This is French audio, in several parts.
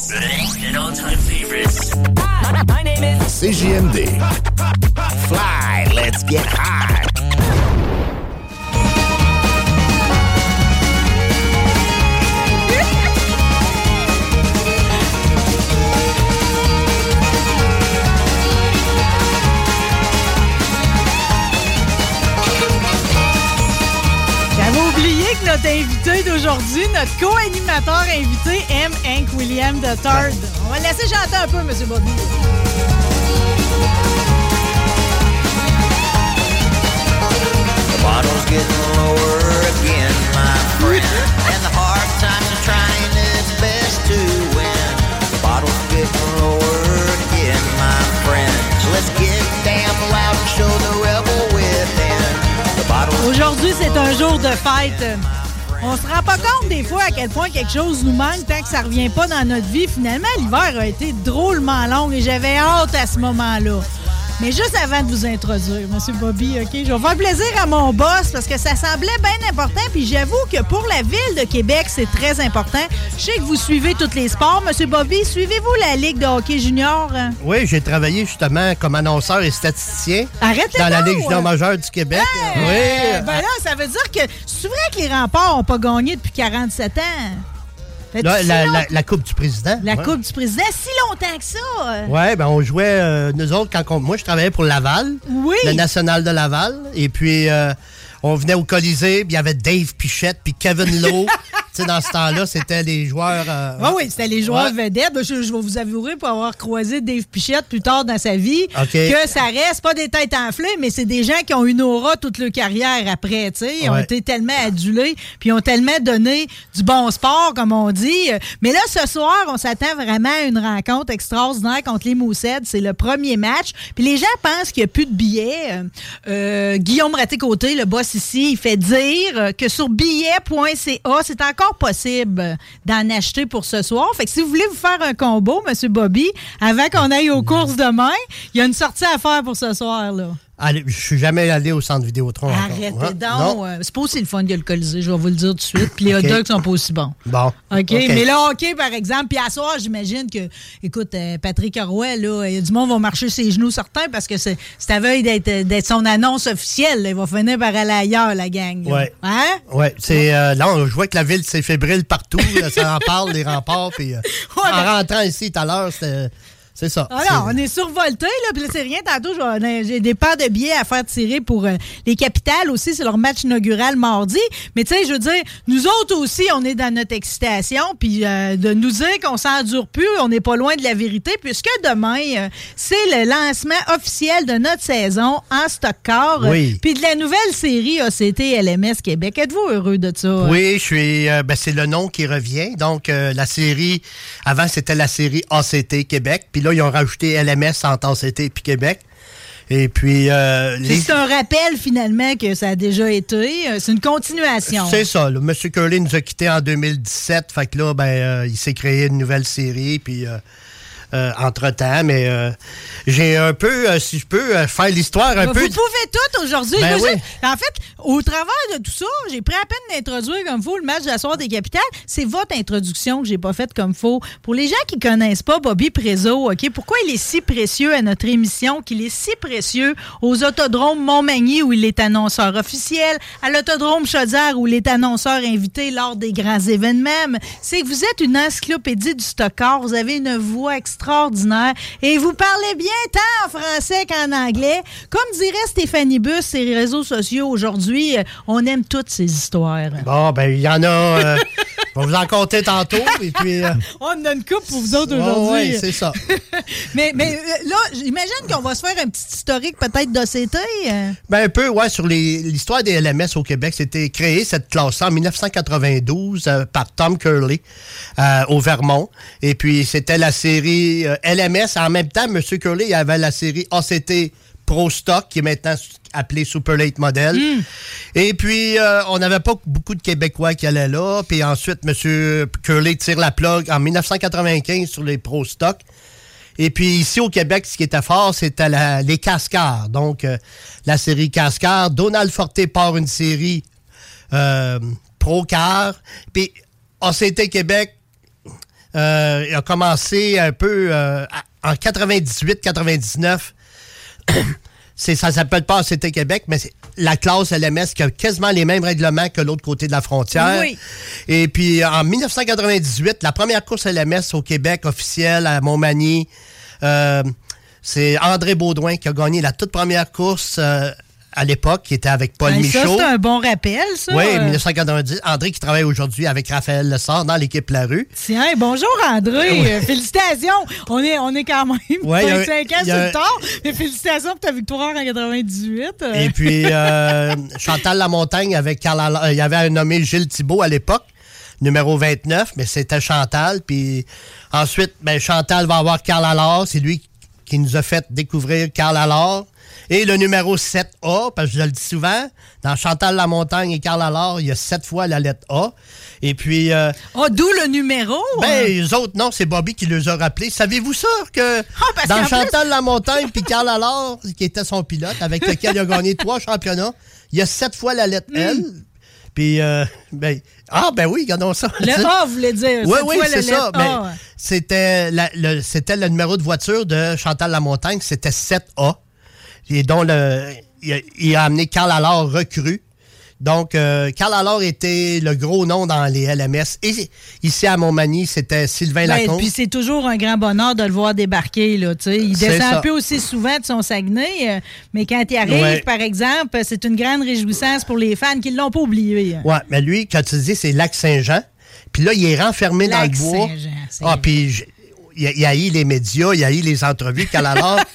An all-time favorites. My name is CJMD. Fly, let's get high. Notre invité d'aujourd'hui, notre co-animateur invité, M. Hank William III. On va laisser chanter un peu, M. Bobby. Aujourd'hui, c'est un jour de fête. On se rend pas compte des fois à quel point quelque chose nous manque tant que ça revient pas dans notre vie. Finalement, l'hiver a été drôlement long et j'avais hâte à ce moment-là. Mais juste avant de vous introduire, M. Bobby, OK, je vais faire plaisir à mon boss parce que ça semblait bien important. Puis j'avoue que pour la ville de Québec, c'est très important. Je sais que vous suivez tous les sports. M. Bobby, suivez-vous la Ligue de hockey junior? Oui, j'ai travaillé justement comme annonceur et statisticien Arrête dans la! Ligue junior majeure du Québec. Hey! Oui. Ben là, ça veut dire que c'est vrai que les remparts n'ont pas gagné depuis 47 ans. Si la, long- la- la Coupe du Président. la ouais. Coupe du Président, si longtemps que ça. euh. Ouais, ben on jouait, euh, nous autres, quand on- moi je travaillais pour Laval, Oui. le National de Laval, et puis euh, on venait au Colisée, puis il y avait Dave Pichette, puis Kevin Lowe. sais, dans ce temps-là, c'était les joueurs... euh, Ah oui, c'était les joueurs Ouais. vedettes. Je, je vais vous avouer, pour avoir croisé Dave Pichette plus tard dans sa vie, que ça reste pas des têtes enflées, mais c'est des gens qui ont une aura toute leur carrière après. tu sais. Ils ont été tellement adulés, puis ils ont tellement donné du bon sport, comme on dit. Mais là, ce soir, on s'attend vraiment à une rencontre extraordinaire contre les Moussets. C'est le premier match. Puis les gens pensent qu'il n'y a plus de billets. Euh, euh, Guillaume Raté-Côté, le boss ici, il fait dire que sur billet.ca, c'est encore possible d'en acheter pour ce soir. Fait que si vous voulez vous faire un combo, M. Bobby, avant qu'on aille aux courses demain, il y a une sortie à faire pour ce soir. là. Allez, je suis jamais allé au centre Vidéotron. Arrêtez Ouais, donc. euh, C'est pas aussi le fun que le Colisée, je vais vous le dire tout de suite. Puis les hot dogs sont pas aussi bons. Bon. OK. Mais là, OK, par exemple. Puis à soir, j'imagine que, écoute, euh, Patrick Roy, là, il y a du monde qui va marcher ses genoux certains parce que c'est c'est à veille d'être d'être son annonce officielle. là. Il va finir par aller ailleurs, la gang. Ouais. Hein? Ouais, c'est euh, là, on- je vois que la ville s'est fébrile partout. là, ça en parle, les remparts. Puis, euh, Ouais, en rentrant ici tout à l'heure, c'était- c'est ça. Alors, Ah on est survolté, là. Puis là, c'est rien. Tantôt, j'ai des paires de billets à faire tirer pour euh, les capitales aussi. C'est leur match inaugural mardi. Mais tu sais, je veux dire, nous autres aussi, on est dans notre excitation. Puis euh, de nous dire qu'on s'endure plus, on n'est pas loin de la vérité, puisque demain, euh, c'est le lancement officiel de notre saison en stock car. Oui. Puis de la nouvelle série ACT LMS Québec. Êtes-vous heureux de ça? Oui, je suis. ben, c'est le nom qui revient. Donc, la série, avant, c'était la série ACT Québec. Puis là, ils ont rajouté LMS ACT puis Québec. Et puis, euh, les- C'est un rappel finalement que ça a déjà été. Euh, C'est une continuation. c'est ça. Là. M. Curley nous a quittés en 2017. Fait que là, ben, euh, il s'est créé une nouvelle série. Puis, euh, euh, entre-temps, mais euh, j'ai un peu, euh, si je peux, euh, faire l'histoire un Vous peu... pouvez tout aujourd'hui. Ben oui. En fait, au travers de tout ça, j'ai pris à peine d'introduire comme faut le match de la soirée des capitales. C'est votre introduction que j'ai pas faite comme faut. Pour les gens qui connaissent pas Bobby Prézo, OK, pourquoi il est si précieux à notre émission, qu'il est si précieux aux autodromes Montmagny où il est annonceur officiel, à l'autodrome Chaudière où il est annonceur invité lors des grands événements, c'est que vous êtes une encyclopédie du stockard. Vous avez une voix extraordinaire et vous parlez bien tant en français qu'en anglais. Comme dirait Stéphanie Bus, ses réseaux sociaux aujourd'hui, euh, on aime toutes ces histoires. Bon, ben, il y en a... euh, on va vous en compter tantôt, et puis... euh, On a une coupe pour vous autres aujourd'hui. ouais, c'est ça. mais mais là, j'imagine qu'on va se faire un petit historique peut-être d'OCT. Ben, un peu, ouais, sur l'histoire des LMS au Québec. C'était créé, cette classe en 1992 euh, par Tom Curley euh, au Vermont. Et puis, c'était la série euh, LMS. En même temps, M. Curley, avait la série ACT Pro Stock, qui est maintenant appelée Super Late Model. Et puis, euh, on n'avait pas beaucoup de Québécois qui allaient là. Puis ensuite, M. Curley tire la plug en 1995 sur les Pro Stock. Et puis ici au Québec, ce qui était fort, c'était la- les Cascars. Donc, euh, la série Cascars. Donald Forté part une série euh, Pro Car. Puis ACT Québec euh, a commencé un peu euh, en 98-99. C'est, ça s'appelle pas ACT Québec, mais c'est la classe LMS qui a quasiment les mêmes règlements que l'autre côté de la frontière. Oui. Et puis en 1998, la première course LMS au Québec officielle à Montmagny, euh, c'est André Baudouin qui a gagné la toute première course à l'époque, qui était avec Paul Ben, ça, Michaud. c'est un bon rappel, ça. Oui, Euh, 1990. André qui travaille aujourd'hui avec Raphaël Lessard dans l'équipe La Rue. Tiens, bonjour André. Euh, félicitations. On est, on est quand même Ouais, il y a- 25 ans sur le tard. Mais félicitations pour ta victoire en 98. Euh, Et puis euh, Chantal Lamontagne avec Carl euh, Il y avait un nommé Gilles Thibault à l'époque, numéro 29, mais c'était Chantal. Puis ensuite, ben, Chantal va avoir Carl Allard. C'est lui qui nous a fait découvrir Carl Allard. Et le numéro 7A, parce que je le dis souvent, dans Chantal Lamontagne et Carl Allard, il y a sept fois la lettre A. Et puis, euh, oh, d'où le numéro. ben, hein? les autres, non, c'est Bobby qui les a rappelés. Savez-vous ça? Que parce dans Chantal Lamontagne puis Carl Allard, qui était son pilote, avec lequel il a gagné trois championnats, il y a sept fois la lettre L. Puis, euh, ben, ah, ben oui, regardons ça. Le A voulait dire. Oui, oui, c'est ça. Ben, c'était, la- le, c'était le numéro de voiture de Chantal Lamontagne, c'était 7A. Et dont le, il, a, il a amené Carl Allard recru. Donc, euh, Carl Allard était le gros nom dans les LMS. Et ici à Montmagny, c'était Sylvain Ben, Lacombe. puis c'est toujours un grand bonheur de le voir débarquer. Là, il descend un peu aussi souvent de son Saguenay, euh, mais quand il arrive, Ouais. par exemple, c'est une grande réjouissance pour les fans qui ne l'ont pas oublié. hein. Ouais, mais lui, quand tu dis, c'est Lac-Saint-Jean. Puis là, il est renfermé dans le bois. Lac-Saint-Jean, c'est Ah, puis il a, il a eu les médias, il a eu les entrevues. Carl Allard.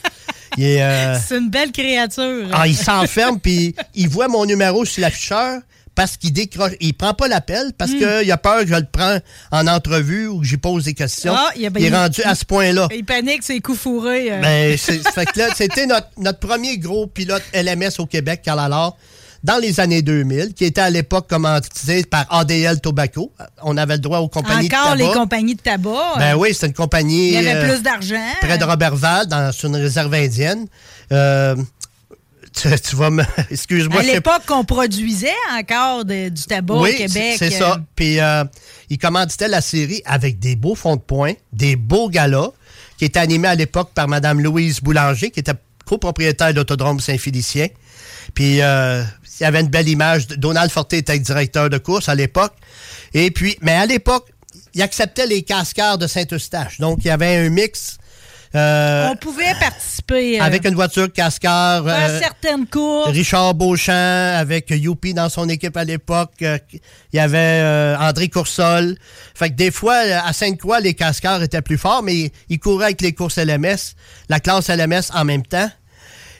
euh, C'est une belle créature. Ah, il s'enferme, puis il voit mon numéro sur l'afficheur parce qu'il décroche. Il prend pas l'appel parce Hmm. qu'il a peur que je le prends en entrevue ou que j'y pose des questions. Ah, il a- il est il- rendu à ce point-là. Il panique, c'est coup fourré. euh. Ben, c'était notre, notre premier gros pilote LMS au Québec, Carl Allard, dans les années 2000, qui était à l'époque commandité par ADL Tobacco. On avait le droit aux compagnies Encore de les tabac. compagnies de tabac. Ben euh, oui, c'était une compagnie... il y avait euh, plus d'argent. près de Robertval, dans, sur une réserve indienne. Euh, tu, tu vas me... Excuse-moi. à l'époque, on produisait encore de- du tabac oui, au Québec. c'est c'est euh, ça. Puis euh, il commanditait la série avec des beaux fonds de points, des beaux galas, qui étaient animés à l'époque par Mme Louise Boulanger, qui était copropriétaire d'Autodrome Saint-Félicien. Puis euh, il y avait une belle image. Donald Forté était directeur de course à l'époque. Et puis, mais à l'époque, il acceptait les cascars de Saint-Eustache. Donc, il y avait un mix euh, On pouvait participer euh, avec une voiture cascar. à euh, certaines courses. Richard Beauchamp avec Youpi dans son équipe à l'époque. Il y avait André Coursol. Fait que des fois, à Sainte-Croix, les cascars étaient plus forts, mais ils couraient avec les courses LMS, la classe LMS en même temps.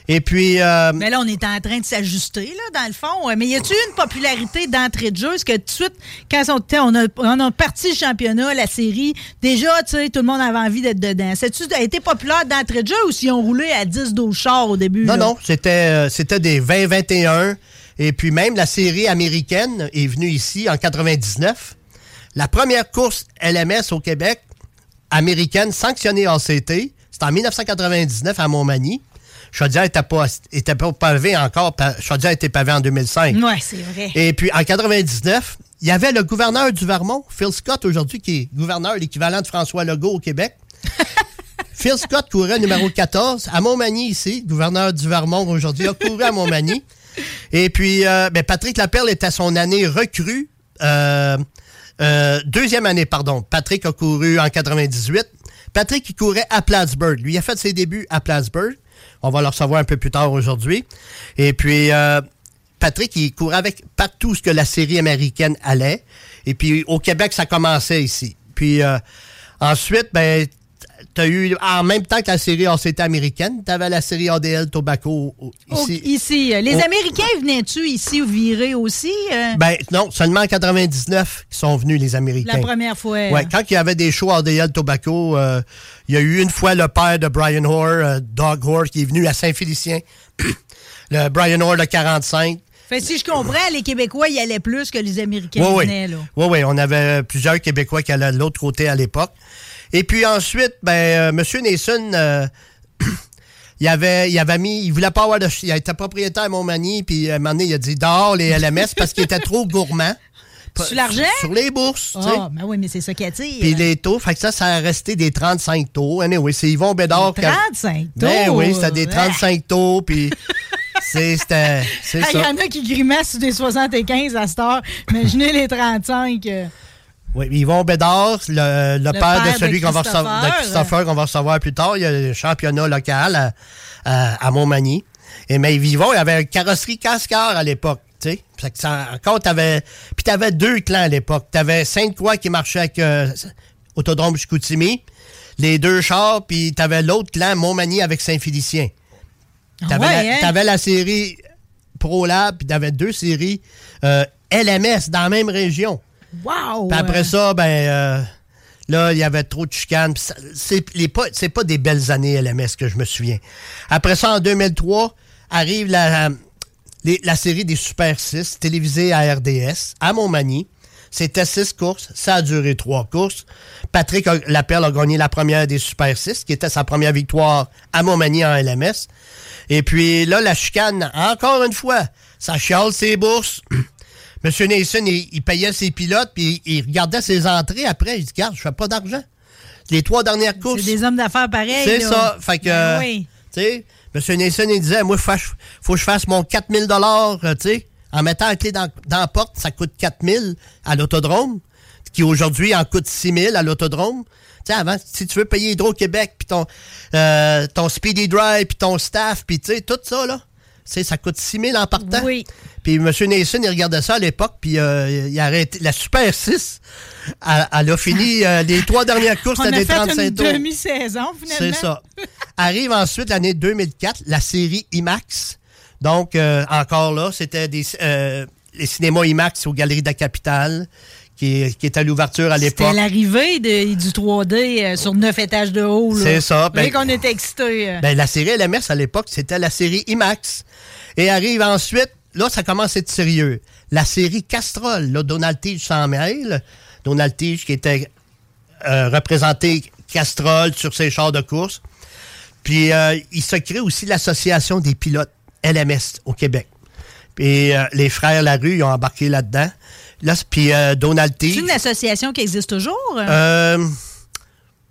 Et puis, euh, Mais là, on est en train de s'ajuster, là, dans le fond. Mais y a-tu une popularité d'entrée de jeu? Est-ce que tout de suite, quand on, on a, on a parti le championnat, la série, déjà, tu sais, tout le monde avait envie d'être dedans. C'est-tu a été populaire d'entrée de jeu ou s'ils ont roulé à 10-12 chars au début? non, là? non, c'était euh, c'était des 20-21. Et puis même la série américaine est venue ici en 99. La première course LMS au Québec américaine sanctionnée ACT. C'était en 1999 à Montmagny. Chaudière n'était pas, était pas pavé encore. Chaudière était pavé en 2005. Ouais, c'est vrai. Et puis, en 99, il y avait le gouverneur du Vermont, Phil Scott, aujourd'hui, qui est gouverneur, l'équivalent de François Legault au Québec. Phil Scott courait numéro 14 à Montmagny, ici, gouverneur du Vermont aujourd'hui, a couru à Montmagny. Et puis, euh, ben, Patrick Laperle était à son année recrue. euh, euh, deuxième année, pardon. Patrick a couru en 98. Patrick, il courait à Plattsburgh. Lui, il a fait ses débuts à Plattsburgh. On va le recevoir un peu plus tard aujourd'hui. Et puis, euh, Patrick, il courait avec partout ce que la série américaine allait. Et puis, au Québec, ça commençait ici. Puis, euh, ensuite, ben, t'as eu, en même temps que la série ACT américaine, t'avais la série ADL Tobacco ici. ici, euh, les Au- Américains venaient-tu ici ou virer aussi? euh, Ben, non, seulement en 99 qui sont venus, les Américains. la première fois. Ouais, quand il y avait des shows ADL Tobacco, euh, il y a eu une fois le père de Brian Hoare, euh, Doug Hoare, qui est venu à Saint-Félicien. le Brian Hoare de 45. Fait si je comprends, les Québécois y allaient plus que les Américains Oui, oui. venaient, là. Oui, oui, on avait plusieurs Québécois qui allaient de l'autre côté à l'époque. Et puis ensuite, ben, euh, M. Nason, euh, il, avait, il avait mis, il voulait pas avoir de. Il était propriétaire à Montmagny, puis à un moment donné, il a dit dehors les LMS parce qu'il était trop gourmand. Sur l'argent? Sur les bourses, tu sais. Ah, ben oui, mais c'est ça qui attire. Puis les taux, fait que ça, ça a resté des 35 taux. Anyway, c'est Yvon Bédard. qui a- 35 Ben taux. oui, c'était des 35 taux, puis c'est c'était- Il y en a qui grimacent sur des 75 à cette heure. Imaginez les 35. Oui, Yvon Bédard, le, le père, père de celui qu'on va recevoir, de Christopher. Qu'on va recevoir plus tard. Il y a le championnat local à, à, à Montmagny. Et mais Yvon, il avait une carrosserie cascar à l'époque. Tu sais, Fait que ça, encore, t'avais. Puis t'avais deux clans à l'époque. T'avais Sainte-Croix qui marchait avec euh, Autodrome Chicoutimi, les deux chars, puis t'avais l'autre clan Montmagny avec Saint-Félicien. Ah T'avais ouais, la, hein? t'avais la série ProLab, puis t'avais deux séries euh, LMS dans la même région. Wow! Puis après ça, ben euh, là, il y avait trop de chicanes. C'est pas, pas des belles années LMS que je me souviens. Après ça, en 2003, arrive la, série des Super 6, télévisée à RDS, à Montmagny. C'était six courses. Ça a duré trois courses. Patrick Lapierre a gagné la première des Super 6, qui était sa première victoire à Montmagny en LMS. Et puis là, la chicane, encore une fois, ça chiale ses bourses. Monsieur Nason, il, il payait ses pilotes, puis il, il regardait ses entrées après. Il dit, regarde, je fais pas d'argent. Les trois dernières courses. C'est des hommes d'affaires pareils. C'est ça. Fait que, Ben euh, oui. tu sais, M. Nason, il disait, moi, faut, faut que je fasse mon 4000 dollars, tu sais, en mettant la clé dans, dans la porte, ça coûte 4000 à l'autodrome, qui aujourd'hui en coûte 6000 à l'autodrome. Tu sais, avant, si tu veux payer Hydro-Québec, puis ton, euh, ton Speedy Drive, puis ton staff, puis tu sais, tout ça, là, ça coûte 6000 en partant. Oui. Puis M. Nason, il regardait ça à l'époque, puis euh, il a arrêté. La Super 6, elle, elle a fini euh, les trois dernières courses, c'était a des fait 35 une tours. demi-saison, finalement. C'est ça. Arrive ensuite l'année 2004, la série IMAX. Donc, euh, encore là, c'était des les cinémas IMAX aux Galeries de la Capitale, qui, qui était à l'ouverture à C'était l'époque. l'arrivée de- du 3D euh, sur neuf étages de haut. C'est ça, ben- qu'on était excités. euh. Ben, la série LMS à l'époque, c'était la série IMAX. Et arrive ensuite, là, ça commence à être sérieux. La série Castrol, là, Donald Tige s'en mêle. Donald Tige qui était euh, représenté Castrol sur ses chars de course. Puis euh, il se crée aussi l'Association des pilotes LMS au Québec. Puis euh, les frères Larue, ils ont embarqué là-dedans. Là, puis Donald C'est Tige. une association qui existe toujours?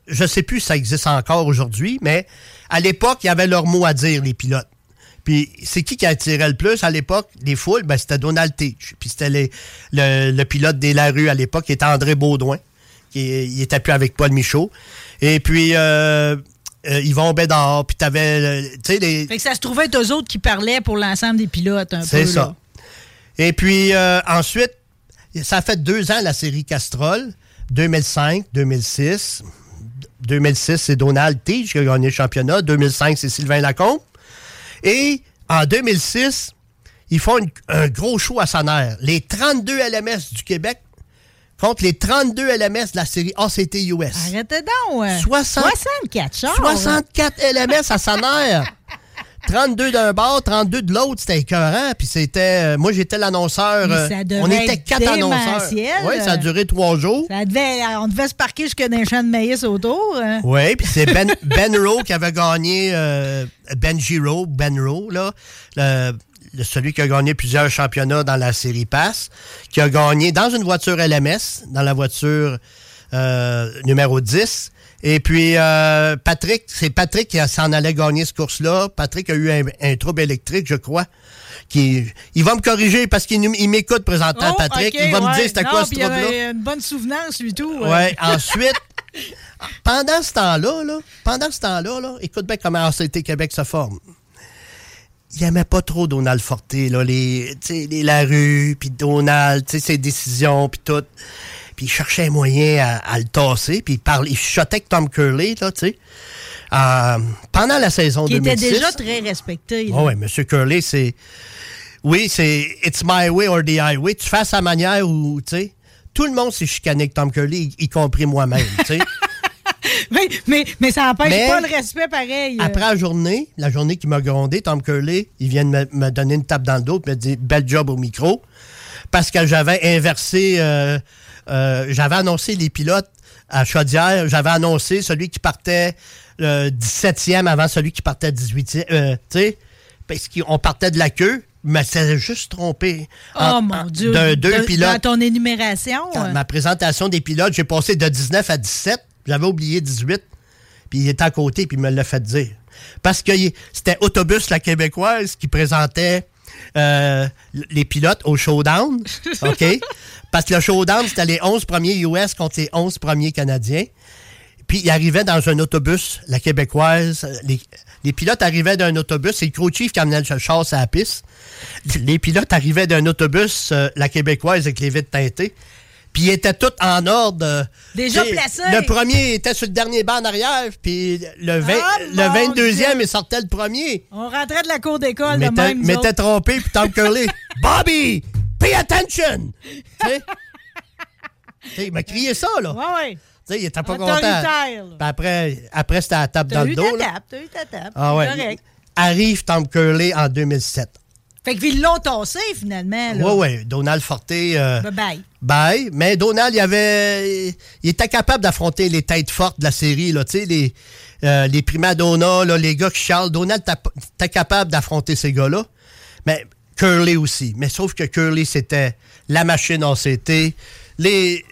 Je sais plus si ça existe encore aujourd'hui, mais à l'époque, il y avait leur mot à dire, les pilotes. Puis c'est qui qui attirait le plus à l'époque? Les foules, ben, c'était Donald Tige. Puis c'était les- le, le pilote des Larue à l'époque, qui était André Baudouin, qui il était plus avec Paul Michaud. Et puis euh, euh, Yvon Bédard, puis t'avais, euh, tu sais, les... Fait que ça se trouvait être eux autres qui parlaient pour l'ensemble des pilotes un peu. C'est là. ça. Et puis euh, ensuite, ça a fait deux ans la série Castrol, 2005, 2006. 2006, c'est Donald Tige qui a gagné le championnat. 2005, c'est Sylvain Lacombe. Et en 2006, ils font une- un gros show à Sonner. Les 32 LMS du Québec contre les 32 LMS de la série ACT US. Arrêtez donc. euh. 60 64 chars. 64 LMS à Sonner. 32 d'un bord, 32 de l'autre, c'était écœurant. Puis c'était. euh, moi, j'étais l'annonceur. Euh, on était quatre annonceurs. Oui, ça a duré trois jours. Ça devait, on devait se parquer jusque dans un champ de maïs autour. hein. Oui, puis c'est Ben, ben Rowe qui avait gagné, euh, Ben Giro, Ben Rowe, là, le- celui qui a gagné plusieurs championnats dans la série Pass, qui a gagné dans une voiture LMS, dans la voiture euh, numéro 10. Et puis, euh, Patrick, c'est Patrick qui s'en allait gagner ce course-là. Patrick a eu un, un trouble électrique, je crois. Qui, il va me corriger parce qu'il m'écoute présentement, Oh, Patrick. il va me dire c'était quoi ce puis il trouble-là. avait une bonne souvenance, lui, tout. euh. Ouais, ensuite, pendant ce temps-là, là, pendant ce temps-là, là, écoute bien comment RCT Québec se forme. Il n'aimait pas trop Donald Forte, là, les, les Larue, puis Donald, ses décisions, puis tout. Puis il cherchait un moyen à, à le tasser, puis il, parlait, il chuchotait avec Tom Curley, là, tu sais. Euh, pendant la saison Qui était 2006. déjà très respecté. Oui, M. Curley, c'est. Oui, c'est It's my way or the highway. Tu fais à sa manière ou, tu sais. Tout le monde s'est chicané avec Tom Curley, y, y compris moi-même, tu sais. Mais, mais, mais ça n'empêche pas le respect pareil. Après la journée, la journée qui m'a grondé, Tom Curley, il vient de me, me donner une tape dans le dos et me dit bel job au micro. Parce que j'avais inversé, euh, euh, j'avais annoncé les pilotes à Chaudière, j'avais annoncé celui qui partait euh, 17e avant celui qui partait 18e. euh, tu sais, parce qu'on partait de la queue, mais c'est juste trompé. Oh En- mon Dieu. D'un deux De- pilotes. Dans ton énumération. Dans euh, ma présentation des pilotes, j'ai passé de 19 à 17. J'avais oublié 18. Puis il était à côté, puis il me l'a fait dire. Parce que c'était Autobus La Québécoise qui présentait euh, les pilotes au showdown. OK? Parce que le showdown, c'était les 11 premiers US contre les 11 premiers Canadiens. Puis il arrivait dans un autobus, la québécoise. Les, les pilotes arrivaient d'un autobus. C'est le crew chief qui amenait le chasse à la piste. Les pilotes arrivaient d'un autobus, euh, la québécoise avec les vitres teintées. Puis ils étaient tous en ordre. Déjà placés. Le premier était sur le dernier banc en arrière. Puis le, Ah, le mon 22e, Dieu. il sortait le premier. On rentrait de la cour d'école de même. autres. trompé. Puis Tom Curley, Bobby, pay attention. Il m'a crié ça, là. Ouais, ouais. Il était pas content. Après, après c'était à la tape T'as dans le eu dos. ta là. tape, t'as eu ta tape. Ah ouais. Correct. Arrive Tom Curley en 2007. Fait qu'ils l'ont tassé, finalement. Oui, oui. Donald Forte. euh, Bye-bye. bye. Mais Donald, il avait. Il était capable d'affronter les têtes fortes de la série, là. Tu sais, les, euh, les là, les gars qui charlent. Donald était capable d'affronter ces gars-là. Mais Curly aussi. Mais sauf que Curly, c'était la machine ACT. Les.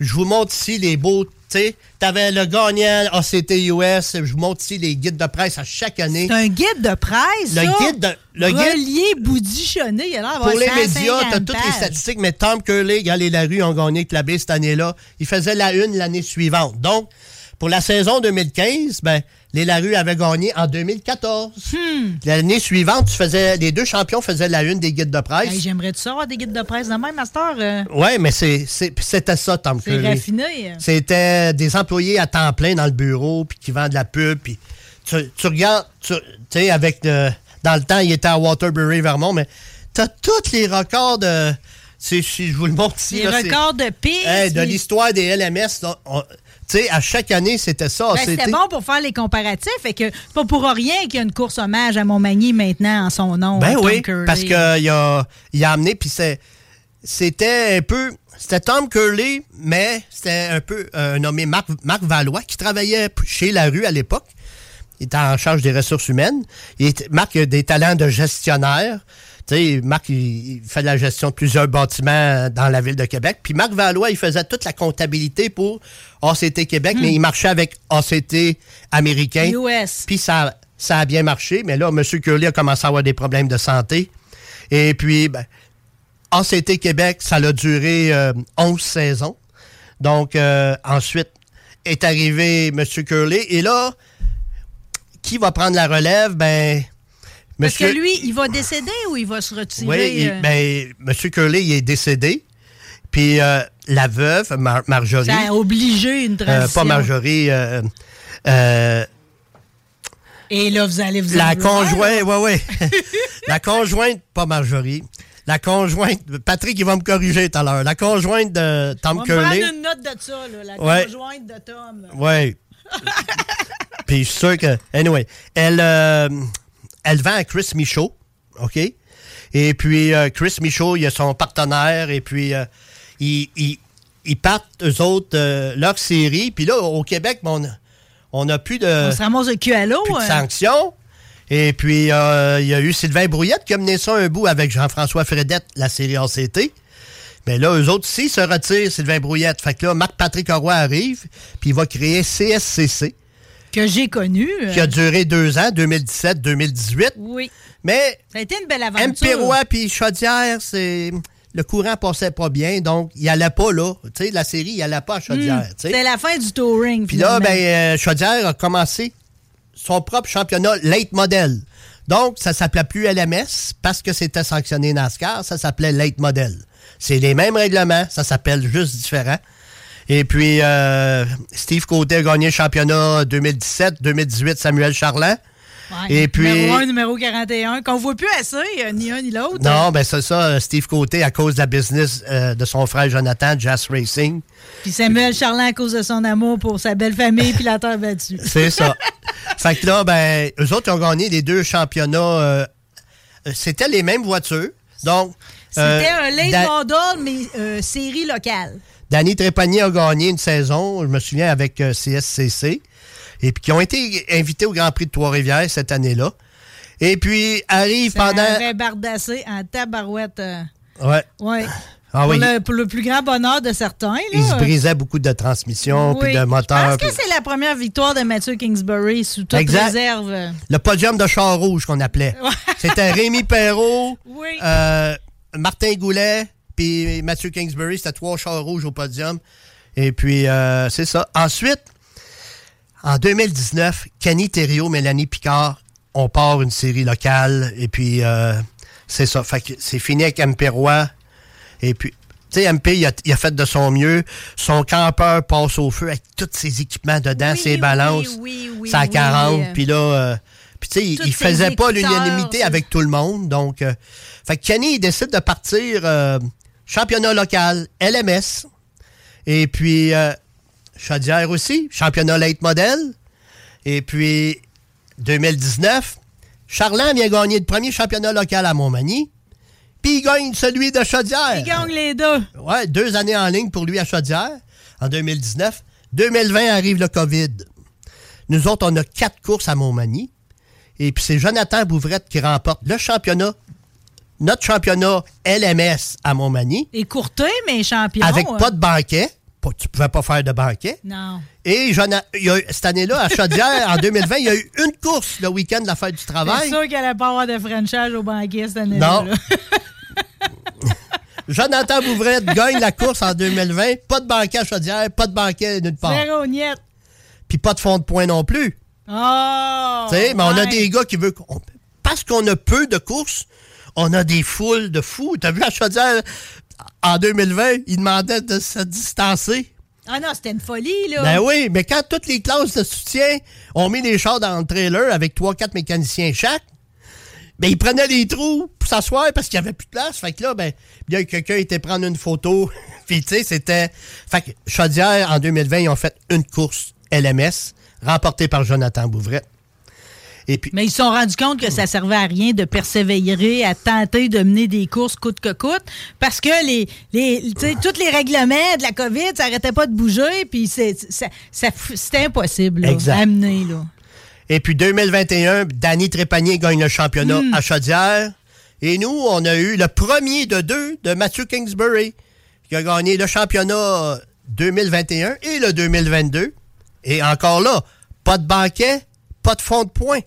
Je vous montre ici les beaux. Tu sais, t'avais le gagnant ACT US. Je vous montre ici les guides de presse à chaque année. C'est un guide de presse, Le ça? guide de- le guide- boudichonné. Il a l'air d'avoir Pour les 150 médias, t'as toutes les statistiques, mais Tom Curley, Gal et Larue ont gagné Clabé cette année-là. Il faisait la une l'année suivante. Donc, pour la saison 2015, ben, les Larue avaient gagné en 2014. Hmm. L'année suivante, tu faisais, les deux champions faisaient la une des guides de presse. Hey, J'aimerais-tu ça avoir des guides de presse de même, Master? Euh, ouais, mais c'était ça, Tom c'est raffiné. euh. C'était des employés à temps plein dans le bureau, puis qui vendent de la pub, puis tu, tu regardes, tu sais, avec le, dans le temps, il était à Waterbury, Vermont, mais t'as tous les records de, si je vous le montre ici, Les là, records de piste. Hey, de l'histoire des LMS, là, on- tu sais, à chaque année, c'était ça. Ben, C'était bon pour faire les comparatifs. Fait que c'est pas pour rien qu'il y a une course hommage à Montmagny maintenant en son nom. Ben Tom oui, Curley. parce qu'il a, il a amené, puis c'était un peu. C'était Tom Curley, mais c'était un peu euh, nommé Marc, Marc Valois, qui travaillait chez La Rue à l'époque. Il était en charge des ressources humaines. Il était- Marc a des talents de gestionnaire. Tu sais, Marc, il, il fait la gestion de plusieurs bâtiments dans la ville de Québec. Puis Marc Valois, il faisait toute la comptabilité pour ACT Québec, mais il marchait avec ACT américain. US. Puis ça, ça a bien marché, mais là, M. Curley a commencé à avoir des problèmes de santé. Et puis, ben, ACT Québec, ça a duré euh, 11 saisons. Donc, euh, ensuite, est arrivé M. Curley. Et là, qui va prendre la relève? Ben, Parce que lui, il va décéder ou il va se retirer? oui, il- euh? ben, M. Curley, il est décédé. Puis euh, la veuve, Mar- Marjorie, ça a obligé une euh, transition. pas Marjorie, euh, euh, Et là, vous allez vous La conjointe, ouais, ouais. la conjointe, pas Marjorie. La conjointe, Patrick, il va me corriger tout à l'heure. La conjointe de Tom On Curley. prendre une note de ça, là, la Ouais. conjointe de Tom. Ouais. Puis je suis sûr que. Anyway, elle, euh, elle vend à Chris Michaud, OK? Et puis, euh, Chris Michaud, il a son partenaire, et puis, euh, ils, ils- ils partent, eux autres, euh, leur série. Puis là, au Québec, ben, on n'a plus de, On se ramasse le cul à l'eau. plus de euh. sanctions. Et puis, il y a eu Sylvain Brouillette qui a mené ça un bout avec Jean-François Fredette, la série ACT. Mais là, eux autres aussi se retirent, Sylvain Brouillette. Fait que là, Marc-Patrick Roy arrive, puis il va créer CSCC, Que j'ai connu. euh. qui a duré deux ans, 2017-2018. Oui. Mais Ça a été une belle aventure. MP Roy puis Chaudière, c'est... Le courant passait pas bien, donc il allait pas là. Tu sais, la série, il allait pas à Chaudière. C'était la fin du touring. Puis là, ben, euh, Chaudière a commencé son propre championnat late model. Donc, ça s'appelait plus LMS parce que c'était sanctionné NASCAR, ça s'appelait late model. C'est les mêmes règlements, ça s'appelle juste différent. Et puis, euh, Steve Côté a gagné le championnat 2017, 2018, Samuel Charland. Ouais. Et puis... Numéro 1, numéro 41, qu'on voit plus assez, euh, ni un ni l'autre. Non, ben c'est ça, euh, Steve Côté, à cause de la business euh, de son frère Jonathan, Jazz Racing. Puis Samuel Charland à cause de son amour pour sa belle famille puis la terre battue. C'est ça. fait que là, ben, eux autres ont gagné les deux championnats. euh, C'était les mêmes voitures. Donc, C'était un late model, mais série locale. Danny Trépanier a gagné une saison, je me souviens, avec euh, CSCC. Et puis, qui ont été invités au Grand Prix de Trois-Rivières cette année-là. Et puis, arrive Ça pendant. avait bardassé en tabarouette. euh, Ouais. ouais. Ah pour, oui. le, pour le plus grand bonheur de certains. Là. Il se brisait beaucoup de transmissions, Oui. puis de moteurs. Pense que puis- c'est la première victoire de Mathieu Kingsbury sous toute Exact. réserve. Le podium de char rouge qu'on appelait. C'était Rémi Perrault, Oui. euh, Martin Goulet, puis Mathieu Kingsbury. C'était trois chars rouges au podium. Et puis, euh, c'est ça. Ensuite, en 2019, Kenny Thériault, Mélanie Picard, on part une série locale. Et puis, euh, c'est ça. Fait que c'est fini avec MP Roy. Et puis, tu sais, MP, il a, il a fait de son mieux. Son campeur passe au feu avec tous ses équipements dedans, Oui, ses balances. oui, oui, ça à oui. 40. Puis là, euh, puis tu sais, il- faisait pas l'unanimité avec tout le monde. Donc, euh, fait que Kenny, il décide de partir euh, championnat local, LMS. Et puis, euh, Chaudière aussi, championnat late model. Et puis, 2019, Charland vient gagner le premier championnat local à Montmagny. Puis il gagne celui de Chaudière. Il gagne les deux. Ouais, deux années en ligne pour lui à Chaudière en 2019. 2020 arrive le COVID. Nous autres, on a quatre courses à Montmagny. Et puis c'est Jonathan Bouvrette qui remporte le championnat, notre championnat LMS à Montmagny, Écourté, mais champion. avec euh. pas de banquet. Pas- Tu pouvais pas faire de banquet. Non. Et y a cette année-là, à Chaudière, en 2020, il y a eu une course le week-end de la fête du C'est travail. sûr qu'elle n'allait pas avoir de franchise au banquier cette année-là. Non. Jonathan Bouvrette gagne la course en 2020. Pas de banquet à Chaudière, pas de banquet nulle part. Zéro niet. Puis pas de fond de points non plus. Oh! Tu sais, mais on a des gars qui veulent. Parce qu'on a peu de courses, on a des foules de fous. T'as vu à Chaudière, en 2020, ils demandaient de se distancer. Ah non, c'était une folie, là. Ben oui, mais quand toutes les classes de soutien ont mis les chars dans le trailer avec 3-4 mécaniciens chaque, ben ils prenaient les trous pour s'asseoir parce qu'il n'y avait plus de place. Fait que là, ben, il y a quelqu'un qui était prendre une photo. Puis tu sais, c'était. Fait que Chaudière, en 2020, ils ont fait une course LMS, remportée par Jonathan Bouvrette. Et puis, Mais ils se sont rendus compte que ça servait à rien de persévérer, à tenter de mener des courses coûte que coûte, parce que les, les, tous les règlements de la COVID, ça n'arrêtait pas de bouger, puis c'est- ça, ça- c'était impossible là, Exact. à. Là. Et puis 2021, Danny Trépanier gagne le championnat à Chaudière. Et nous, on a eu le premier de deux de Matthew Kingsbury, qui a gagné le championnat 2021 et le 2022. Et encore là, pas de banquet, pas de fond de points.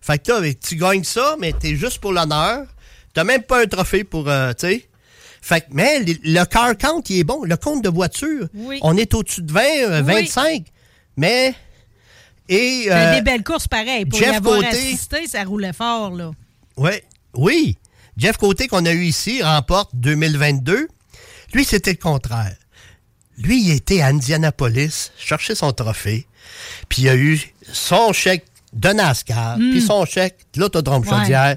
Fait que tu gagnes ça, mais t'es juste pour l'honneur. T'as même pas un trophée pour, euh, tu sais. Fait que, mais le car count, il est bon. Le compte de voiture, Oui. on est au-dessus de 20, euh, Oui. 25. Mais, et... Euh, des belles courses pareilles. Pour Jeff y avoir Côté- assisté, ça roulait fort. Là. Ouais, oui. Jeff Côté qu'on a eu ici remporte 2022. Lui, c'était le contraire. Lui, il était à Indianapolis chercher son trophée. Puis il a eu son chèque de NASCAR, puis son chèque de l'Autodrome Ouais. Chaudière.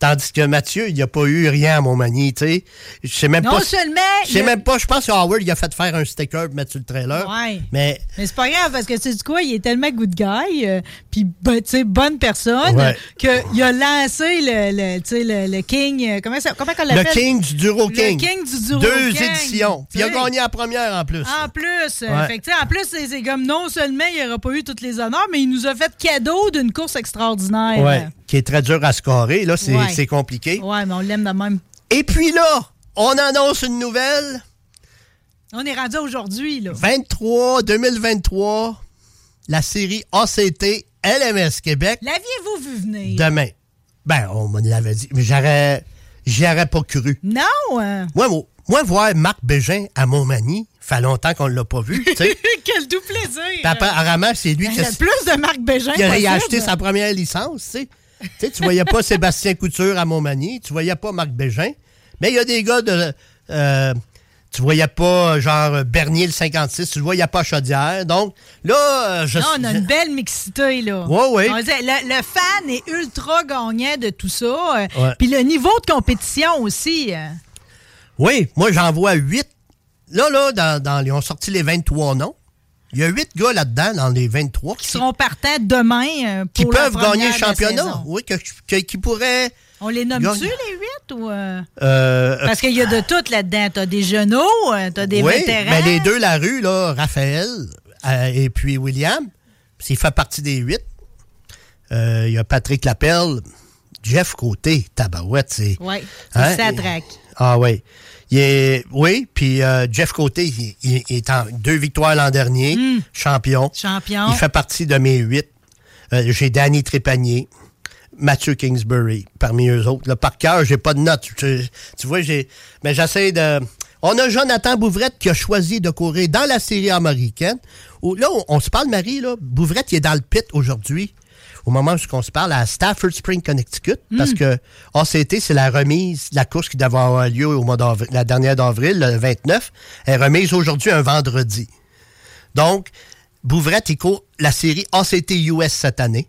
Tandis que Mathieu, il n'y a pas eu rien à Montmagny, tu sais. Je sais même Non pas. seulement. Je sais même pas, je pense que Howard, il a fait faire un sticker pour mettre sur le trailer. Ouais. Mais Mais c'est pas grave parce que tu sais quoi, il est tellement good guy, euh, puis ben, tu sais bonne personne, Ouais. qu'il a lancé le, le, tu sais, le, le King. euh, Comment ça, comment on le l'appelle? King du Duro Le King. King du Duro Deux King, éditions. Puis il a gagné la première en plus. En plus, euh, Ouais. fait que, tu sais, en plus, c'est c'est comme non seulement il n'aura pas eu tous les honneurs, mais il nous a fait cadeau d'une course extraordinaire. Ouais, qui est très dur à scorer. Là, c'est Ouais. compliqué. Ouais, mais on l'aime de même. Et puis là, on annonce une nouvelle. On est rendu aujourd'hui, là. 23, 2023, la série ACT LMS Québec, L'aviez-vous vu venir? demain. Ben, on me l'avait dit, mais j'aurais, j'y aurais pas cru. Non! euh. Moi, moi, moi, voir Marc Bégin à Montmagny, fait longtemps qu'on ne l'a pas vu. Quel doux plaisir! Apparemment, c'est lui Il qui a, plus de Marc Bégin qui a acheté sa première licence, tu sais. Tu sais, tu voyais pas Sébastien Couture à Montmagny, tu voyais pas Marc Bégin, mais il y a des gars de... euh, tu voyais pas, genre, Bernier le 56, tu le voyais pas Chaudière. Donc, là, euh, je Non, on a une belle mixité, là. On disait, Le, le fan est ultra gagnant de tout ça. euh, Ouais. Puis le niveau de compétition aussi. euh. Oui, moi, j'en vois huit. Là, là, dans, dans- ils ont sorti les 23 noms. Il y a huit gars là-dedans, dans les 23, qui seront partants demain euh, qui pour la peuvent gagner le championnat. Oui, que- que- qui pourraient... On les nomme-tu, les huit? Ou, euh, euh, Parce qu'il y a de tout là-dedans. T'as des genoux, t'as des oui, vétérans. mais les deux, la rue, là, Raphaël euh, et puis William, s'il fait partie des huit. Il y a Patrick Lapelle, Jeff Côté, Tabarouette, c'est... Oui, c'est Hein? ça traque. Ah oui. Il est, oui, puis euh, Jeff Côté, il, il- il est en deux victoires l'an dernier, champion. Champion. Il fait partie de mes huit. Euh, j'ai Danny Trépanier, Mathieu Kingsbury, parmi eux autres. Là, par cœur, j'ai pas de notes. Tu, tu vois, j'ai. Mais j'essaie de. On a Jonathan Bouvrette qui a choisi de courir dans la série américaine. Où, là, on, on se parle, Marie, là. Bouvrette, il est dans le pit aujourd'hui. Au moment où on se parle à Stafford Spring, Connecticut, parce que ACT, c'est la remise de la course qui devait avoir lieu au mois d'avril, la dernière d'avril, le 29. Elle est remise aujourd'hui un vendredi. Donc, Bouvrette, il court la série ACT US cette année.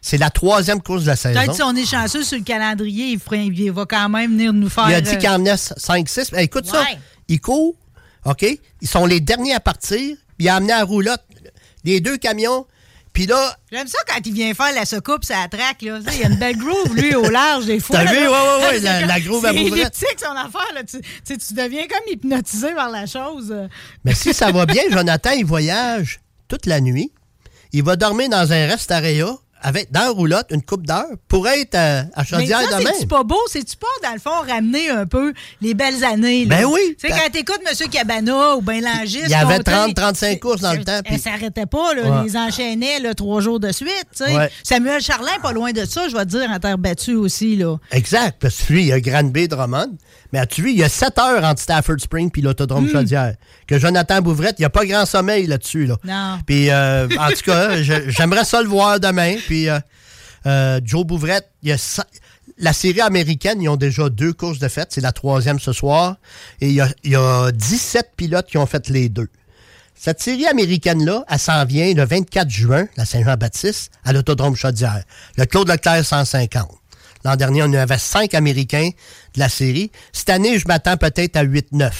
C'est la troisième course de la saison. Peut-être si on est chanceux sur le calendrier, il, il va quand même venir nous faire. Il a dit euh, qu'il en venait 5-6. Eh, écoute ça. Il court, OK? Ils sont les derniers à partir. Il a amené à roulotte les deux camions. Puis là, J'aime ça quand il vient faire la secoupe, ça traque. Là. Il y a une belle groove, lui, au large, des fois. T'as vu? Ouais, ouais, ouais, C'est la- la groove à C'est Bouvrette. elliptique, son affaire. Là. Tu, tu sais, tu deviens comme hypnotisé par la chose. mais si ça va bien, Jonathan, il voyage toute la nuit. Il va dormir dans un restaréa avec, dans la roulotte une coupe d'heure pour être à, à Mais Chaudière ça, demain. c'est-tu pas beau? C'est-tu pas, dans le fond, ramener un peu les belles années? là? Ben oui. Tu sais, quand t'écoutes M. Cabana ou ben Langis... Il y avait compter, 30, 35 courses dans le temps, Ça puis- s'arrêtait pas, là. Ouais. Les enchaînait, là, trois jours de suite. Ouais. Samuel Charlin, pas loin de ça, je vais te dire, en terre battue aussi, là. Exact, parce que lui, il y a Granby Drummond. Mais as-tu vu, il y a 7 heures entre Stafford Spring puis Hmm. l'autodrome Chaudière. Que Jonathan Bouvrette, il n'y a pas grand sommeil là-dessus. Là. Non. Puis, euh, en tout cas, j'aimerais ça le voir demain. Puis, euh, euh, Joe Bouvrette, il y a la série américaine, ils ont déjà deux courses de fête. C'est la troisième ce soir. Et il y a, il y a 17 pilotes qui ont fait les deux. Cette série américaine-là, elle s'en vient le 24 juin, la Saint-Jean-Baptiste, à l'autodrome Chaudière. Le Claude Leclerc 150. L'an dernier, on en avait cinq Américains de la série. Cette année, je m'attends peut-être à 8-9.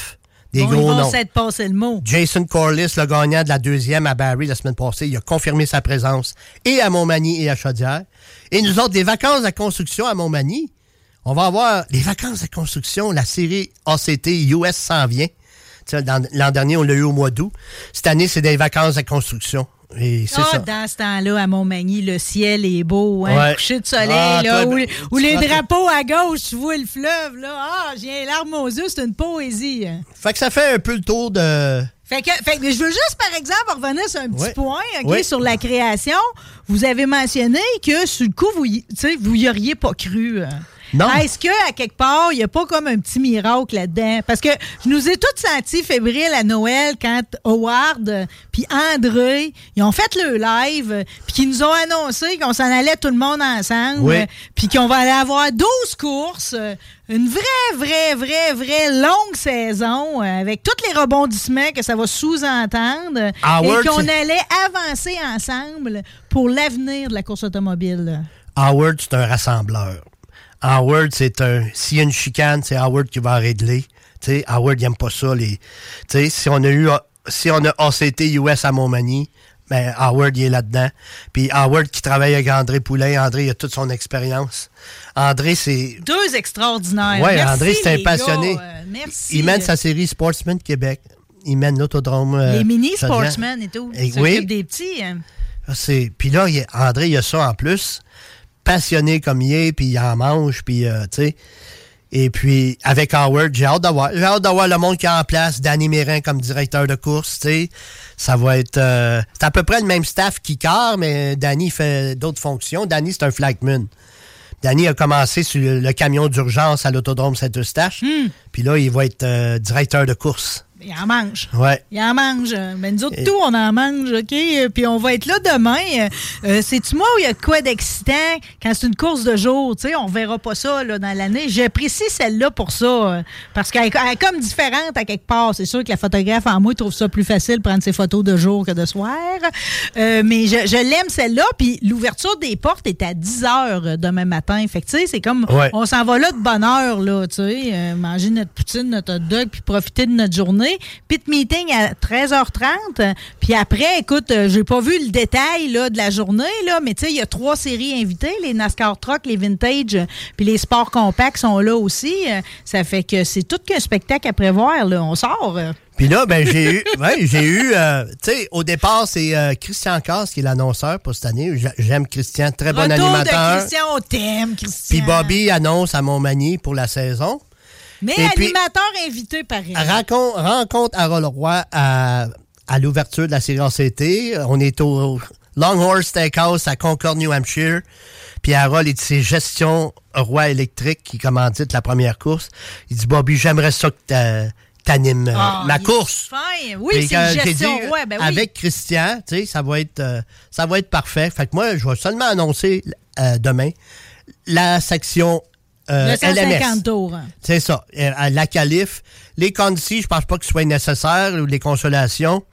Des Bon, gros noms. passé le mot. Jason Corliss, le gagnant de la deuxième à Barry la semaine passée, il a confirmé sa présence et à Montmagny et à Chaudière. Et nous autres, des vacances de construction à Montmagny, on va avoir les vacances de construction, la série ACT US s'en vient. L'an dernier, on l'a eu au mois d'août. Cette année, c'est des vacances de construction. Et Ah, ça. dans ce temps-là, à Montmagny, le ciel est beau, hein? Ouais. Coucher de soleil, Ah, là, où, ben, où les drapeaux à gauche, tu vois le fleuve, là. Ah, j'ai les larmes aux yeux, c'est une poésie. hein. Fait que ça fait un peu le tour de... Fait que, fait que je veux juste, par exemple, revenir sur un petit Ouais. point, OK, Ouais. sur la création. Vous avez mentionné que, sur le coup, vous y, tu sais, vous y auriez pas cru. euh. Non. Est-ce que à quelque part, il n'y a pas comme un petit miracle là-dedans? Parce que je nous ai tous sentis fébriles à Noël quand Howard puis André, ils ont fait le live, puis qu'ils nous ont annoncé qu'on s'en allait tout le monde ensemble, Oui. puis qu'on va aller avoir 12 courses, une vraie, vraie, vraie, vraie longue saison, euh, avec tous les rebondissements que ça va sous-entendre, et qu'on allait avancer ensemble pour l'avenir de la course automobile. Howard, c'est un rassembleur. Howard, c'est un. S'il y a une chicane, c'est Howard qui va régler. Tu sais, Howard, il aime pas ça. Les, tu sais, si on a eu. Si on a ACT US à Montmagny, ben, Howard, il est là-dedans. Puis Howard qui travaille avec André Poulain. André, il a toute son expérience. André, c'est. Deux extraordinaires. Merci, André, c'est un passionné. Euh, merci. Il mène sa série Sportsman Québec. Il mène l'autodrome. euh, Les mini sportsmen et tout. Et Il oui. des petits. hein. C'est puis là il y André il a ça en plus passionné comme il est puis il en mange puis euh, tu sais. Et puis avec Howard j'ai hâte d'avoir j'ai hâte d'avoir le monde qui est en place Danny Mérin comme directeur de course tu sais. Ça va être euh, c'est à peu près le même staff qui car mais Danny fait d'autres fonctions. Danny c'est un flagman Danny a commencé sur le, le camion d'urgence à l'autodrome Saint-Eustache. Puis là il va être euh, directeur de course Il en mange. ouais Il en mange. Ben, nous autres, tout, on en mange, OK? Euh, Puis on va être là demain. Euh, euh, C'est-tu moi où il y a de quoi d'excitant quand c'est une course de jour? Tu sais, on verra pas ça là, dans l'année. J'apprécie celle-là pour ça. euh, parce qu'elle elle est comme différente à quelque part. C'est sûr que la photographe en moi trouve ça plus facile de prendre ses photos de jour que de soir. Euh, mais je, je l'aime celle-là. Puis l'ouverture des portes est à 10 heures demain matin. Fait que tu sais, c'est comme Ouais. on s'en va là de bonne heure, là, tu sais, euh, manger notre poutine, notre hot dog, puis profiter de notre journée. Pit meeting à 13h30. euh, Puis après, écoute, euh, j'ai pas vu le détail là, de la journée, là, mais tu sais, il y a trois séries invitées, les NASCAR Truck, les Vintage, euh, puis les Sports Compacts sont là aussi. Euh, Ça fait que c'est tout qu'un spectacle à prévoir, là. On sort. Puis là, ben j'ai eu, ouais, j'ai eu, euh, tu sais, au départ, c'est euh, Christian Casse qui est l'annonceur pour cette année. J'a- J'aime Christian, très bon Retour animateur. de Christian, on t'aime, Christian. Puis Bobby annonce à Montmagny pour la saison. Mais Et puis- animateur invité, pareil. Rencontre, rencontre Harold Roy à, à l'ouverture de la série ACT. On est au Longhorn Steakhouse à Concord, New Hampshire. Puis Harold est de ses gestions Roy électrique qui commandite la première course. Il dit Bobby, j'aimerais ça que t'a- t'animes euh, Ah, ma il est course. fin. Oui, c'est j'ai gestion. dit, ben oui. Avec Christian, tu sais, ça va être euh, ça va être parfait. Fait que moi, je vais seulement annoncer euh, demain la section euh, Le 150 LMS. tours. C'est ça. Euh, à la calife. Les concis, je pense pas que ce soit nécessaire, ou les consolations.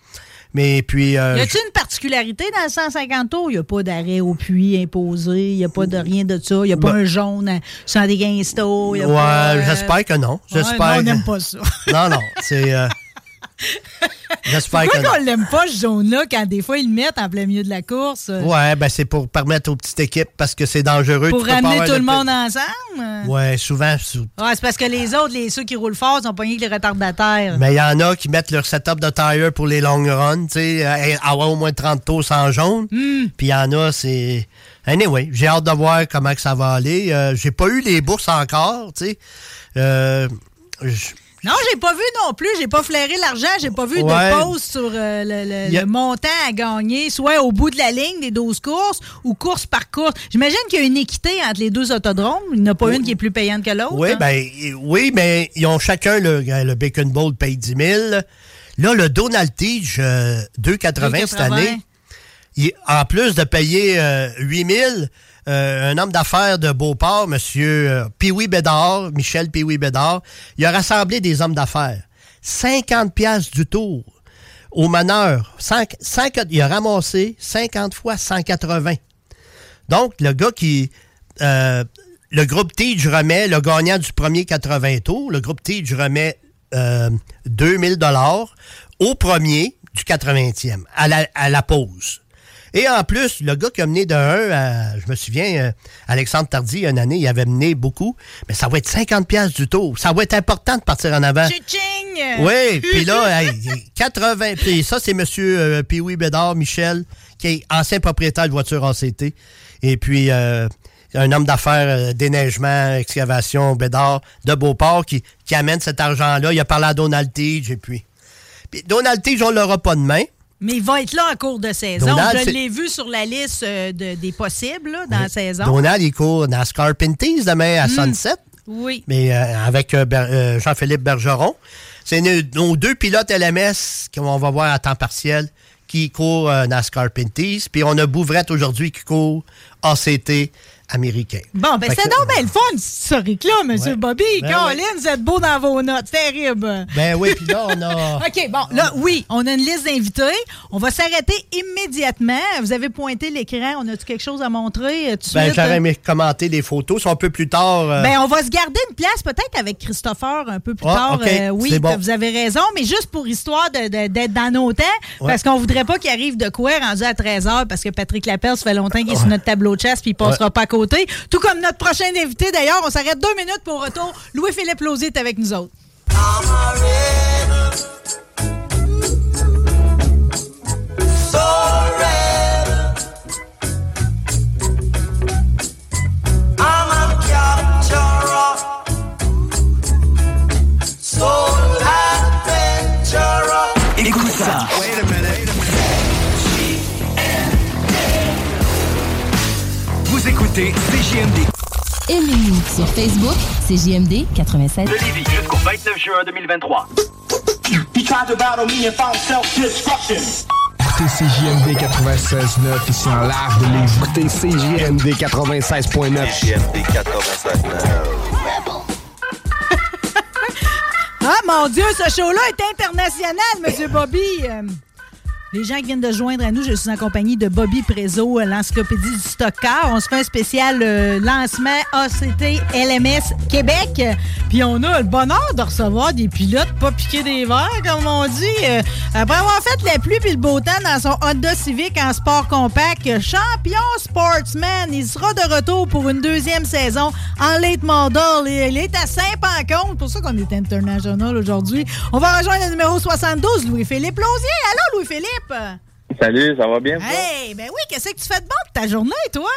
Mais puis. euh, Y a-t-il une particularité dans le 150 tours? Il n'y a pas d'arrêt au puits imposé, il n'y a pas de rien de ça, il n'y a pas Ben- un jaune à 115 tours. y a ouais, pas, euh, j'espère que non. J'espère. on n'aime pas ça. Non, non. C'est. j'espère Pourquoi qu'on l'aime pas, ce jaune-là, quand des fois ils le mettent en plein milieu de la course? Ouais, ben c'est pour permettre aux petites équipes parce que c'est dangereux. pour ramener tout le monde ensemble? Ouais, souvent. sou- Ouais, c'est parce que les autres, les, ceux qui roulent fort, sont pognés avec les retardataires. Mais il y en a qui mettent leur setup de tire pour les long runs, tu sais, avoir au moins 30 tours sans jaune. Hmm. Puis il y en a, c'est. Anyway, j'ai hâte de voir comment que ça va aller. Euh, j'ai pas eu les bourses encore, tu sais. Euh, Non, j'ai pas vu non plus. J'ai pas flairé l'argent. J'ai pas vu Ouais. de pause sur euh, le, le- Y a- le montant à gagner, soit au bout de la ligne des 12 courses ou course par course. J'imagine qu'il y a une équité entre les deux autodromes. Il n'y en a pas une qui est plus payante que l'autre. oui, hein? ben, oui, mais ils ont chacun le, le Bacon Bowl paye 10 000. Là, le Donald Tige, euh, 2,80 cette 2,80. année. Il- en plus de payer euh, 8 000, euh, un homme d'affaires de Beauport, M. Euh, Pee-Wee Bédard, Michel Pee-Wee Bédard, il a rassemblé des hommes d'affaires. 50 piastres du tour au cinq- il a ramassé 50 fois 180. Donc, le gars qui... euh, le groupe Tige remet le gagnant du premier 80 tours. Le groupe Tige remet euh, 2000 dollars au premier du 80e, à la, à la pause. Et en plus, le gars qui a mené de 1 à, je me souviens, euh, Alexandre Tardy, une année, il avait mené beaucoup, mais ça va être 50 pièces du tour. Ça va être important de partir en avant. Tching! Oui, puis là, hey, 80. Puis ça, c'est M. Euh, Pee-Wee Bédard, Michel, qui est ancien propriétaire de voiture ACT. Et puis, euh, un homme d'affaires euh, déneigement, excavation, Bédard, de Beauport, qui, qui amène cet argent-là. Il a parlé à Donald Tige, et puis. Puis Donald Tige, on l'aura pas demain. Mais il va être là en cours de saison. Donald, Je l'ai vu sur la liste euh, de- des possibles là, dans la saison. Donald, il court NASCAR Pinties demain à Sunset. Oui. mais euh, avec euh, euh, Jean-Philippe Bergeron. C'est nos, deux pilotes LMS qu'on va voir à temps partiel qui courent NASCAR Pinties. Puis on a Bouvrette aujourd'hui qui court ACT américain. Bon, ben c'est donc bien le fun, cette historique-là, M. Ouais. Bobby. Ben Colin, vous êtes beau dans vos notes. Terrible. Ben oui, puis là, on a... OK, bon, là, oui, on a une liste d'invités. On va s'arrêter immédiatement. Vous avez pointé l'écran. On a-tu quelque chose à montrer euh, tout Ben, j'aurais aimé commenter des photos. C'est un peu plus tard. euh, Ben, on va se garder une place peut-être avec Christopher un peu plus Ah, tard. OK, Euh, oui, c'est bon. vous avez raison, mais juste pour histoire d'être dans nos temps, Ouais. parce qu'on voudrait pas qu'il arrive de quoi rendu à 13h, parce que Patrick Lapelle, ça fait longtemps qu'il est sur notre tableau de chasse puis il passera pas à côté. Tout comme notre prochain invité, d'ailleurs, on s'arrête deux minutes pour retour. Louis-Philippe Lausier est avec nous autres. Écoutez CJMD Aimez-nous sur Facebook, c'est JMD 96. de Lévis jusqu'au 29 juin 2023. Écoutez CJMD 96.9 ici en live de Lévis. Écoutez CJMD 96.9. Ah, mon Dieu, ce show-là est international, Monsieur Bobby. Les gens qui viennent de joindre à nous, je suis en compagnie de Bobby Prézo, euh, l'encyclopédie du stock car. On se fait un spécial euh, lancement ACT LMS Québec. Puis on a le bonheur de recevoir des pilotes pas piqués des verres, comme on dit. Euh, après avoir fait la pluie puis le beau temps dans son Honda Civic en sport compact, champion sportsman, il sera de retour pour une deuxième saison en late model. Il est à Saint-Pancombe, pour ça qu'on est international aujourd'hui. On va rejoindre le numéro 72, Louis-Philippe Lausier. Allô, Louis-Philippe? Salut, ça va bien? toi? Hey, ben oui, qu'est-ce que tu fais de bon de ta journée, toi?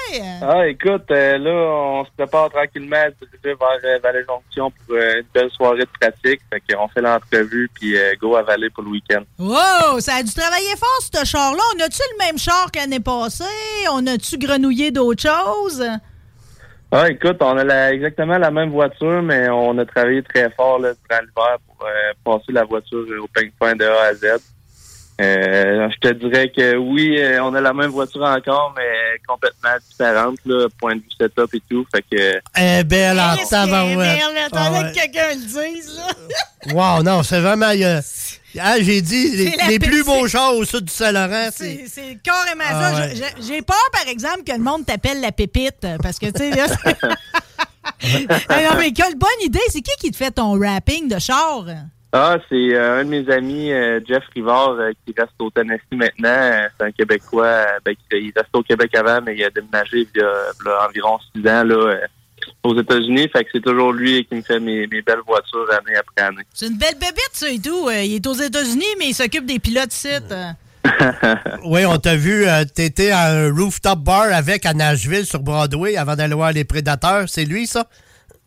Ah, écoute, euh, là, on se prépare tranquillement à se diriger vers euh, Vallée Jonction pour euh, une belle soirée de pratique. Fait qu'on fait l'entrevue, puis euh, go à Vallée pour le week-end. Wow, ça a dû travailler fort, ce char-là. On a-tu le même char qu'année passée? On a-tu grenouillé d'autres choses? Ah, écoute, on a la- exactement la même voiture, mais on a travaillé très fort là, durant l'hiver pour passer la voiture au ping-pong de A à Z. Euh, je te dirais que oui, euh, on a la même voiture encore, mais complètement différente, là, point de vue setup et tout. Fait que Eh, belle en Qu'est-ce qu'elle est tabarouette. belle, Attendez Ah ouais. que quelqu'un le dise, là. Wow, non, c'est vraiment... euh, ah, j'ai dit, les, plus beaux chars au sud du Saint-Laurent, c'est... Carrément Ah ça. ouais. J'ai peur, par exemple, que le monde t'appelle la pépite. Parce que, tu sais, là. c'est- non, mais quelle bonne idée. C'est qui qui te fait ton rapping de char? Ah, c'est euh, un de mes amis, euh, Jeff Rivard, euh, qui reste au Tennessee maintenant. C'est un Québécois. ben, qui- il restait au Québec avant, mais il a déménagé il y a là, environ six ans là, euh, aux États-Unis. Fait que c'est toujours lui qui me fait mes, mes belles voitures année après année. C'est une belle bébite, ça et tout. Il est aux États-Unis, mais il s'occupe des pilotes sites. Oui, on t'a vu, euh, t'étais à un rooftop bar avec à Nashville sur Broadway avant d'aller voir les prédateurs. C'est lui, ça?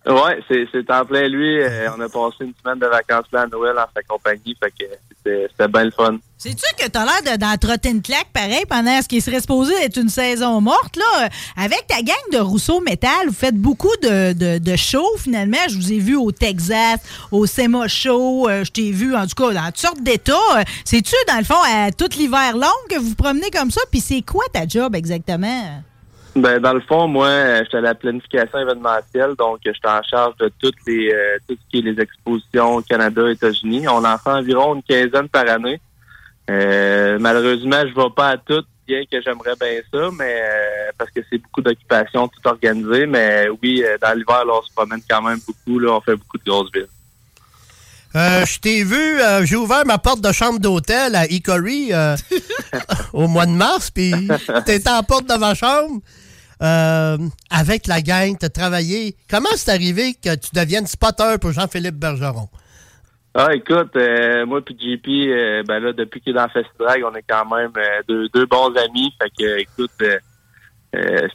Ouais, c'est, en plein lui. Euh, on a passé une semaine de vacances là à Noël en sa compagnie. Fait que c'était, bien le fun. Sais-tu que t'as l'air de- d'en trotter une claque pareil pendant ce qui serait supposé être une saison morte, là? Euh, Avec ta gang de Rousseau Metal, vous faites beaucoup de, de, de shows, finalement. Je vous ai vu au Texas, au SEMA Show. euh, je t'ai vu, en tout cas, dans toutes sortes d'états. Euh, C'est-tu, dans le fond, à tout l'hiver long que vous vous promenez comme ça? Puis c'est quoi ta job exactement? Ben, dans le fond, moi, euh, j'étais à la planification événementielle, donc euh, j'étais en charge de toutes les euh, tout ce qui est les expositions au Canada, États-Unis. On en fait environ une quinzaine par année. Euh, malheureusement, je vais pas à toutes, bien que j'aimerais bien ça, mais euh, parce que c'est beaucoup d'occupations tout organisées. Mais oui, dans l'hiver, là, on se promène quand même beaucoup. Là, on fait beaucoup de grosses villes. Euh, je t'ai vu, euh, j'ai ouvert ma porte de chambre d'hôtel à Hickory euh, au mois de mars, puis t'étais en porte de ma chambre euh, avec la gang, t'as travaillé. Comment c'est arrivé que tu deviennes spotter pour Jean-Philippe Bergeron? Ah, écoute, euh, moi puis JP, euh, ben là, depuis qu'il est dans Festidrag, on est quand même deux, bons amis. Fait que, écoute,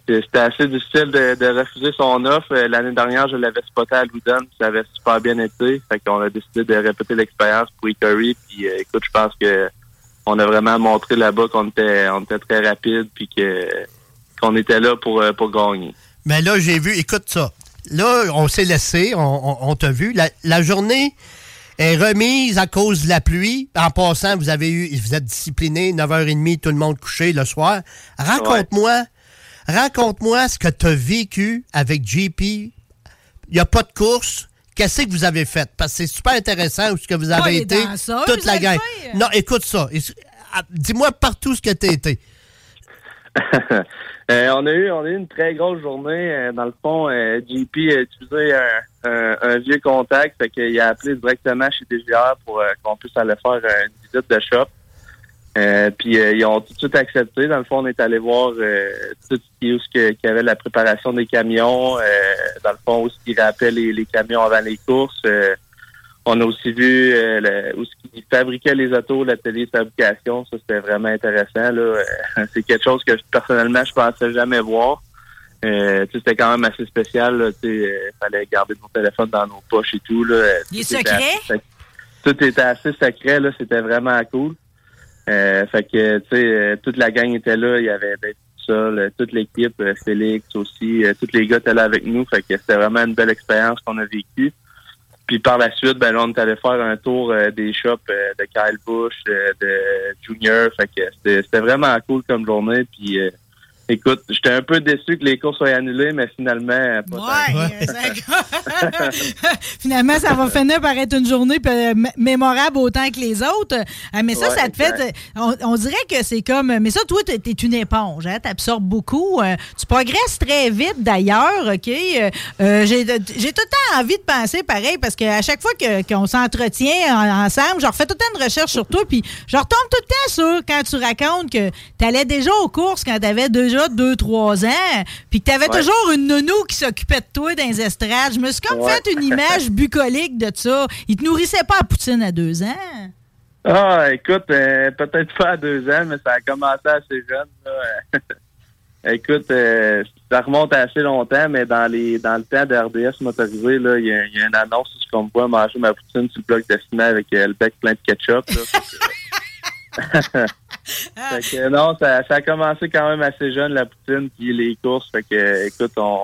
c'était assez difficile de, refuser son offre. L'année dernière, je l'avais spoté à Loudon, ça avait super bien été. Fait qu'on a décidé de répéter l'expérience pour Hickory. Puis, écoute, je pense que on a vraiment montré là-bas qu'on était, était très rapide, puis que qu'on était là pour, euh, pour gagner. Mais là, j'ai vu, écoute ça. Là, on s'est laissé, on, on- on t'a vu. La, la journée est remise à cause de la pluie. En passant, vous avez eu, vous êtes discipliné, 9h30, tout le monde couché le soir. Raconte-moi Raconte-moi ce que tu as vécu avec JP. Il n'y a pas de course. Qu'est-ce que vous avez fait? Parce que c'est super intéressant où ce que vous avez les été. toute la gang. Non, écoute ça. Is- ah, Dis-moi partout ce que tu as été. Euh, on a eu on a eu une très grosse journée. Euh, dans le fond, euh, JP a utilisé un, vieux contact, fait qu'il a appelé directement chez DGR pour qu'on puisse aller faire une visite de shop. Puis ils ont tout de suite accepté. Dans le fond, on est allé voir tout ce qui, y avait la préparation des camions. dans le fond, où ce qui rappelait les, les camions avant les courses. On a aussi vu euh, le- où ce qui fabriquait les autos, l'atelier de fabrication. Ça, c'était vraiment intéressant. Là. Euh, C'est quelque chose que personnellement, je pensais jamais voir. Euh, c'était quand même assez spécial. Euh, fallait garder nos téléphones dans nos poches et tout. Là. Euh, Les tout était assez Tout était assez secret. Là. C'était vraiment cool. Euh, fait que, tu sais, toute la gang était là. Il y avait ben, tout ça, là, toute l'équipe, Félix aussi, tous les gars étaient là avec nous. Fait que c'était vraiment une belle expérience qu'on a vécue. Puis par la suite, ben là, on est allé faire un tour euh, des shops euh, de Kyle Busch, euh, de Junior. Fait que c'était c'était vraiment cool comme journée. Puis euh, écoute, j'étais un peu déçu que les courses soient annulées, mais finalement, euh, pas. Ouais, ça- Finalement, ça va finir par être une journée euh, mémorable autant que les autres. Euh, mais ça, Ouais, ça te fait. exact. On, on dirait que c'est comme. Mais ça, toi, t'es t'es une éponge. Hein? T'absorbes beaucoup. Euh, tu progresses très vite, d'ailleurs. OK? Euh, euh, J'ai tout le temps envie de penser pareil parce qu'à chaque fois que- qu'on s'entretient en- ensemble, je refais tout le temps de recherche sur toi. Puis je retombe tout le temps sur quand tu racontes que tu allais déjà aux courses quand tu avais déjà 2-3 ans. Puis que tu avais Ouais. toujours une nounou qui s'occupait de toi dans les estrades. Je me suis comme Ouais. fait une image bucolique de ça. Il te nourrissait pas à poutine à deux ans. Ah, écoute, euh, peut-être pas à deux ans, mais ça a commencé assez jeune. là. écoute, euh, ça remonte à assez longtemps, mais dans les dans le temps de RDS motorisé, là, il y, a- il y a une annonce où on me voit manger ma poutine sur le bloc de ciment avec euh, le bec plein de ketchup. là. Fait que- non, ça, ça a commencé quand même assez jeune, la poutine, puis les courses. Fait que, écoute, on,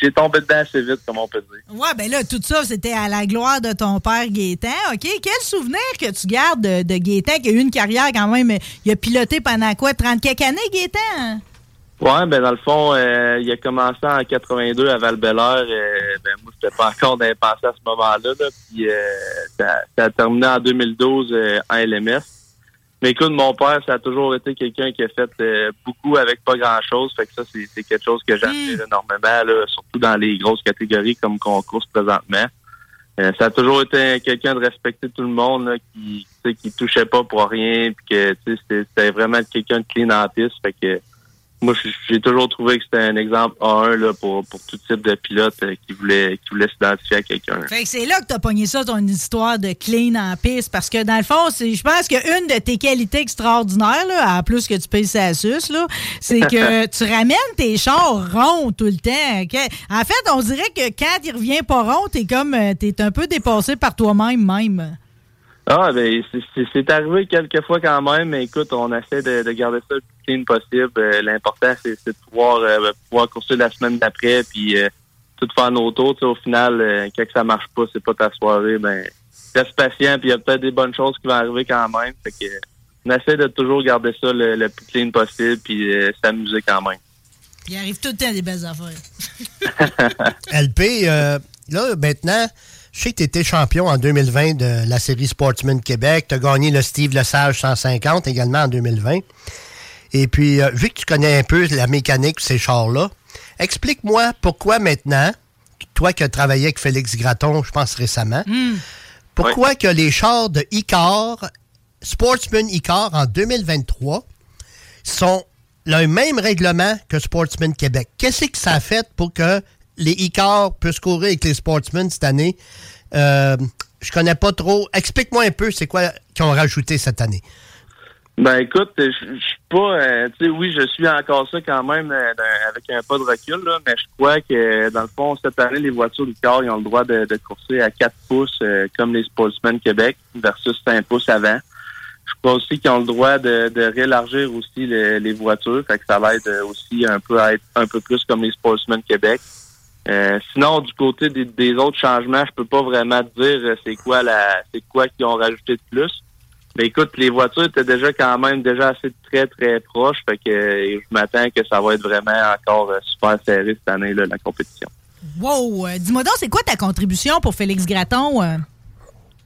j'ai tombé dedans assez vite, comme on peut dire. Ouais, ben là, tout ça, c'était à la gloire de ton père Gaétan, OK? Quel souvenir que tu gardes de, de Gaétan, qui a eu une carrière quand même, il a piloté pendant quoi, 30 quelques années, Gaétan? Ouais, ben dans le fond, euh, il a commencé en 82 à val euh, ben moi, j'étais pas encore pensées à ce moment-là. Là, puis euh, ça, ça a terminé en 2012 euh, en LMS. Mais écoute, mon père, ça a toujours été quelqu'un qui a fait euh, beaucoup avec pas grand-chose. Fait que ça, c'est, quelque chose que j'admire énormément, là, surtout dans les grosses catégories comme concours présentement. Euh, ça a toujours été quelqu'un de respecter tout le monde, là, qui, qui touchait pas pour rien, puis que tu sais, c'était, c'était vraiment quelqu'un de clean en piste. Fait que moi, j'ai toujours trouvé que c'était un exemple A1 là, pour, pour tout type de pilote euh, qui voulait qui voulait s'identifier à quelqu'un. Fait que c'est là que t'as pogné ça, ton histoire de clean en piste, parce que dans le fond, c'est, je pense qu'une de tes qualités extraordinaires, là, en plus que tu payes à sus, là, c'est que tu ramènes tes chars ronds tout le temps. En fait, on dirait que quand il revient pas rond, t'es comme, euh, t'es un peu dépassé par toi-même même. Ah, ben, c'est- arrivé quelques fois quand même, mais écoute, on essaie de, de garder ça le plus clean possible. Euh, L'important, c'est de pouvoir, euh, pouvoir courser la semaine d'après, puis euh, tout faire nos tours. Au final, euh, quand ça marche pas, c'est pas ta soirée, ben, reste patient, puis il y a peut-être des bonnes choses qui vont arriver quand même. Fait que, on essaie de toujours garder ça le, le plus clean possible, puis euh, s'amuser quand même. Il arrive tout le temps des belles affaires. LP, euh, là, maintenant, je sais que tu étais champion en 2020 de la série Sportsman Québec. Tu as gagné le Steve Lesage 150 également en 2020. Et puis, euh, vu que tu connais un peu la mécanique de ces chars-là, explique-moi pourquoi maintenant, toi qui as travaillé avec Félix Gratton, je pense récemment, pourquoi que les chars de Icar, Sportsman Icar en 2023, sont le même règlement que Sportsman Québec? Qu'est-ce que ça a fait pour que les Icar puissent courir avec les Sportsmen cette année? Euh, je connais pas trop. Explique-moi un peu c'est quoi qu'ils ont rajouté cette année. Ben écoute, je suis pas, euh, tu sais, oui, je suis encore ça quand même euh, avec un pas de recul, mais je crois que dans le fond, cette année, les voitures du corps, ont le droit de, de courser à 4 pouces comme les Sportsmen Québec versus 5 pouces avant. Je crois aussi qu'ils ont le droit de, de rélargir aussi le- les voitures, fait que ça aussi un peu à être un peu plus comme les Sportsmen Québec. Euh, sinon, du côté des, des autres changements, je peux pas vraiment te dire euh, c'est quoi la c'est quoi qu'ils ont rajouté de plus. Mais écoute, les voitures étaient déjà quand même déjà assez très, très proches. Fait que euh, je m'attends que ça va être vraiment encore super serré cette année, là, la compétition. Wow! Dis-moi donc, c'est quoi ta contribution pour Félix Gratton?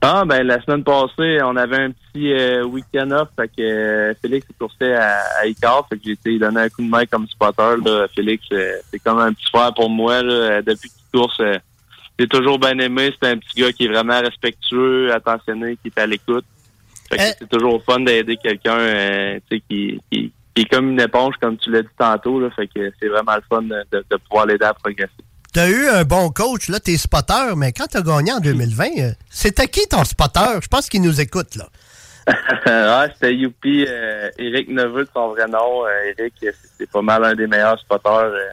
Ah, ben la semaine passée, on avait un petit euh, week-end off. Fait que euh, Félix il coursait à, à Icar. Fait que j'ai été donner un coup de main comme spotter. Là. Félix, euh, c'est comme un petit frère pour moi. Là. Euh, Depuis qu'il course, j'ai toujours bien aimé. C'est un petit gars qui est vraiment respectueux, attentionné, qui est à l'écoute. Fait que c'est toujours fun d'aider quelqu'un qui, qui, qui est comme une éponge, comme tu l'as dit tantôt. Là. Fait que c'est vraiment le fun de, de- de pouvoir l'aider à progresser. T'as eu un bon coach, là, t'es spotter, mais quand t'as gagné en 2020, euh, c'était qui ton spotter? Je pense qu'il nous écoute, là. Ouais, c'était Youpi, euh, Eric Neveu, son vrai nom. Euh, Eric, euh, c'est- c'est pas mal un des meilleurs spotters euh,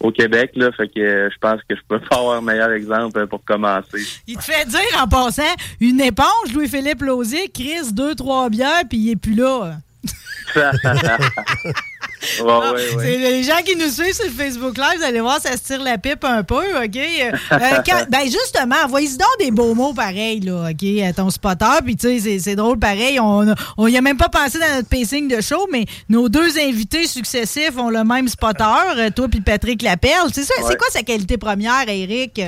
au Québec, là. Fait que euh, je pense que je peux pas avoir un meilleur exemple euh, pour commencer. Il te fait dire en passant une éponge, Louis-Philippe Lausier, Chris, deux, trois bières, puis il est plus là. les gens qui nous suivent sur Facebook Live, vous allez voir, ça se tire la pipe un peu, OK? Euh, quand- ben justement, envoyez donc des beaux mots pareils, là, OK, à ton spotter. Puis tu sais, c'est- drôle pareil. On on y a même pas pensé dans notre pacing de show, mais nos deux invités successifs ont le même spotter, euh, toi puis Patrick Laperle. C'est ça, c'est quoi sa qualité première, Eric?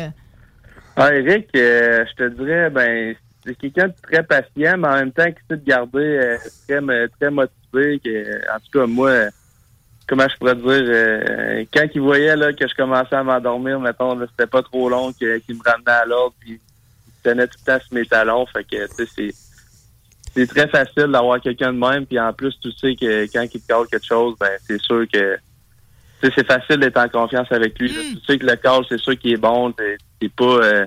Ah, Eric, euh, je te dirais, ben, c'est quelqu'un de très patient, mais en même temps qui sait te garder euh, très, mo- très motivé. Que, en tout cas, moi, euh, comment je pourrais dire, euh, quand il voyait là, que je commençais à m'endormir, mettons, c'était pas trop long, qu'il me ramenait à l'ordre, puis il tenait tout le temps sur mes talons. Fait que, tu sais, c'est c'est très facile d'avoir quelqu'un de même, puis en plus, tu sais que quand il te call quelque chose, ben, c'est sûr que c'est facile d'être en confiance avec lui. là. Tu sais que le call, c'est sûr qu'il est bon. T'es pas. euh,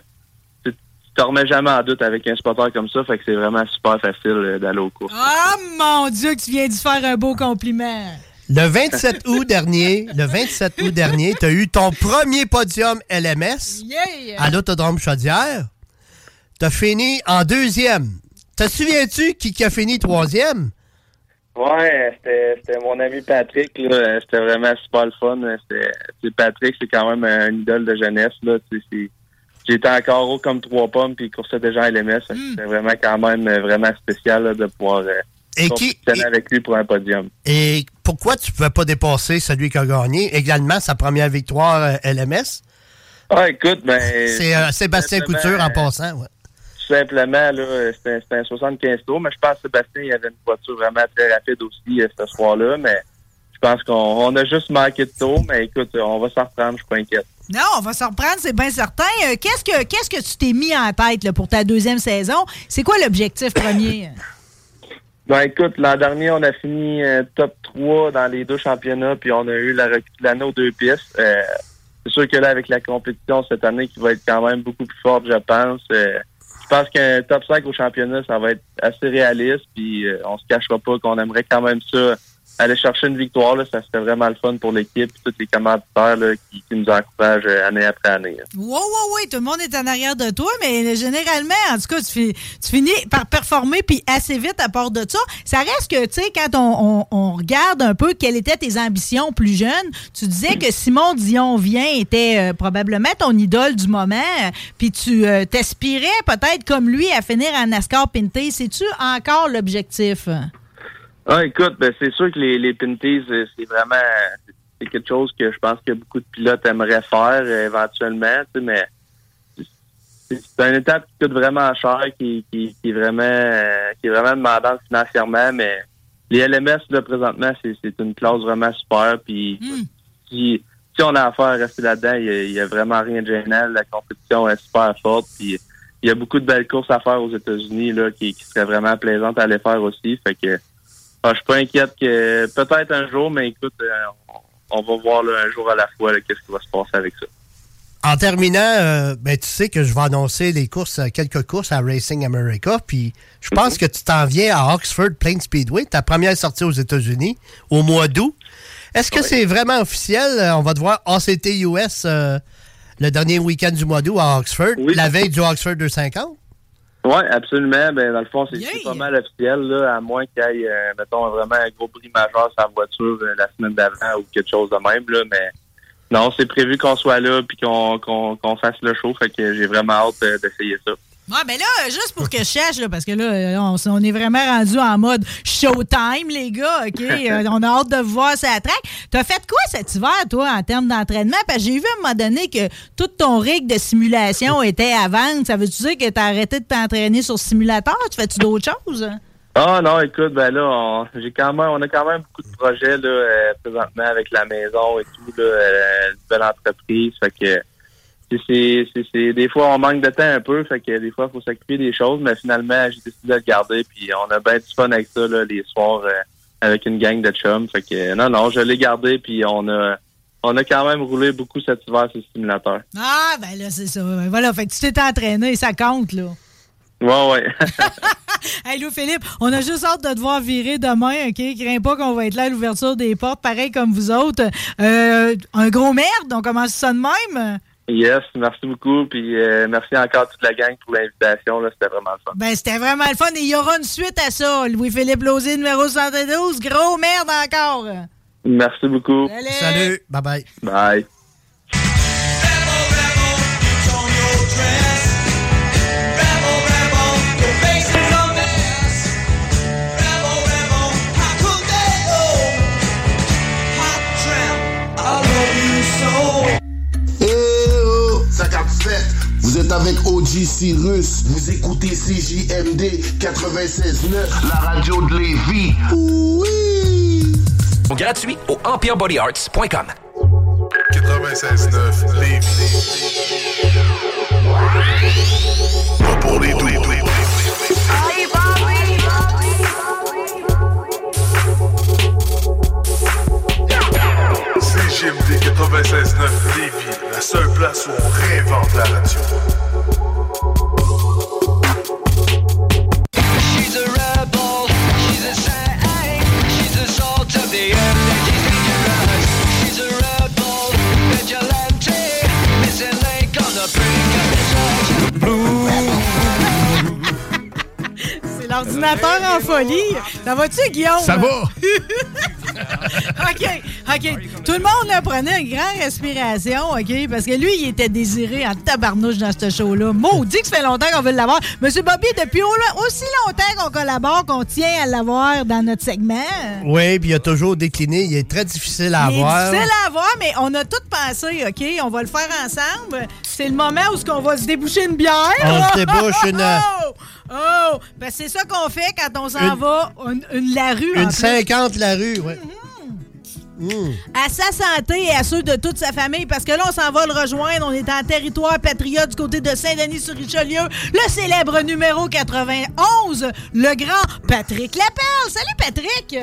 te remets jamais en doute avec un spotter comme ça. Fait que c'est vraiment super facile euh, d'aller aux courses. Ah, mon Dieu, que tu viens de faire un beau compliment. Le 27 août dernier, le 27 août dernier, t'as eu ton premier podium LMS Yeah! à l'Autodrome Chaudière. T'as fini en deuxième. Te souviens-tu qui, qui a fini troisième? Ouais, c'était mon ami Patrick. là. C'était vraiment super le fun. Tu Patrick, c'est quand même un idole de jeunesse. là. Tu J'étais encore haut comme trois pommes, puis il coursait déjà en LMS. Que C'était vraiment quand même euh, vraiment spécial là, de pouvoir euh, Et qui- compétitionner avec lui pour un podium. Et pourquoi tu ne pouvais pas dépasser celui qui a gagné? Également sa première victoire euh, LMS? Ah, écoute, ben. C'est euh, Sébastien Couture en passant. ouais. Tout simplement, là, c'était un 75 tours, mais je pense que Sébastien, il avait une voiture vraiment très rapide aussi ce soir-là, mais je pense qu'on on a juste manqué de tours, mais écoute, on va s'en reprendre, je suis pas inquiète. Non, on va s'en reprendre, c'est bien certain. Euh, Qu'est-ce que qu'est-ce que tu t'es mis en tête pour ta deuxième saison? C'est quoi l'objectif premier? Ben écoute, l'an dernier, on a fini euh, top 3 dans les deux championnats, puis on a eu la l'année aux deux pistes. Euh, c'est sûr que là, avec la compétition cette année qui va être quand même beaucoup plus forte, je pense, je pense qu'un top 5 au championnat, ça va être assez réaliste, puis on se cachera pas qu'on aimerait quand même ça aller chercher une victoire. Là, ça serait vraiment le fun pour l'équipe et tous les commanditaires qui, qui nous encouragent euh, année après année. Oui, oui, oui, tout le monde est en arrière de toi, mais généralement, en tout cas, tu, fi- tu finis par performer, puis assez vite à part de ça. Ça reste que, tu sais, quand on, regarde un peu quelles étaient tes ambitions plus jeunes, tu disais que Simon Dion vient était euh, probablement ton idole du moment, puis tu euh, t'aspirais peut-être comme lui à finir en NASCAR Pinté. C'est-tu encore l'objectif? Ah, écoute, ben, c'est sûr que les, les Pinties, euh, c'est vraiment c'est quelque chose que je pense que beaucoup de pilotes aimeraient faire euh, éventuellement, tu sais, mais c'est une étape qui coûte vraiment cher, qui, qui, qui est vraiment euh, qui est vraiment demandante financièrement, mais les LMS là présentement, c'est c'est une classe vraiment super. Puis si, si on a affaire à rester là-dedans, il y a- il y, a vraiment rien de gênant. La compétition est super forte. Puis il y a beaucoup de belles courses à faire aux États-Unis là, qui, qui seraient vraiment plaisantes à aller faire aussi. Fait que ah, je suis pas inquiète que peut-être un jour, mais écoute, euh, on, va voir là, un jour à la fois qu'est-ce qui va se passer avec ça. En terminant, euh, ben, tu sais que je vais annoncer les courses, euh, quelques courses à Racing America, puis je pense que tu t'en viens à Oxford Plain Speedway, ta première sortie aux États-Unis, au mois d'août. Est-ce que c'est vraiment officiel? On va te voir ACT US euh, le dernier week-end du mois d'août à Oxford, la veille du Oxford 250. Oui, absolument. Ben, dans le fond, c'est pas mal officiel, là, à moins qu'il y ait, euh, mettons, vraiment un gros prix majeur sur la voiture euh, la semaine d'avant ou quelque chose de même, là, mais non, c'est prévu qu'on soit là puis qu'on qu'on qu'on fasse le show, fait que j'ai vraiment hâte euh, d'essayer ça. Ouais, mais là, juste pour que je cherche, là, parce que là, on, on est vraiment rendu en mode showtime, les gars, OK? Euh, on a hâte de voir ça track. T'as fait quoi cet hiver, toi, en termes d'entraînement? Parce que j'ai vu à un moment donné que tout ton rig de simulation était à vendre. Ça veut-tu dire que t'as arrêté de t'entraîner sur simulateur? Tu fais-tu d'autres choses? Ah non, écoute, ben là, on, j'ai quand même, on a quand même beaucoup de projets là, euh, présentement avec la maison et tout, là, euh, une belle entreprise. Fait que c'est, des fois on manque de temps un peu, fait que des fois il faut s'occuper des choses, mais finalement j'ai décidé de le garder, puis on a bien du fun avec ça là, les soirs euh, avec une gang de chums. Fait que non, non, je l'ai gardé, puis on a on a quand même roulé beaucoup cet hiver sur le simulateur. Ah, ben là, c'est ça. Ben Voilà, fait que tu t'es entraîné, ça compte, là. Ouais, ouais. Hey, Louis-Philippe, on a juste hâte de te voir virer demain, OK? Crains pas qu'on va être là à l'ouverture des portes, pareil comme vous autres. Euh, un gros merde, on commence ça de même? Yes, merci beaucoup, puis euh, merci encore à toute la gang pour l'invitation, là, c'était vraiment le fun. Ben, c'était vraiment le fun et il y aura une suite à ça. Louis-Philippe Lausier, numéro 112. Gros merde encore. Merci beaucoup. Salut. Bye bye. Bye. Êtes avec OG Cyrus. Vous écoutez CJMD 96.9, la radio de Lévis. Oui. Gratuit au empirebodyarts.com. 96.9 Lévis. Pas pour les doux. CGMD 96.9 Lévis, la seule place où on réinvente la radio. L'ordinateur en folie. Ça va-tu, Guillaume? Ça va. OK, OK. Tout le monde là, prenait une grande respiration, OK? Parce que lui, il était désiré en tabarnouche dans ce show-là. Maudit que ça fait longtemps qu'on veut l'avoir. Monsieur Bobby, depuis au- aussi longtemps qu'on collabore, qu'on tient à l'avoir dans notre segment. Oui, puis il a toujours décliné. Il est très difficile à Il est avoir. difficile à avoir, mais on a tout pensé, OK? On va le faire ensemble. C'est le moment où on va se déboucher une bière. On se débouche une- Oh! Oh! Ben, c'est ça qu'on fait quand on s'en Une- va une, une la rue. en Une plus. 50 la rue, oui. Mm. À sa santé et à ceux de toute sa famille, parce que là, on s'en va le rejoindre. On est en territoire patriote du côté de Saint-Denis-sur-Richelieu. Le célèbre numéro 91, le grand Patrick Lapelle. Salut, Patrick!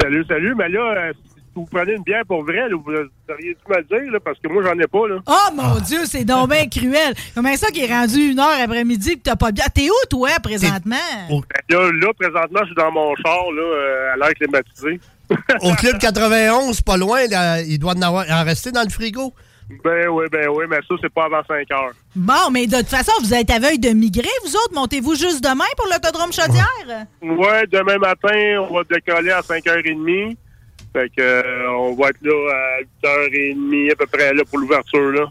Salut, salut. Mais là, euh, vous prenez une bière pour vrai, là, vous auriez dû me le dire, là, parce que moi, j'en ai pas. Là. Oh mon Dieu, c'est donc bien cruel. Comment ça qui est rendu une heure après-midi que t'as pas de bière? T'es où, toi, présentement? Ben Là, là, présentement, je suis dans mon char, là, euh, à l'air climatisé. Au club 91, pas loin, là, il doit en, avoir, en rester dans le frigo. Ben oui, ben oui, mais ça, c'est pas avant 5 heures. Bon, mais de toute façon, vous êtes à veille de migrer, vous autres. Montez-vous juste demain pour l'autodrome Chaudière? Ouais, demain matin, on va décoller à 5h30. Fait que, euh, on va être là à 8h30 à peu près là, pour l'ouverture. là.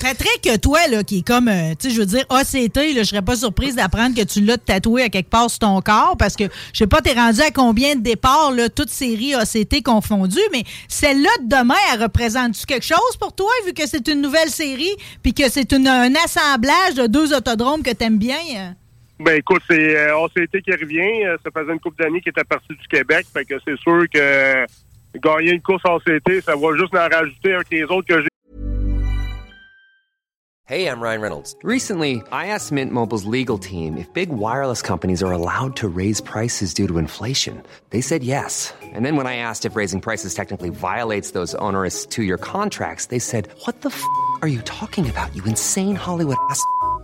Patrick, toi, là, qui est comme, euh, tu sais, je veux dire, ACT, là, je serais pas surprise d'apprendre que tu l'as tatoué à quelque part sur ton corps parce que, je sais pas, t'es rendu à combien de départs, là, toutes séries ACT confondues, mais celle-là de demain, elle représente-tu quelque chose pour toi, vu que c'est une nouvelle série puis que c'est un assemblage de deux autodromes que t'aimes bien? Ben écoute, c'est euh, ACT qui revient. Euh, Ça faisait une couple d'années qu'il était parti du Québec. Fait que c'est sûr que gagner une course ACT, ça va juste en rajouter un que les autres que j'ai. Hey, I'm Ryan Reynolds. Recently, I asked Mint Mobile's legal team if big wireless companies are allowed to raise prices due to inflation. They said yes. And then when I asked if raising prices technically violates those onerous two year contracts, they said, What the f are you talking about, you insane Hollywood ass?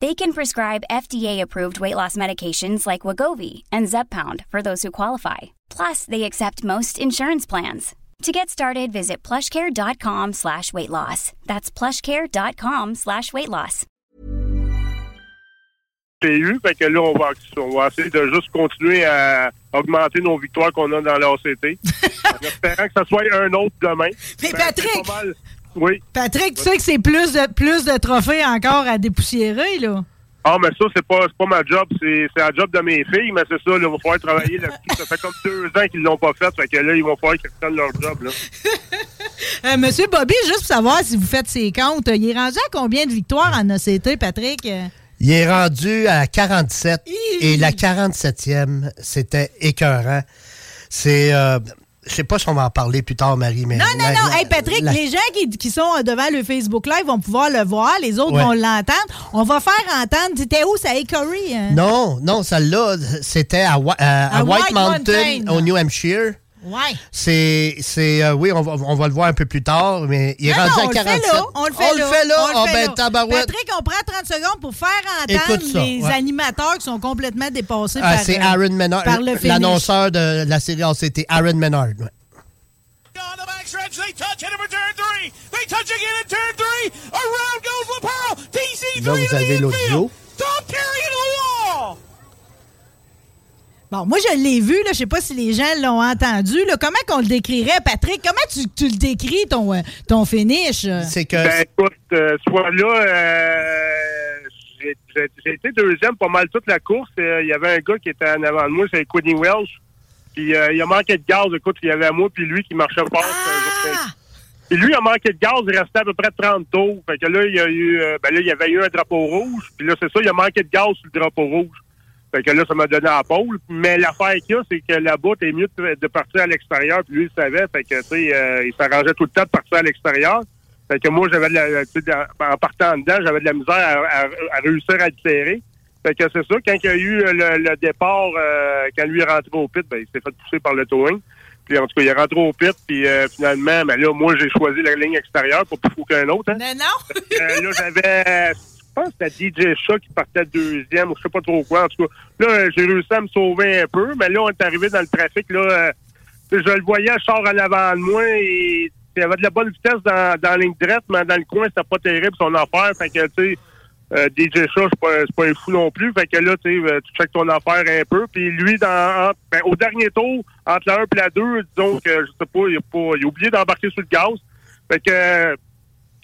They can prescribe FDA-approved weight loss medications like Wagovi and Zepbound for those who qualify. Plus, they accept most insurance plans. To get started, visit plushcare.com slash weight loss. That's plushcare.com slash weight loss. eu. Fait que là, on va, on va essayer de juste continuer à augmenter nos victoires qu'on a dans l'ACT. en espérant que ça soit un autre demain. Mais Ben, Patrick! Oui. Patrick, tu sais que c'est plus de, plus de trophées encore à dépoussiérer, là? Ah, mais ça, c'est pas, c'est pas ma job. C'est, c'est la job de mes filles, mais c'est ça, là, il va falloir travailler là-dessus. Ça fait comme deux ans qu'ils l'ont pas fait. Fait que là, il va falloir qu'ils reprennent leur job, là. Euh, Monsieur Bobby, juste pour savoir si vous faites ses comptes, il est rendu à combien de victoires en ACT, Patrick? Il est rendu à 47 et la 47e, c'était écœurant. C'est. euh, je sais pas si on va en parler plus tard, Marie, mais. Non, non, non. la- Hey, Patrick, la- les gens qui, qui sont devant le Facebook Live vont pouvoir le voir. Les autres Ouais. vont l'entendre. On va faire entendre. C'était où, ça, Hickory? hein? Non, non, celle-là, c'était à, White, White Mountain, Mountain. au New Hampshire. Ouais. C'est, c'est, euh, oui, on va, on va le voir un peu plus tard, mais il est Non, rendu non, à on le 47. fait là. On le fait on là. le fait là? on le Ah, fait ben, là. Patrick, on prend 30 secondes pour faire entendre ça, les ouais. animateurs qui sont complètement dépassés Ah, par, c'est euh, Aaron Menard, par le finish. l'annonceur de la série ACT, Aaron Menard. ouais. On the they touch turn three. They touch again in turn three. Around goes LaPearl. TC3 Là, vous avez l'audio. Tom wall. Bon, moi, je l'ai vu. là. Je sais pas si les gens l'ont entendu. là. Comment qu'on le décrirait, Patrick? Comment tu, tu le décris, ton, euh, ton finish? C'est que. Ben, écoute, euh, ce fois-là, euh, j'ai- été deuxième pas mal toute la course. Euh, Il y avait un gars qui était en avant de moi, c'est Quidney Welsh. Puis euh, il a manqué de gaz. Écoute, il y avait moi puis lui qui marchait pas. Puis lui, il a manqué de gaz. Il restait à peu près 30 tours. Fait que là, il y a eu, euh, ben là, il y avait eu un drapeau rouge. Puis là, c'est ça, il a manqué de gaz sur le drapeau rouge. Fait que là, ça m'a donné la pôle. Mais l'affaire qu'il y a, c'est que là-bas, t'es mieux de, partir à l'extérieur. Puis lui, il savait. Fait que, tu sais, euh, il s'arrangeait tout le temps de partir à l'extérieur. Fait que moi, j'avais de la, en partant dedans, j'avais de la misère à, à- à réussir à le serrer. Fait que c'est ça, quand il y a eu le, le départ, euh, quand lui est rentré au pit, ben, il s'est fait pousser par le towing. Puis en tout cas, il est rentré au pit, puis euh, finalement, ben là, moi, j'ai choisi la ligne extérieure pour plus fou qu'un autre. Hein. Non, non. Euh, là, j'avais, pense que c'était DJ Shaw qui partait deuxième, ou je sais pas trop quoi. En tout cas, là, j'ai réussi à me sauver un peu, mais là, on est arrivé dans le trafic, là, euh, je le voyais, je sors en avant de moi, et il avait de la bonne vitesse dans, dans la ligne droite, mais dans le coin, c'était pas terrible son affaire. Fait que, tu sais, euh, DJ Shaw, c'est pas, pas un fou non plus. Fait que là, tu sais, euh, tu checkes ton affaire un peu. Puis lui, dans, ben, au dernier tour, entre la 1 et la 2, disons que, je sais pas, il a, pas, il a oublié d'embarquer sur le gaz. Fait que,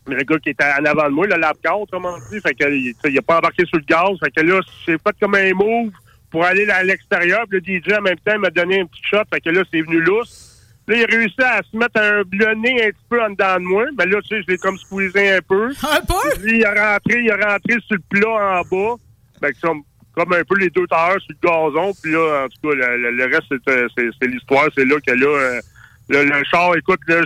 euh, le gars qui était en avant de moi, le lap 4, comment dit, fait que, il, tu sais, il a pas embarqué sur le gaz. Fait que là, j'ai fait comme un move pour aller à l'extérieur. Puis le DJ, en même temps, il m'a donné un petit shot. Fait que là, c'est venu lousse. Là, il a réussi à se mettre un nez un petit peu en dedans de moi. Mais là, tu sais, je l'ai comme squeezé un peu. Un peu? Il a rentré, il a rentré sur le plat en bas. Fait que comme, comme un peu les deux tailleurs sur le gazon. Puis là, en tout cas, le, reste, c'est, euh, c'est, l'histoire. C'est là que là, euh, le, le char, écoute, là,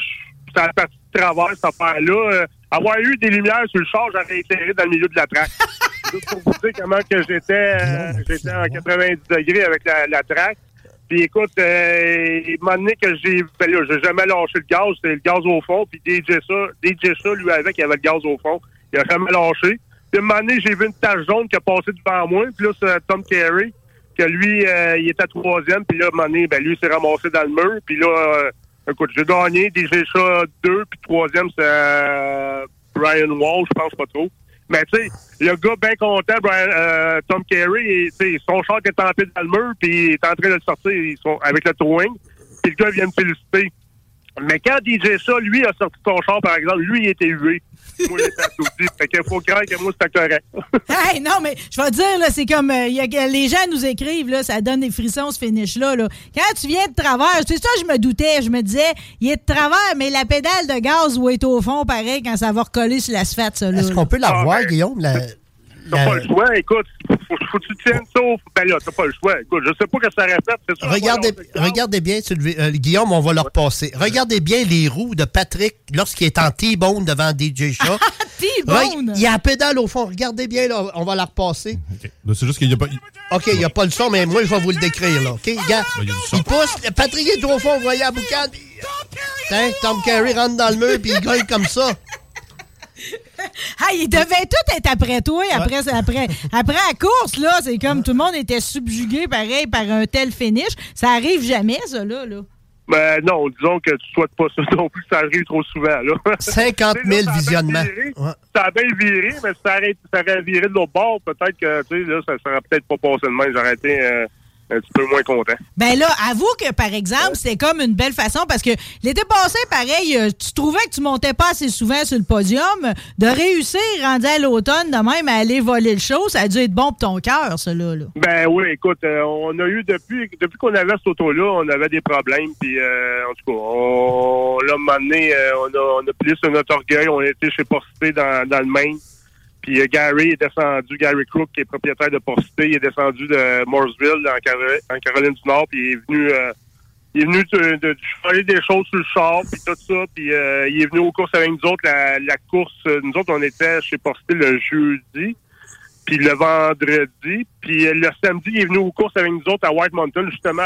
c'est la partie de travers, cette affaire-là. Avoir eu des lumières sur le char, j'aurais éclairé dans le milieu de la traque. Juste pour vous dire comment que j'étais, euh, j'étais en 90 degrés avec la, la traque. Puis écoute, euh, il m'a donné que j'ai ben là, j'ai jamais lâché le gaz, c'était le gaz au fond, puis DJ ça, DJ ça, lui avec, il avait le gaz au fond. Il a jamais lâché. Puis un moment donné, j'ai vu une tache jaune qui a passé devant moi, puis là, c'est Tom Carey, que lui, euh, il était troisième, puis là, un moment donné, ben lui, il s'est ramassé dans le mur, puis là, euh, écoute, j'ai gagné, DJ ça deux, puis troisième, c'est euh, Brian Wall, je pense pas trop. Mais tu sais, le gars bien content, Brian, euh, Tom Carey, son char est tempé dans le mur, puis il est en train de le sortir ils sont, avec le towing. Puis le gars vient me féliciter. Mais quand DJ ça, lui, a sorti son char, par exemple, lui, il était hué. Moi. Fait qu'il faut croire que moi, c'était correct. Hey, non, mais je vais te dire, là, c'est comme euh, y a- les gens nous écrivent, là, ça donne des frissons, ce finish-là. Là. Quand tu viens de travers, c'est ça, je me doutais. Je me disais, il est de travers, mais la pédale de gaz va être au fond, pareil, quand ça va recoller sur l'asphalte, ça. Là, Est-ce qu'on peut la revoir, Guillaume? La, T'as pas le choix. Écoute, faut, faut que tu tiennes ça. au- Ben là, t'as pas le choix. Écoute, je sais pas que ça répète. C'est sûr. Regardez, regardez bien, euh, Guillaume, on va le repasser. Regardez bien les roues de Patrick lorsqu'il est en T-bone devant DJ Shaw. T-bone? Il y a la pédale au fond. Regardez bien, là, on va la repasser. C'est juste qu'il n'y a pas. OK, il n'y a pas le son, mais moi, je vais vous le décrire. Là. OK, gars, Ben, il pousse. Patrick est au fond, vous voyez boucane. puis- Tiens, Tom Carey rentre dans le mur, puis il gagne comme ça. Ah, ils devaient tous être après toi, après, après, après la course, là. C'est comme tout le monde était subjugué, pareil, par un tel finish. Ça arrive jamais, ça, là. là. Ben non, disons que tu souhaites pas ça non plus, ça arrive trop souvent. Là. 50 000 Tu sais, là, ça a bien visionnements. viré, Ouais. Ça a bien viré, mais si ça aurait, ça aurait viré de l'autre bord, peut-être que tu sais, là, ça serait peut-être pas passé de main. J'aurais été euh, un petit peu moins content. Ben là, avoue que, par exemple, c'est comme une belle façon parce que l'été passé, pareil, euh, tu trouvais que tu montais pas assez souvent sur le podium. De réussir, rendu à l'automne, de même à aller voler le show, ça a dû être bon pour ton cœur, ça, là. là. Ben oui, écoute, euh, on a eu depuis depuis qu'on avait cette auto-là, on avait des problèmes. Puis euh, en tout cas, on l'a mené, euh, on a on a notre orgueil, on a été chez Porcité dans, dans le Maine. Puis euh, Gary est descendu, Gary Crook, qui est propriétaire de Porcité, il est descendu de Mooresville, en, Caro- en Caroline du Nord, puis il est venu euh, il est venu de, de, des choses sur le char, puis tout ça, puis euh, il est venu aux courses avec nous autres. La, course, euh, nous autres, on était chez Porcité le jeudi, puis le vendredi, puis le samedi, il est venu aux courses avec nous autres à White Mountain, justement,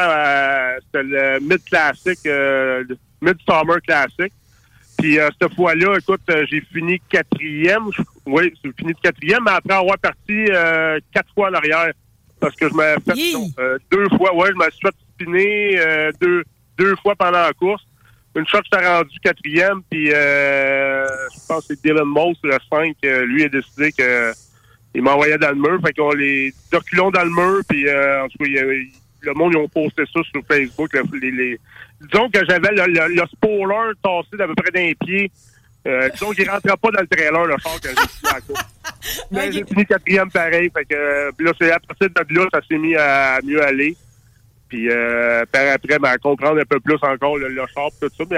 c'était le Mid Classic, euh, le Mid Summer Classic. Puis euh, cette fois-là, écoute, euh, j'ai fini quatrième. Oui, j'ai fini de quatrième, mais après avoir parti euh, quatre fois en arrière. Parce que je m'ai fait non, euh, deux fois, ouais, je me suis fait spinner euh, deux, deux fois pendant la course. Une fois que j'étais rendu quatrième, puis euh, je pense que c'est Dylan Moss, le 5, euh, lui a décidé que il m'envoyait dans le mur. Fait qu'on les reculons dans le mur, puis euh, en tout cas, il le monde, ils ont posté ça sur Facebook. le- les, les- Disons que j'avais le, le, le spoiler tassé d'à peu près d'un pied. Euh, disons qu'il rentrait pas dans le trailer, le char, que j'ai fini course. Mais j'ai fini quatrième pareil. Fait que, euh, là, c'est à partir de là, ça s'est mis à mieux aller. Puis euh, par après, ben, à comprendre un peu plus encore le, le char tout ça. Mais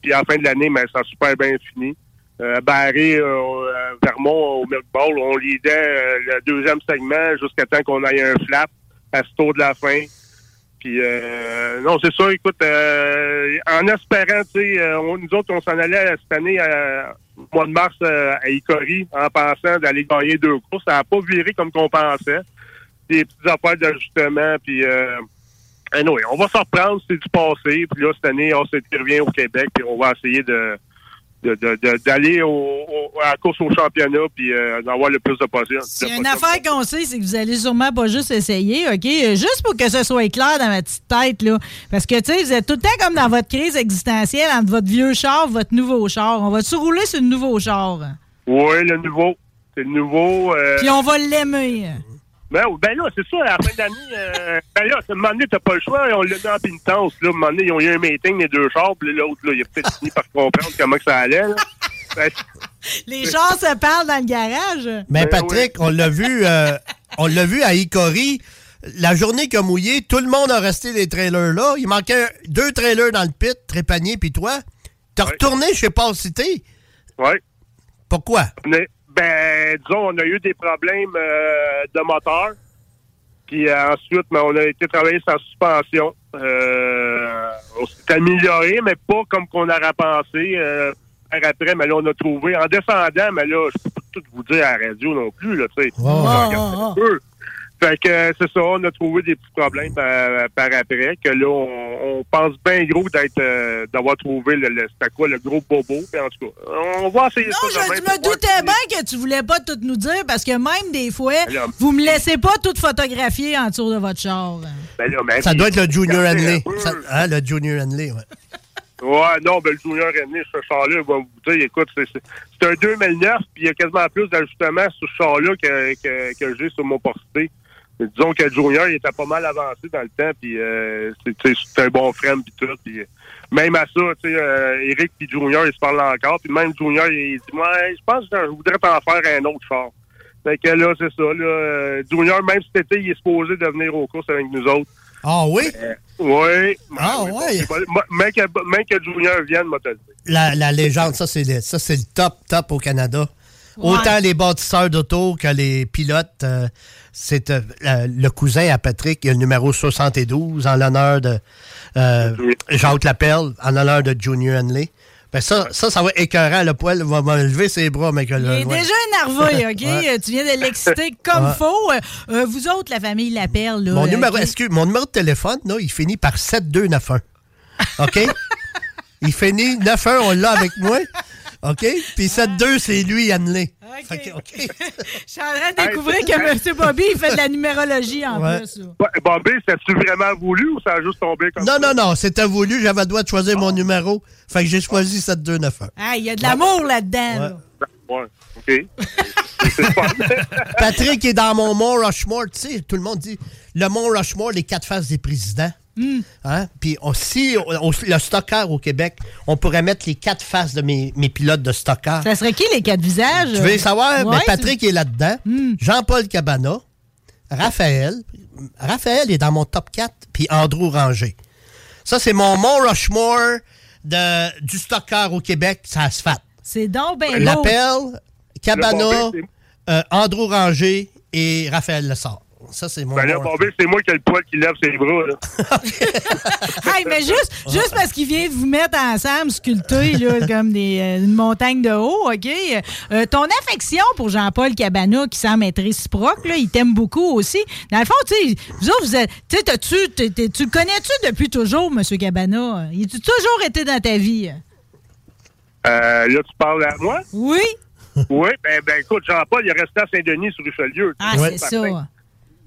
puis à la fin de l'année, ben, ça a super bien fini. Euh, Barré, euh, Vermont, au Milk Bowl, on lidait le deuxième segment jusqu'à temps qu'on aille un flap à ce tour de la fin. Puis euh, non, c'est ça, écoute, euh, en espérant, tu sais, euh, nous autres, on s'en allait cette année euh, au mois de mars euh, à Icori en pensant d'aller gagner deux courses. Ça n'a pas viré comme qu'on pensait. Des petites affaires d'ajustement, puis anyway, on va s'en reprendre, c'est du passé. Puis là, cette année, on s'est revient au Québec, puis on va essayer de de- de- de- d'aller au, au- à la course au championnat puis euh, d'avoir le plus de possible. A une affaire qu'on sait, c'est que vous allez sûrement pas juste essayer, OK? Juste pour que ce soit clair dans ma petite tête, là. Parce que, tu sais, vous êtes tout le temps comme dans votre crise existentielle entre votre vieux char et votre nouveau char. On va-tu rouler sur le nouveau char? Oui, le nouveau. C'est le nouveau. euh, Puis on va l'aimer. Ben, ben là, c'est ça, à la fin d'année, euh, ben là, à un moment donné, t'as pas le choix, on l'a mis en pénitence, là, à un moment donné, ils ont eu un meeting, les deux chars, puis l'autre, là, il a peut-être fini par comprendre comment que ça allait, là. Ben, Les chars se parlent dans le garage. Mais Patrick, on l'a vu, euh, on l'a vu à Icori. La journée qui a mouillé, tout le monde a resté des trailers là. Il manquait deux trailers dans le pit, Trépanier puis toi. T'as retourné chez Paul Cité? Oui. Pourquoi? On est- ben, disons, on a eu des problèmes euh, de moteur. Puis euh, ensuite, ben, on a été travailler sa suspension. Euh, on s'est amélioré, mais pas comme qu'on aurait pensé. Euh, après, mais là, on a trouvé, en descendant, mais là, je peux pas tout vous dire à la radio non plus, là, tu sais. Ouais, ouais. Fait que euh, c'est ça, on a trouvé des petits problèmes par, par après, que là, on, on pense bien gros d'être euh, d'avoir trouvé le, le c'était quoi, le gros bobo. Puis en tout cas, on va essayer Non, ça je, demain je me doutais bien que tu voulais pas tout nous dire parce que même des fois, là- vous me laissez pas tout photographier en dessous de votre char. Ben là, Ça doit être le Junior Henley. hein, le Junior Henley, ouais. Ouais, non, ben le Junior René, ce char-là, il va vous dire, écoute, c'est, un 2009, puis il y a quasiment plus d'ajustements sur ce char-là que, que, que j'ai sur mon porté. Disons que Junior, il était pas mal avancé dans le temps, puis euh, c'est un bon frame, puis tout. Puis, euh, même à ça, tu sais, euh, Eric puis Junior, ils se parlent encore, puis même Junior, il dit, ouais, je pense que je voudrais t'en faire un autre char. Fait que là, c'est ça, là. euh, Junior, même cet été, il est supposé de venir aux courses avec nous autres. Ah oui? Oui. Ah ouais? Même que, même que Junior vienne, m'a. La, la légende, ça, c'est le, ça, c'est le top, top au Canada. Autant les bâtisseurs d'auto que les pilotes. euh, c'est euh, le cousin à Patrick, il a le numéro 72 en l'honneur de euh, Jacques Lapelle, en l'honneur de Junior Henley. Ben ça, ça, ça va être écœurant. Le poil va me lever ses bras, mais que Il est ouais. déjà énervé, OK? Ouais. Tu viens de l'exciter comme Ouais. faut. Euh, euh, vous autres, la famille l'appelle. là, Mon numéro, excuse, mon numéro de téléphone, là, il finit par 7291. OK? il finit 91, on l'a avec moi. OK? Puis 7-2, c'est lui, Yanley. Je suis en train de découvrir que M. Bobby, il fait de la numérologie en Ouais. plus. là. Ouais, Bobby, c'est-tu vraiment voulu ou ça a juste tombé comme Non, ça? non, non, c'était voulu. J'avais le droit de choisir mon numéro. Fait que j'ai choisi 7291. Ah, il y a de l'amour là-dedans. là. Ouais, OK. Patrick est dans mon Mont Rushmore. Tu sais, tout le monde dit le Mont Rushmore, les quatre faces des présidents. Hein? Puis si le stocker au Québec, on pourrait mettre les quatre faces de mes, mes pilotes de stocker. Ça serait qui les quatre visages? Tu veux savoir? Ouais, Ben, Patrick est là-dedans. Jean-Paul Cabana. Raphaël. Raphaël est dans mon top 4. Puis Andrew Ranger. Ça, c'est mon Mont Rushmore de, du stocker au Québec. Ça se fait. C'est donc ben beau. L'appel, Cabana, euh, Andrew Ranger et Raphaël Lessard. Ça, c'est mon Ben là, Bobby, c'est moi qui ai le poil qui lève ses bras, là. Hey, mais juste, juste parce qu'il vient de vous mettre ensemble, sculptés, là, comme des, euh, une montagne de haut, OK? Euh, ton affection pour Jean-Paul Cabana, qui semble être réciproque, là, il t'aime beaucoup aussi. Dans le fond, tu sais, vous autres, vous êtes, tu tu le connais-tu depuis toujours, M. Cabana? Il a-tu toujours été dans ta vie? Euh, là, tu parles à moi? Oui. Oui, ben, ben écoute, Jean-Paul, il est resté à Saint-Denis sur Richelieu. Ah, c'est ça.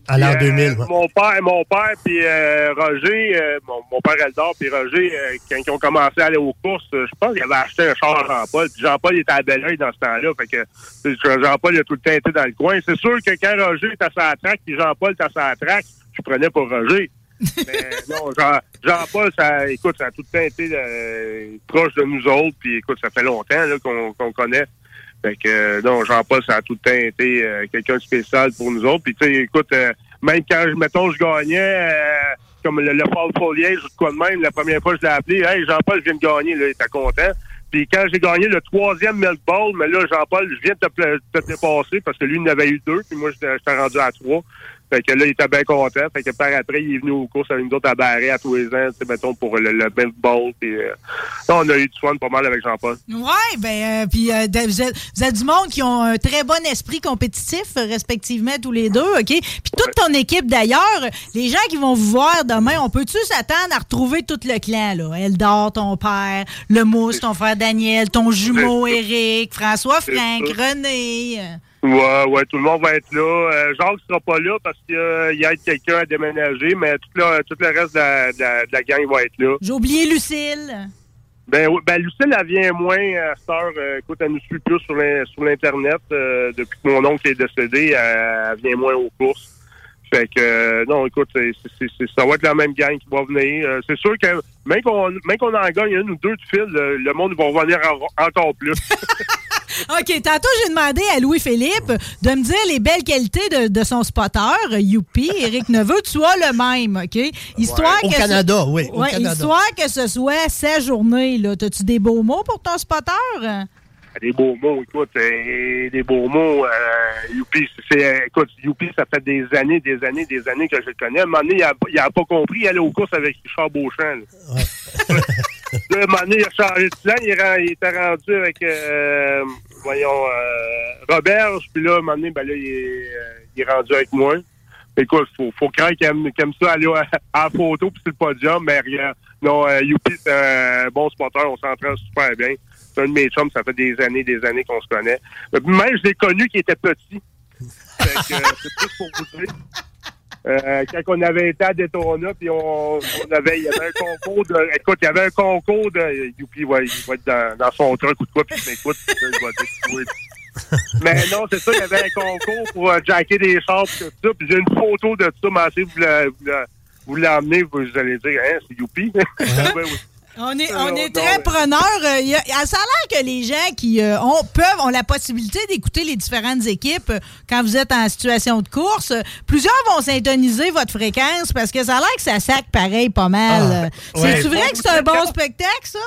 À l'an Puis, euh, 2000. ouais. Mon père, mon père puis euh, Roger, euh, mon, mon père Eldor puis Roger, euh, quand ils ont commencé à aller aux courses, euh, je pense qu'ils avaient acheté un char à Jean-Paul. Puis Jean-Paul était à Belleuil dans ce temps-là. Fait que Jean-Paul a tout le temps été dans le coin. C'est sûr que quand Roger était à sa traque puis Jean-Paul était à sa traque, je prenais pour Roger. Mais non, Jean- Jean-Paul, ça, écoute, ça a tout le temps été euh, proche de nous autres. Puis écoute, ça fait longtemps là, qu'on qu'on connaît. Fait que euh, non, Jean-Paul, ça a tout le temps été euh, quelqu'un de spécial pour nous autres. Puis tu sais, écoute, euh, même quand mettons je gagnais comme le, Paul Foliage ou quoi de même, la première fois je l'ai appelé, Hey Jean-Paul, je viens de gagner, là, il était content. Puis quand j'ai gagné le troisième milk ball, mais là, Jean-Paul, je viens de te, te dépasser parce que lui, il en avait eu deux, puis moi, j'étais rendu à trois. Fait que là, il était bien content. Fait que par après, il est venu aux courses avec nous autres à Barret à tous les ans, tu sais, mettons, pour le, le euh, on a eu du fun pas mal avec Jean-Paul. Ouais, ben, euh, puis euh, vous, êtes, vous êtes du monde qui ont un très bon esprit compétitif, euh, respectivement, tous les deux, OK? Puis toute ton équipe, d'ailleurs, les gens qui vont vous voir demain, on peut-tu s'attendre à retrouver tout le clan, là? Eldor, ton père, le Mousse, ton frère Daniel, ton jumeau Eric, François Franck. René. Euh. Ouais, ouais, tout le monde va être là. Euh, Jacques sera pas là parce qu'il y a quelqu'un à déménager, mais tout le, tout le reste de la, de la- de la gang va être là. J'ai oublié Lucille. Ben, oui, ben Lucille, elle vient moins à cette heure. Euh, écoute, elle nous suit plus sur l'in- sur l'Internet. euh, depuis que mon oncle est décédé, elle, elle vient moins aux courses. Fait que, euh, non, écoute, ça va être la même gang qui va venir. Euh, c'est sûr que même qu'on, même qu'on en gagne une ou deux de fil, le, le monde va revenir en- encore plus. OK, tantôt, j'ai demandé à Louis-Philippe de me dire les belles qualités de, de son spotter, Youpi, Éric Neveu. Tu as le même, OK? Histoire Au que ce- Canada, oui, au Ouais, Canada. Histoire que ce soit sa journée, là. T'as-tu des beaux mots pour ton spotter? Des beaux mots, écoute, des beaux mots. Euh, Youpi, c'est, écoute, Youpi, ça fait des années, des années, des années que je le connais. À un moment donné, il a, il a pas compris, il allait aux courses avec Richard Beauchamp. Là, Là, à un moment donné, il a changé de plan, il, était rendu avec, euh, voyons, euh, Roberge, puis là, à un moment donné, ben là, il est, euh, il est rendu avec moi. Écoute, faut, faut craindre qu'il aime, ça aller à, la photo puis sur le podium, mais rien. Non, Youpi, c'est un bon spotter, on s'entraîne super bien. C'est un de mes chums, ça fait des années, des années qu'on se connaît. Euh, Même, je l'ai connu qui était petit. Euh, c'est plus pour vous dire. Euh, quand on avait été à Daytona, puis on, on avait, il y avait un concours de, écoute, il y avait un concours de, Youpi, ouais, il va être dans, dans son truc ou de quoi, puis il m'écoute, va dire, oui. Mais non, c'est ça, il y avait un concours pour euh, jacker des chars, puis tout ça, puis j'ai une photo de ça, mais si vous la- vous vous l'emmenez, vous allez dire, hein, c'est Youpi. Ouais. On est, Euh, on est très preneurs. Euh, il y a- ça a l'air que les gens qui euh, ont, peuvent, ont la possibilité d'écouter les différentes équipes euh, quand vous êtes en situation de course. Euh, Plusieurs vont syntoniser votre fréquence parce que ça a l'air que ça sac pareil pas mal. Ah, Euh, ouais. C'est-tu vrai que c'est un bon spectacle, ça?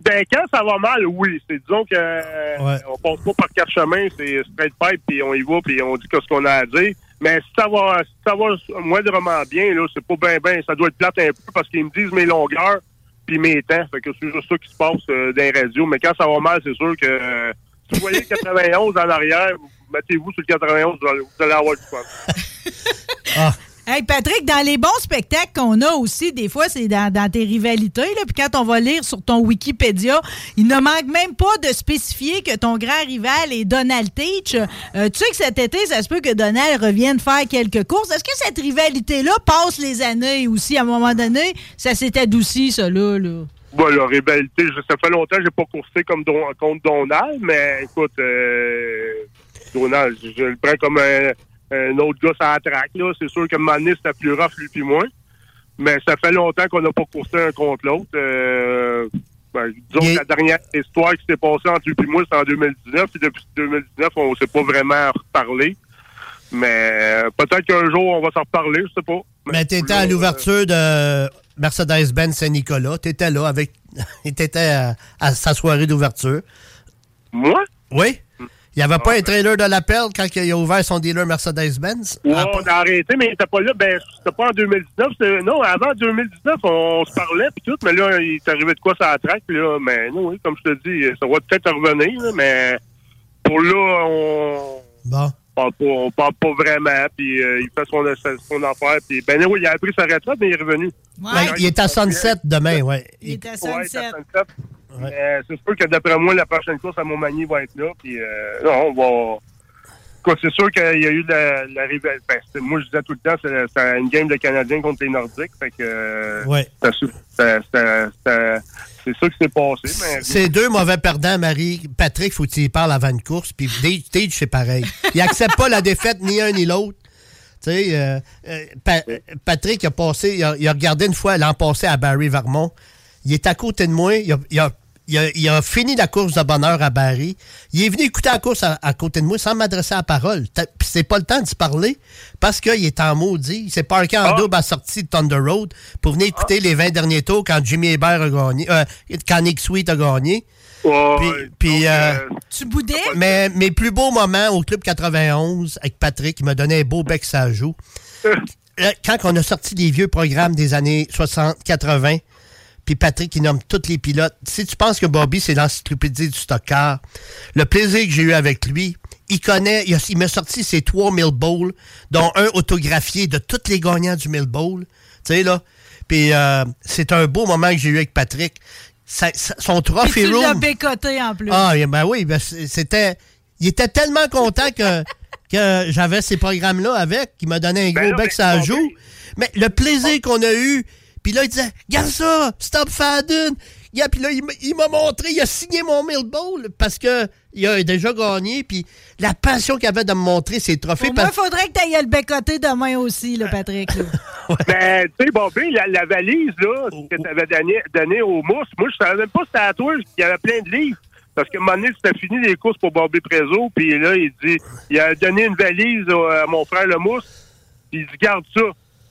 Ben, quand ça va mal, oui. C'est disons que euh, on passe pas par quatre chemins, c'est straight pipe, puis on y va, puis on dit ce qu'on a à dire. Mais si ça va, si ça va moindrement bien, là, c'est pas bien, bien. Ça doit être plate un peu parce qu'ils me disent mes longueurs puis mes temps. Fait que c'est juste ça qui se passe euh, dans radios. Mais quand ça va mal, c'est sûr que euh, si vous voyez le 91 en arrière, mettez-vous sur le 91, vous allez, vous allez avoir du fun. Ah, Hey Patrick, dans les bons spectacles qu'on a aussi, des fois, c'est dans, tes rivalités. Là, puis quand on va lire sur ton Wikipédia, il ne manque même pas de spécifier que ton grand rival est Donald Teach. Euh, tu sais que cet été, ça se peut que Donald revienne faire quelques courses. Est-ce que cette rivalité-là passe les années aussi? À un moment donné, ça s'est adouci, ça là? là? Bon, la rivalité, je- ça fait longtemps que j'ai pas coursé comme contre Donald, mais écoute, euh, Donald, je, je le prends comme un, un autre gars la track, là. C'est sûr que Manis, c'était plus rough, lui puis moi. Mais ça fait longtemps qu'on n'a pas coursé un contre l'autre. Euh, ben, disons que la dernière histoire qui s'est passée entre lui et moi, c'est en 2019. Puis depuis 2019, on s'est pas vraiment reparlé. Mais euh, peut-être qu'un jour, on va s'en reparler, je sais pas. Mais t'étais à l'ouverture de Mercedes-Benz Saint-Nicolas. T'étais là avec. T'étais à, à sa soirée d'ouverture. Moi? Oui. Il n'y avait pas un trailer de la perle quand il a ouvert son dealer Mercedes-Benz? Ouais, on a arrêté, mais il était pas là. Ben, c'était pas en 2019. c'était- Non, avant 2019, on, se parlait puis tout, mais là, il est arrivé de quoi ça traque, puis là. Mais non, oui, comme je te dis, ça va peut-être revenir, là, mais pour là, on. Bon. Parle pas, on parle pas vraiment, puis euh, il fait son, son affaire, puis ben oui, il a pris sa retraite, mais il est revenu. Ben, il est à Sunset demain, ouais. Il est à Ouais, Sunset. c'est à Sunset. Mais c'est sûr que d'après moi, la prochaine course à Montmagny va être là. Puis, euh, non, on va. Quoi, c'est sûr qu'il y a eu la, la rivalité. Ben, moi, je disais tout le temps, c'est une game de Canadiens contre les Nordiques. Fait que. euh, Ouais. c'est ça qui s'est passé. Mais... C'est deux mauvais perdants, Marie. Patrick, faut qu'il parle avant une course. Puis Dave, c'est pareil. Il accepte pas la défaite, ni un ni l'autre. Tu sais, euh, euh, Pa- Patrick il a passé, il a, il a regardé une fois l'an passé à Barry Vermont. Il est à côté de moi. Il a, il a- il a- il a fini la course de bonheur à Barry. Il est venu écouter la course à, à côté de moi sans m'adresser à la parole. Puis c'est pas le temps d'y parler parce qu'il est en maudit. Il s'est parqué en double à la sortie de Thunder Road pour venir écouter les 20 derniers tours quand Jimmy Hébert a gagné, euh, quand Nick Sweet a gagné. Puis, puis, euh, Tu boudais? mais mes plus beaux moments au Club 91 avec Patrick, il m'a donné un beau bec ça joue. Euh, Quand on a sorti les vieux programmes des années 60, 80, puis Patrick, il nomme tous les pilotes. Si tu penses que Bobby, c'est l'encyclopédie du stockard, le plaisir que j'ai eu avec lui, il connaît, il, a- il m'a sorti ses trois Mill Bowl, dont un autographié de tous les gagnants du Mill Bowl. Tu sais, là. Puis euh, c'est un beau moment que j'ai eu avec Patrick. Ça- ça- son Puis trophy tu room. bécoté en plus. Ah, ben oui, ben c'était. Il était tellement content que, que j'avais ces programmes-là avec, qu'il m'a donné un gros là, bec ben, la bon, joue. Mais le plaisir qu'on a eu, puis là, il disait Regarde ça, Stop Fadden. Yeah, puis là, il m'a- il montré, il a signé mon Mill Bowl parce que il a déjà gagné, puis la passion qu'il avait de me montrer ses trophées. Pour moi, il parce- faudrait que tu ailles le bécoter demain aussi, là, Patrick. là. Ben, tu sais, Bobby, la, la valise, là, que tu avais donné, donné au mousse, moi, je savais même pas si c'était à toi, qu'il y avait plein de livres. Parce que un moment donné, c'était fini les courses pour Bobby Prézo, puis là, il dit, il a donné une valise à mon frère le mousse, puis il dit, garde ça.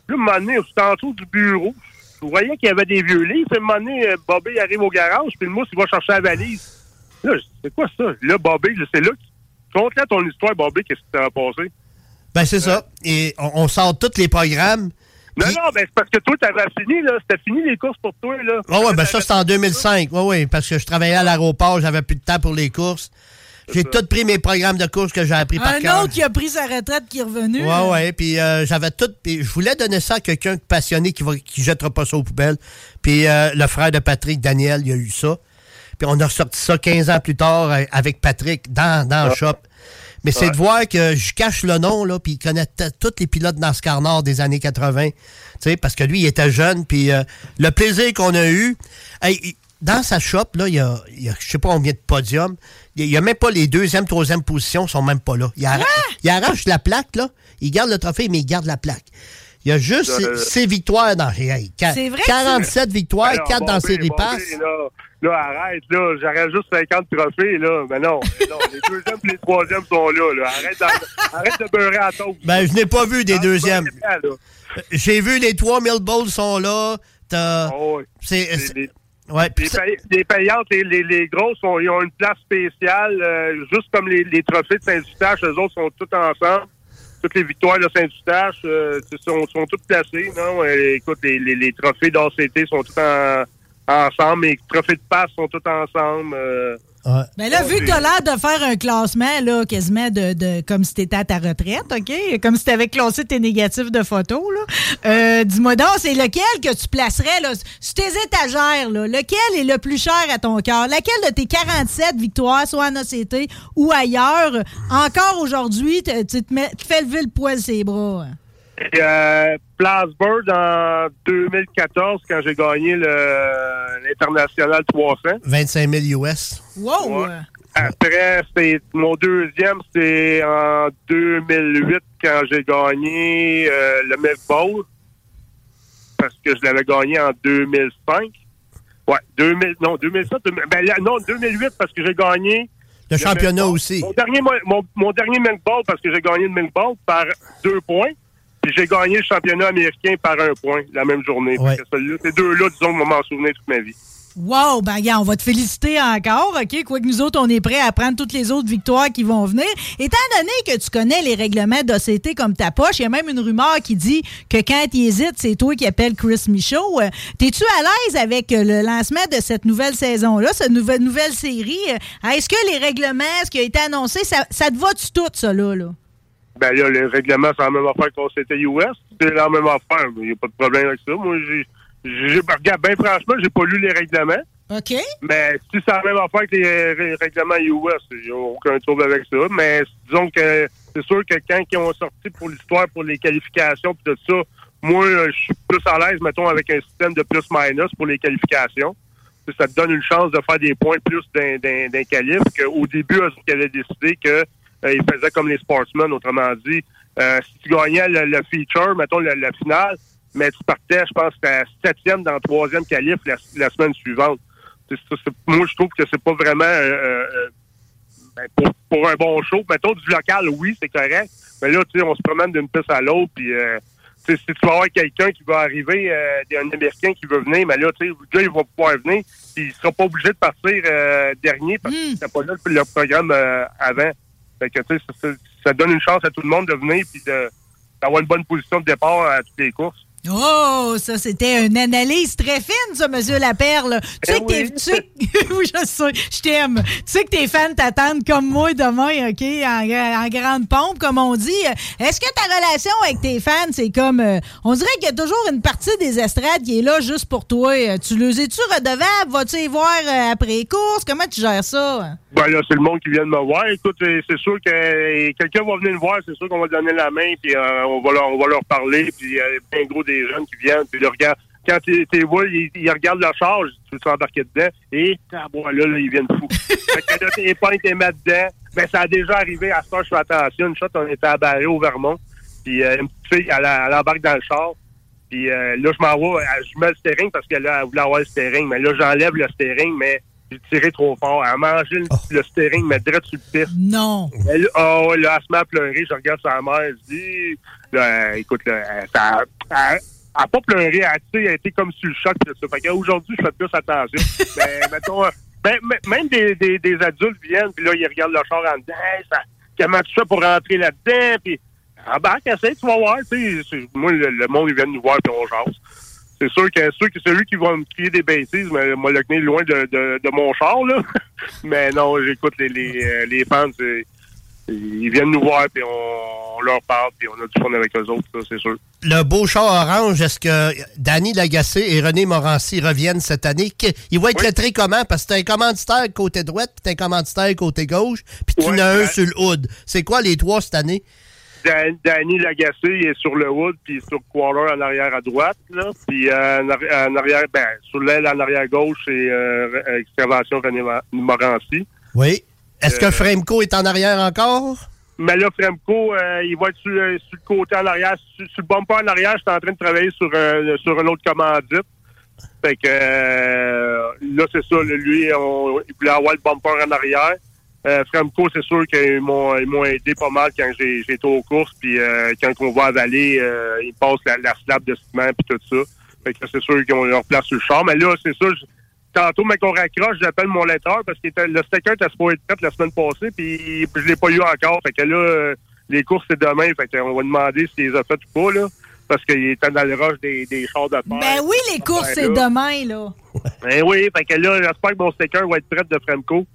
Puis là, un moment donné, en dessous du bureau. Je voyais qu'il y avait des vieux livres. Puis, à un moment donné, euh, Bobby arrive au garage, puis le mousse, il va chercher la valise. Là, c'est quoi ça? Là, Bobby, c'est là que... Conte-là ton histoire, Bobby, qu'est-ce qui t'est passé? Ben, c'est ça. Et on, on sort tous les programmes. Non, non, ben, c'est parce que toi, t'avais fini, là. C'était fini les courses pour toi, là. Oui, ouais, ben ça, c'était en 2005. Oui, oui, parce que je travaillais à l'aéroport, j'avais plus de temps pour les courses. J'ai tout pris mes programmes de courses que j'ai appris par Un cœur. autre qui a pris sa retraite qui est revenu. Ouais, ouais, puis euh, j'avais tout. Puis je voulais donner ça à quelqu'un de passionné qui va, qui jettera pas ça aux poubelles. Puis euh, le frère de Patrick, Daniel, il a eu ça. Puis on a ressorti ça 15 ans plus tard euh, avec Patrick dans, dans le shop. Mais c'est Ouais. de voir que je cache le nom, là, puis il connaît tous les pilotes NASCAR Nord des années 80. Tu sais, parce que lui, il était jeune, puis euh, le plaisir qu'on a eu. Hey, il- dans sa shop, là, il y a, il y a je sais pas combien de podiums. Il y a même pas les deuxième, troisième positions sont même pas là. Il, arra- il arrache la plaque, là. Il garde le trophée, mais il garde la plaque. Il y a juste Euh, ses, ses victoires dans. hey, vrai que 47 victoires, Alors, 4 dans Bobby, pass. Là, là, arrête, là. J'aurais juste 50 trophées, là. Mais non, mais non. Les deuxièmes et les troisièmes sont là, là. Arrête, arrête de beurrer à toast. Ben, je n'ai pas vu des deuxièmes. J'ai vu les 3000 bowls sont là. T'as- C'est. Ouais, Les, ça- pay- les payantes, les, les, les grosses, ont, ils ont une place spéciale, euh, juste comme les, les trophées de Saint-Eustache, eux autres sont tous ensemble. Toutes les victoires de Saint-Eustache euh, sont, sont toutes placées. Non? Euh, écoute, les, les, les trophées d'ACT sont tous en, ensemble. Mes trophées de passe sont tous ensemble. euh, Ben là, vu que tu as l'air de faire un classement, là, quasiment de, de- comme si tu étais à ta retraite, OK? Comme si tu avais classé tes négatifs de photos, là. Euh, Dis-moi donc, c'est lequel que tu placerais, là, sur tes étagères, là? Lequel est le plus cher à ton cœur? Laquelle de tes 47 victoires, soit en ACT ou ailleurs, encore aujourd'hui, tu te, te fais lever le poil ses bras? hein? Euh, Plattsburgh en 2014, quand j'ai gagné le- l'International 300. 25 000 US. Wow! Après, c'est mon deuxième, c'est en 2008 quand j'ai gagné euh, le Milk Bowl. Parce que je l'avais gagné en 2005. Ouais, 2000, non, 2007, 2000, ben, non, 2008 parce que j'ai gagné Le championnat aussi. Mon dernier, mo- mon, mon dernier Milk Bowl parce que j'ai gagné le Milk Bowl par deux points. Puis j'ai gagné le championnat américain par un point la même journée. Que Ces deux-là, disons, vont m'en souvenir toute ma vie. Wow, ben gars, on va te féliciter encore, OK? Quoique nous autres, on est prêts à prendre toutes les autres victoires qui vont venir. Étant donné que tu connais les règlements d'OCT comme ta poche, il y a même une rumeur qui dit que quand il hésite, c'est toi qui appelle Chris Michaud. Euh, T'es-tu à l'aise avec euh, le lancement de cette nouvelle saison-là, cette nouvelle, nouvelle série? Euh, Est-ce que les règlements, ce qui a été annoncé, ça, ça te va-tu tout, ça, là? là? Ben là, les règlements, c'est la même affaire qu'on s'était US. C'est la même affaire. Il n'y a pas de problème avec ça. Moi, j'ai. j'ai- Regarde, bien franchement, j'ai pas lu les règlements. OK. Mais si c'est la même affaire que les règlements US, il n'y a aucun trouble avec ça. Mais disons que c'est sûr que quand ils ont sorti pour l'histoire, pour les qualifications puis tout ça, moi, euh, je suis plus à l'aise, mettons, avec un système de plus-minus pour les qualifications. Ça te donne une chance de faire des points plus d'un- qualif qu'au début, eux ils avaient décidé que euh, ils faisaient comme les sportsmen, autrement dit. Euh, si tu gagnais le, le feature, mettons, le- la finale, mais tu partais, je pense, à septième dans le troisième qualif la, la semaine suivante. C'est ça, c'est- moi, je trouve que c'est pas vraiment euh, euh, ben, pour, pour un bon show. Mettons, du local, oui, c'est correct. Mais là, tu sais, on se promène d'une piste à l'autre, puis euh, si tu vas avoir quelqu'un qui va arriver, euh, un Américain qui veut venir, mais là, tu sais, le gars, il va pouvoir venir, puis il sera pas obligé de partir euh, dernier parce que c'était pas là le, le programme euh, avant. Fait que, tu sais, ça, donne une chance à tout le monde de venir, puis de- d'avoir une bonne position de départ à toutes les courses. Oh, ça, c'était une analyse très fine, ça, Monsieur Laperle. Tu sais que t'es... tu sais oui, je sais, je t'aime. Tu sais que tes fans t'attendent comme moi demain, OK, en, en grande pompe, comme on dit. Est-ce que ta relation avec tes fans, c'est comme... euh, on dirait qu'il y a toujours une partie des estrades qui est là juste pour toi. Tu le es-tu redevable? Vas-tu y voir euh, après les courses? Comment tu gères ça? Ben là, c'est le monde qui vient de me voir. Écoute, c'est sûr que quelqu'un va venir me voir, c'est sûr qu'on va donner la main, puis euh, on, va leur, on va leur parler, puis il y a bien gros des jeunes qui viennent, puis ils regardent. Quand tu les vois, ils, ils regardent leur charge, tu veux t'embarquer dedans, et bon, là, là, ils viennent fous. fait que là, tes t'es mets dedans. Ben, ça a déjà arrivé à ça, je fais attention. Une shot, on était à Barré au Vermont, puis euh, une petite fille, elle, elle embarque dans le char, puis euh, là, je m'en vais, je mets le steering parce qu'elle elle voulait avoir le steering, mais là, j'enlève le steering, mais j'ai tiré trop fort. Elle a mangé le, le steering, mais direct sur le piste. Non. Elle, oh, là, elle se met à pleurer. Je regarde sa mère, elle se dit, là, euh, écoute, là, elle, ça- elle- elle a pas pleuré, elle, tu sais, elle a été comme sur le choc. Là, ça. Fait qu'aujourd'hui, je fais plus attention. Mais, mettons, euh, ben, même des, des, des adultes viennent, puis là, ils regardent le char en disant, hey, ça, comment tu fais pour rentrer là-dedans? Puis, embarque, essaye, tu vas voir. Tu sais, c'est- moi, le, le monde, ils viennent nous voir, puis on jase. C'est sûr que, sûr que celui qui va me crier des bêtises, mais moi, le tenir loin de, de, de mon char, là. mais non, j'écoute les, les, euh, les fans, ils viennent nous voir, puis on, on leur parle, puis on a du fun avec eux autres, c'est sûr. Le beau char orange, est-ce que Danny Lagacé et René Morancy reviennent cette année? Que- Il va être lettré comment? Parce que t'as un commanditaire côté droite, puis t'as un commanditaire côté gauche, puis tu en as un ouais. sur le hood. C'est quoi les trois cette année? Dan- Danny Lagacé il est sur le wood, puis sur le quarter en arrière à droite, là. Puis euh, en, arri- en arrière, ben, sur l'aile en arrière gauche, c'est euh, Excavation René Morancy. Oui. Est-ce que Euh, Fremco est en arrière encore? Mais là, Fremco, euh, il va être sur, euh, sur le côté en arrière. Sur, sur le bumper en arrière, je suis en train de travailler sur, euh, sur un autre commandite. Fait que là, c'est ça. Lui, on, il voulait avoir le bumper en arrière. Euh, Fremco, c'est sûr qu'ils m'ont ils m'ont aidé pas mal quand j'ai été aux courses. Puis euh, quand on va avaler, euh, ils passent la, la slab de ciment puis tout ça. Fait que c'est sûr qu'ils ont leur place sur le char. Mais là, c'est je- tantôt, mais qu'on raccroche, j'appelle mon letteur parce que le sticker était supposé être prêt la semaine passée, puis je l'ai pas eu encore. Fait que là, les courses, c'est demain. Fait qu'on va demander s'il les a faites ou pas, là. parce qu'il était dans le rush des, des chars de terre. Ben oui, les courses, c'est demain, là. Ben oui, fait que là, j'espère que mon sticker va être prêt de Fremco.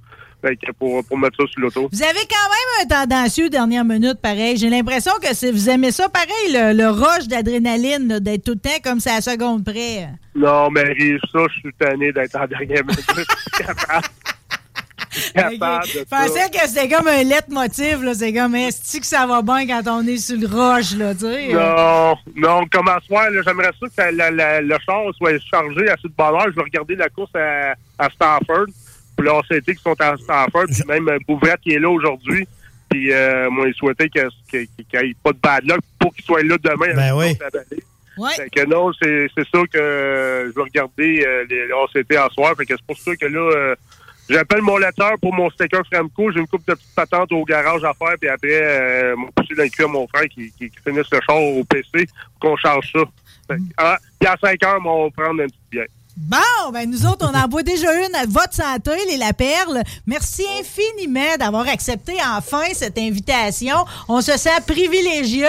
Fait que pour, pour mettre ça sur l'auto. Vous avez quand même un tendancieux dernière minute, pareil. J'ai l'impression que c'est- vous aimez ça, pareil, le, le rush d'adrénaline, d'être tout le temps comme c'est à la seconde près. Non, mais ça, je suis tanné d'être en dernière minute. Je ça. pensais que c'était comme un leitmotiv, là. C'est comme, est-ce que ça va bien quand on est sur le rush, là, tu sais? Non, non, comme à soir, là, j'aimerais ça que ça- la- la- le char soit chargé à cette bonne heure. Je vais regarder la course à, à Stafford. On qui sont à Stafford. Puis même euh, Bouvrette qui est là aujourd'hui. Puis euh, moi, il souhaitait qu'il n'y ait pas de bad luck pour qu'il soit là demain. Ben oui. Fait que non, c'est ça que euh, je vais regarder euh, les OCT à soir. Fait que c'est pour ça que là, euh, j'appelle mon lecteur pour mon sticker Framco. J'ai une coupe de petites patentes au garage à faire. Puis après, euh, mon pousser dans le cul à mon frère qui, qui, qui finisse le char au PC pour qu'on charge ça. Fait que, ah, puis à 5 heures, on va prendre une petite bière. Bon, ben nous autres, on en boit déjà une à votre santé, les La Perle. Merci infiniment d'avoir accepté enfin cette invitation. On se sent privilégié.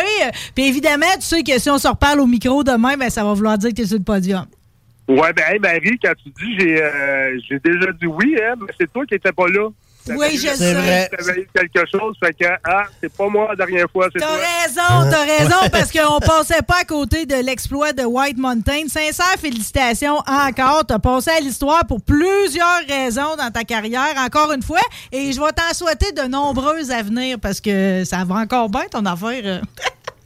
Puis évidemment, tu sais que si on se reparle au micro demain, ben ça va vouloir dire que tu es sur le podium. Ouais, ben, Marie, quand tu dis j'ai euh, j'ai déjà dit oui, hein, mais c'est toi qui n'étais pas là. Oui, je sais. eu quelque chose, fait que, ah, c'est pas moi la dernière fois, c'est T'as raison, t'as raison, parce qu'on passait pas à côté de l'exploit de White Mountain. Sincères félicitations encore. T'as passé à l'histoire pour plusieurs raisons dans ta carrière, encore une fois. Et je vais t'en souhaiter de nombreuses à venir parce que ça va encore bien ton affaire.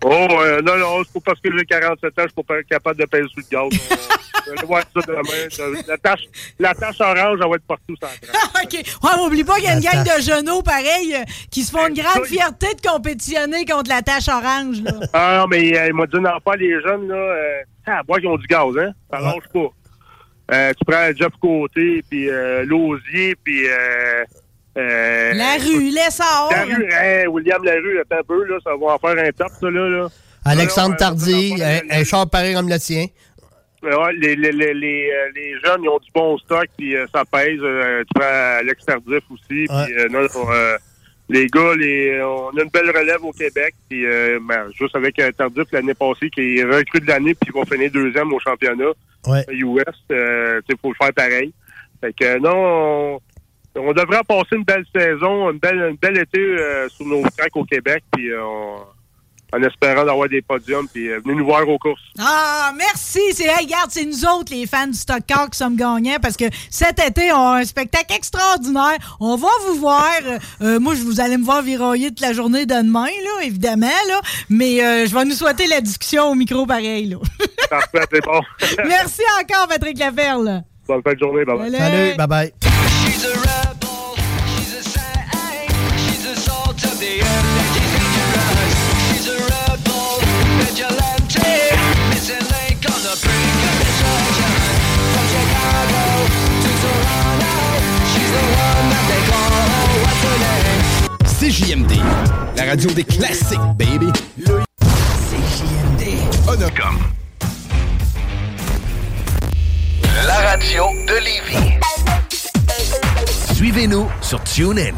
Euh. Oh, euh, non, non, c'est pas parce que j'ai 47 ans, je suis pas capable de payer sous le gaz. Euh, je vais voir ça demain. La tache, la tache orange, elle va être partout trace. OK. Ouais, oublie pas qu'il y a une gang de genoux, pareil, euh, qui se font une grande fierté de compétitionner contre la tache orange. Là. Ah, non, mais euh, il m'a dit, non, pas les jeunes, là, euh, à boire, ils ont du gaz, hein? Ça lâche pas. Euh, tu prends Jeff Côté, puis euh, Lausier, puis... Euh, euh, La rue, laisse ça La rue, hein, William Larue, attends un peu, là, ça va en faire un top, ça, là. là. Alexandre Alors, euh, Tardy, un, un char pareil comme le tien. Ouais, les, les, les, les, euh, les jeunes, ils ont du bon stock, puis euh, ça pèse. Euh, tu prends Alex Tardif aussi, puis euh, non, euh, les gars, les, on a une belle relève au Québec, puis euh, ben, juste avec euh, Tardif l'année passée, qui est recrue de l'année, puis il va finir deuxième au championnat Ouais. US. Euh, il faut le faire pareil. Fait que non, on, on devrait passer une belle saison, une belle, une belle été euh, sur nos tracks au Québec, puis euh, on- en espérant d'avoir des podiums, puis euh, venez nous voir aux courses. Ah, merci. C'est, hey, regarde, c'est nous autres, les fans du Stock Car, qui sommes gagnants parce que cet été, on a un spectacle extraordinaire. On va vous voir. Euh, moi, je vous allez me voir viroyer toute la journée de demain, là, évidemment, là. Mais euh, je vais nous souhaiter la discussion au micro pareil, là. Parfait, c'est bon. merci encore, Patrick Laferle. Bonne fin de journée, bye bye. Salut. Salut, CJMD, la radio des classiques, baby. CJMD. Comme. La radio de Lévis. Suivez-nous sur TuneIn.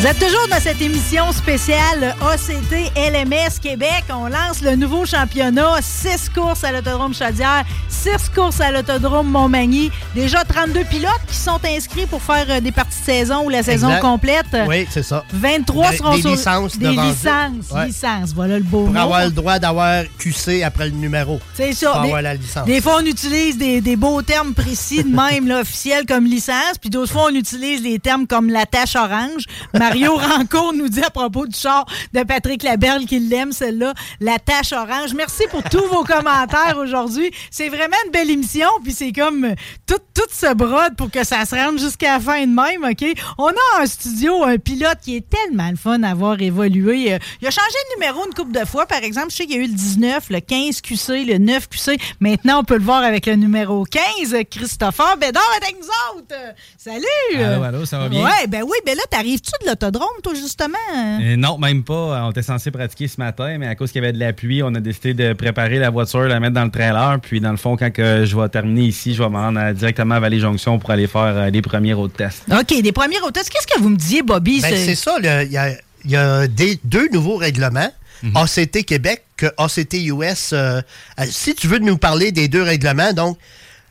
Vous êtes toujours dans cette émission spéciale ACT LMS Québec. On lance le nouveau championnat. Six courses à l'Autodrome Chaudière, six courses à l'Autodrome Montmagny. Déjà 32 pilotes qui sont inscrits pour faire euh, des parties de saison ou la saison Exact. complète. Oui, c'est ça. 23 Des- seront des sur licences de Des licences. Ouais. Licences. Voilà le beau Pour mot. avoir le droit d'avoir QC après le numéro. C'est ça. Pour Des, avoir la licence. des fois, on utilise des, des beaux termes précis de même, là, officiels comme licence, puis d'autres fois, on utilise des termes comme la tache orange. Mario Rancourt nous dit à propos du char de Patrick Laberle qu'il l'aime, celle-là, la tache orange. Merci pour tous vos commentaires aujourd'hui. C'est vraiment une belle émission, puis c'est comme tout, tout se brode pour que ça se rende jusqu'à la fin de même, OK? On a en studio un pilote qui est tellement le fun à avoir évolué. Euh, Il a changé de numéro une couple de fois. Par exemple, je sais qu'il y a eu le 19, le 15 QC, le 9 QC. Maintenant, on peut le voir avec le numéro 15, Christopher Bédard avec nous autres. Salut! Allô, allô, ça va bien? Ouais, ben oui, ben là, t'arrives-tu de l'autodrome, toi, justement? Euh, non, même pas. On était censé pratiquer ce matin, mais à cause qu'il y avait de la pluie, on a décidé de préparer la voiture, la mettre dans le trailer. Puis, dans le fond, quand que je vais terminer ici, je vais me rendre à- directement à Vallée-Jonction pour aller faire euh, les premiers road tests. OK, des premiers routes. Qu'est-ce que vous me disiez, Bobby? Ben, c'est ça, il y a, il y a des, deux nouveaux règlements. Mhm. ACT Québec que ACT US. euh, euh, si tu veux nous parler des deux règlements, donc,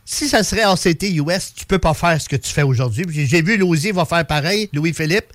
si ça serait ACT US, tu peux pas faire ce que tu fais aujourd'hui. J'ai vu Louis va faire pareil, Louis-Philippe.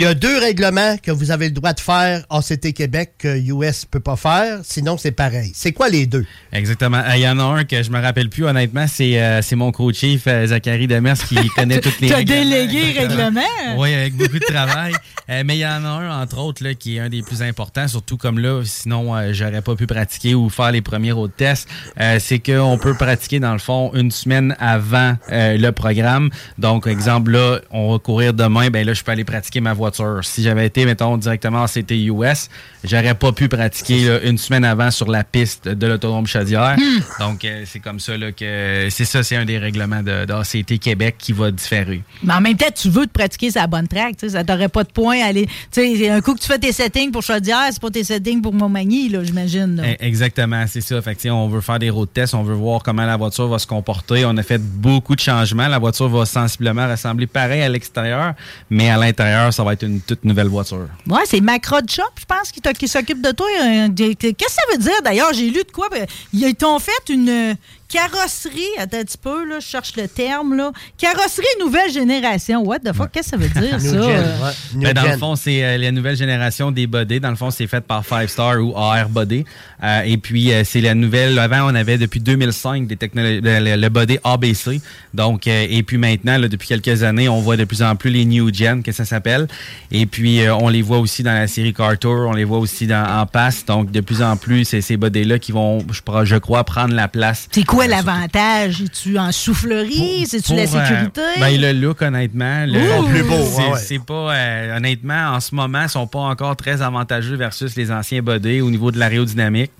Il y a deux règlements que vous avez le droit de faire ACT Québec que US peut pas faire, sinon c'est pareil. C'est quoi les deux? Exactement. Euh, Il y en a un que je me rappelle plus, honnêtement, c'est euh, c'est mon co-chief, euh, Zachary Demers, qui connaît toutes les règlements. délégué règlement? Oui, avec beaucoup de travail. Euh, mais il y en a un, entre autres, là, qui est un des plus importants, surtout comme là, sinon euh, j'aurais pas pu pratiquer ou faire les premiers road tests. Euh, c'est qu'on peut pratiquer, dans le fond, une semaine avant euh, le programme. Donc, exemple, là, on va courir demain, ben là, je peux aller pratiquer ma voiture. Si j'avais été, mettons, directement en CTUS, j'aurais pas pu pratiquer là, une semaine avant sur la piste de l'autodrome Chaudière. Donc, euh, c'est comme ça là, que c'est ça, c'est un des règlements de, de ACT Québec qui va différer. Mais en même temps, tu veux te pratiquer sa bonne track. Ça t'aurait pas de point à aller. Un coup que tu fais tes settings pour Chaudière, c'est pas tes settings pour Montmagny, j'imagine. Eh, Exactement, c'est ça. Fait que, on veut faire des road tests, on veut voir comment la voiture va se comporter. On a fait beaucoup de changements. La voiture va sensiblement ressembler pareil à l'extérieur, mais à l'intérieur, ça va être une toute nouvelle voiture. Ouais, c'est Macrod Shop, je pense, qui, s'occupe de toi. Euh, Qu'est-ce que ça veut dire, d'ailleurs? J'ai lu de quoi? Ben, Ils t'ont fait une carrosserie. Attends un petit peu, là, je cherche le terme. là. Carrosserie nouvelle génération. What the fuck? Qu'est-ce que ça veut dire, ça? Euh, Ben, dans le fond, c'est euh, la nouvelle génération des bodés. Dans le fond, c'est fait par Five Star ou AR Body. Euh, et puis, euh, c'est la nouvelle. Avant, on avait depuis 2005 des technologies, le, le- body ABC. Donc, euh, et puis maintenant, là, depuis quelques années, on voit de plus en plus les New Gen, que ça s'appelle. Et puis, euh, on les voit aussi dans la série Car Tour. On les voit aussi dans, en passe. Donc, de plus en plus, c'est ces bodés-là qui vont, je, crois- je crois, prendre la place. C'est quoi l'avantage? Es-tu en soufflerie? C'est-tu la euh, sécurité? ben, le look, honnêtement. Le, Ouh! plus beau, c'est, ouais, ouais. c'est pas, euh, honnêtement, en ce moment, ils sont pas encore très avantageux versus les anciens bodés au niveau de l'aérodynamique.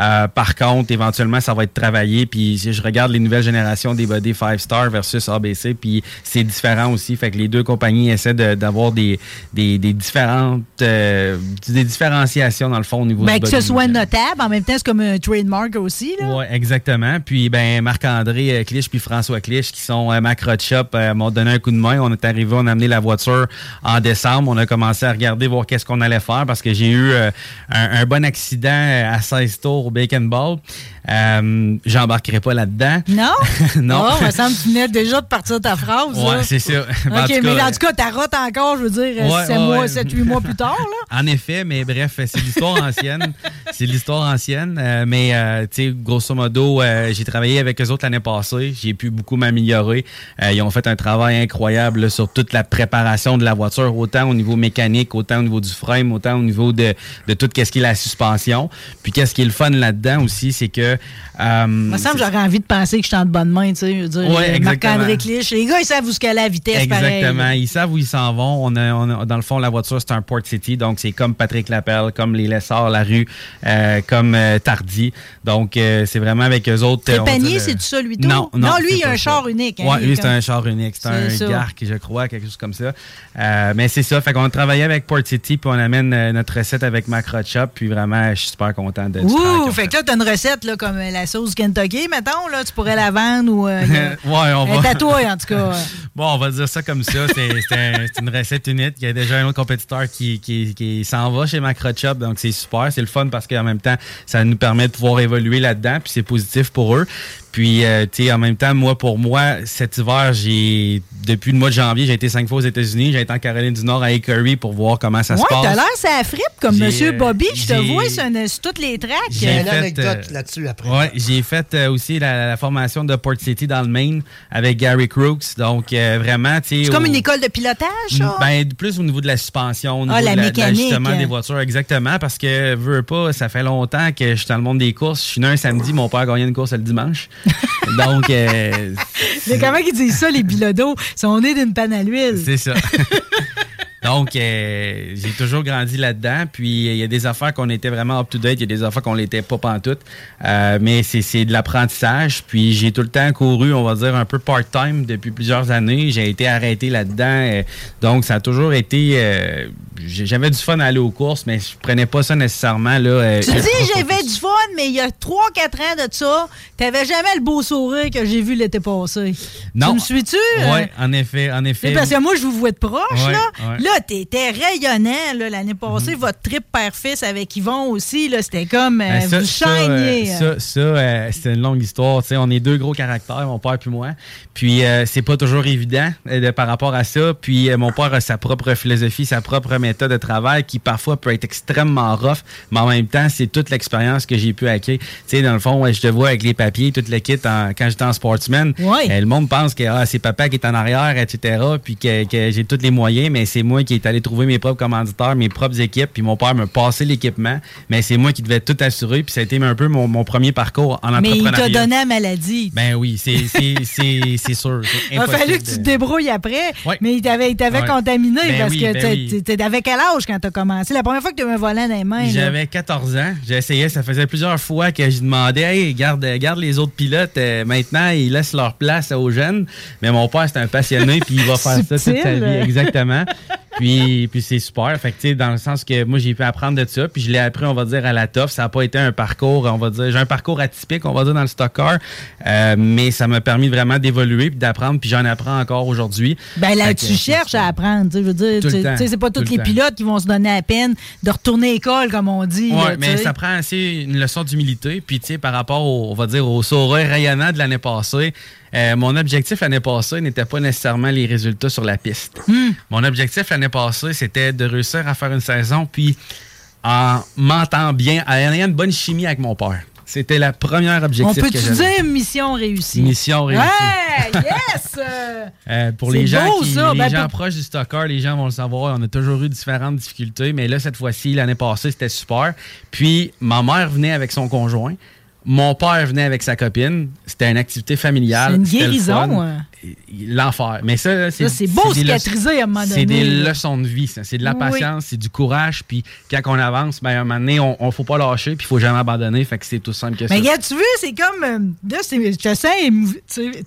Euh, par contre, éventuellement, ça va être travaillé. Puis, si je regarde les nouvelles générations des bodés 5 Star versus ABC, puis c'est différent aussi. Fait que les deux compagnies essaient de- d'avoir des, des, des différentes, euh, des différenciations, dans le fond, au niveau Ben, du que ce soit notable, en même temps, c'est comme un trademark aussi. Oui, exactement. Puis ben Marc-André euh, Clich puis François Clich qui sont euh, Macrot Shop euh, m'ont donné un coup de main. On est arrivé, on a amené la voiture en décembre. On a commencé à regarder voir qu'est-ce qu'on allait faire parce que j'ai eu un, un bon accident à 16 tours au Bacon Ball. Euh, J'embarquerai pas là-dedans. Non? non. Oh, il me semble que tu venais déjà de partir ta phrase. Là. c'est ça. Ben, en OK, mais en tout cas, ta rote encore, je veux dire, Ouais, 7 ouais, mois, ouais. 7-8 mois plus tard. Là. En effet, mais bref, c'est l'histoire ancienne. C'est l'histoire ancienne. euh, mais, euh, tu sais, grosso modo, euh, j'ai travaillé avec eux autres l'année passée. J'ai pu beaucoup m'améliorer. Ils ont fait un travail incroyable là, sur toute la préparation de la voiture, autant au niveau mécanique, autant au niveau du frame, autant au niveau de, de tout ce qui est la suspension. Puis, qu'est-ce qui est le fun là-dedans aussi, c'est que... euh, Il me semble que j'aurais envie de penser que je suis en de bonne main, tu sais. je veux dire, Ouais, euh, exactement. Marc-André Clich, les gars, ils savent où ce qu'elle a la vitesse, pareil. Exactement. Ils savent où ils s'en vont. On a, on a- dans le fond, la voiture, c'est un Port City. Donc, c'est comme Patrick Lapelle, comme les Lessards, la rue, euh, comme euh, Tardy. Donc, euh, c'est vraiment avec eux autres. euh, on Trépanier, dit le- c'est-tu ça, lui, tout? Non, non. lui, c'est il a un char unique. hein, est lui, c'est comme- un char unique. C'est un C'est ça. Garc, je crois, quelque chose comme ça. Euh, mais c'est ça. Fait qu'on a travaillé avec Port City, puis on amène euh, notre recette avec Macro Shop. Puis vraiment, je suis super content de du Ouh, fait que là, t'as une recette là, comme la sauce Kentucky, mettons, là, tu pourrais la vendre ou. euh, Ouais, on va. toi, en tout cas. Bon, on va dire ça comme ça. C'est c'est un- c'est une recette unique. Il y a déjà un autre compétiteur qui, qui, qui s'en va chez Macro Shop. Donc, c'est super. C'est le fun parce qu'en même temps, ça nous permet de pouvoir évoluer là-dedans. Puis, c'est positif pour eux. Puis, euh, tu sais, en même temps, moi, pour moi, cet hiver, j'ai, depuis le mois de janvier, j'ai été cinq fois aux États-Unis. J'ai été en Caroline du Nord à Hickory pour voir comment ça se ouais, passe. t'as l'air, ça fripe comme Monsieur Bobby. Je te vois sur, une- sur toutes les tracks. J'ai une fait, anecdote euh, là-dessus après. Ouais, j'ai fait euh, aussi la, la formation de Port City dans le Maine avec Gary Crooks. Donc, euh, vraiment, tu sais. C'est comme une école de pilotage, ça? Ben, plus au niveau de la suspension, au niveau Ah, la de la- de mécanique. l'ajustement des voitures, exactement, parce que, veux pas, ça fait longtemps que je suis dans le monde des courses. Je suis né un samedi, mon père a gagné une course le dimanche. Donc, euh, Mais comment ils disent ça, les bilodos? Ils sont nés d'une panne à l'huile. c'est ça. Donc, euh, j'ai toujours grandi là-dedans. Puis, il y a des affaires qu'on était vraiment up-to-date, il y a des affaires qu'on l'était pas pantoute. Euh, mais c'est c'est de l'apprentissage. Puis, j'ai tout le temps couru, on va dire, un peu part-time depuis plusieurs années. J'ai été arrêté là-dedans. Euh, donc, ça a toujours été... euh, J'avais du fun à aller aux courses, mais je prenais pas ça nécessairement. Là, euh, Tu dis j'avais du fun, mais il y a 3-4 ans de ça, t'avais jamais le beau sourire que j'ai vu l'été passé. Non. Tu me suis-tu? euh? Oui, en effet, en effet. Parce que moi, je vous vois de proche, Ouais, là. ouais. Là, t'étais rayonnant, l'année passée. Votre trip père-fils avec Yvon aussi, c'était comme euh, Ben, ça, vous ça, euh, ça, ça, euh, c'est une longue histoire. On est deux gros caractères, mon père puis moi. Puis c'est pas toujours évident de- par rapport à ça. Puis mon père a sa propre philosophie, sa propre méthode de travail qui parfois peut être extrêmement rough, mais en même temps, c'est toute l'expérience que j'ai pu acquérir. Tu sais, dans le fond, ouais, je te vois avec les papiers, toute l'équipe en- quand j'étais en sportsman. Euh, le monde pense que ah, c'est papa qui est en arrière, etc. Puis que, que j'ai tous les moyens, mais c'est moi qui est allé trouver mes propres commanditaires, mes propres équipes, puis mon père me passait l'équipement, mais c'est moi qui devais tout assurer, puis ça a été un peu mon, mon premier parcours en mais il entrepreneuriat. t'a donné la maladie. Ben oui, c'est sûr. Il a fallu que tu te débrouilles après, Ouais. mais il t'avait il Ouais. contaminé Ben parce oui, que ben oui. t'avais quel âge quand t'as commencé? La première fois que tu as un volant dans les mains. J'avais 14 ans. J'ai essayé. Ça faisait plusieurs fois que je demandais Hey, garde, garde les autres pilotes. euh, maintenant, ils laissent leur place aux jeunes. Mais mon père, c'est un passionné, puis il va faire ça toute sa vie. Exactement. Puis, puis c'est super. Fait que, dans le sens que moi, j'ai pu apprendre de ça. Puis je l'ai appris, on va dire, à la toffe. Ça n'a pas été un parcours, on va dire. J'ai un parcours atypique, on va dire, dans le stock car. Euh, mais ça m'a permis vraiment d'évoluer puis d'apprendre. Puis j'en apprends encore aujourd'hui. Ben là, Fait que, tu cherches à apprendre. Je veux dire, tu- c'est pas tous le les pilotes qui vont se donner la peine de retourner à l'école, comme on dit. Oui, mais ça prend assez une leçon d'humilité. Puis, tu sais, par rapport au, on va dire, au sourire rayonnant de l'année passée, euh, mon objectif l'année passée n'était pas nécessairement les résultats sur la piste. Hmm. Mon objectif l'année passée, c'était de réussir à faire une saison, puis en m'entendant bien, en ayant une bonne chimie avec mon père. C'était la première objectif On que peut-tu dire mission réussie? Mission réussie. Ouais, yes! euh, Euh, pour les gens, beau, qui, ça. les Ben, gens proches du stocker, les gens vont le savoir. On a toujours eu différentes difficultés, mais là, cette fois-ci, l'année passée, c'était super. Puis, ma mère venait avec son conjoint. Mon père venait avec sa copine. C'était une activité familiale. C'est une guérison. L'enfer. Mais ça, c'est c'est beau des cicatriser à un moment donné, C'est des leçons de vie, ça. C'est de la Oui. patience, c'est du courage. Puis, quand on avance, ben, à un moment donné, on ne faut pas lâcher, puis il faut jamais abandonner. Fait que c'est tout simple que ça. Mais regarde, tu veux, c'est comme. euh, là, je sens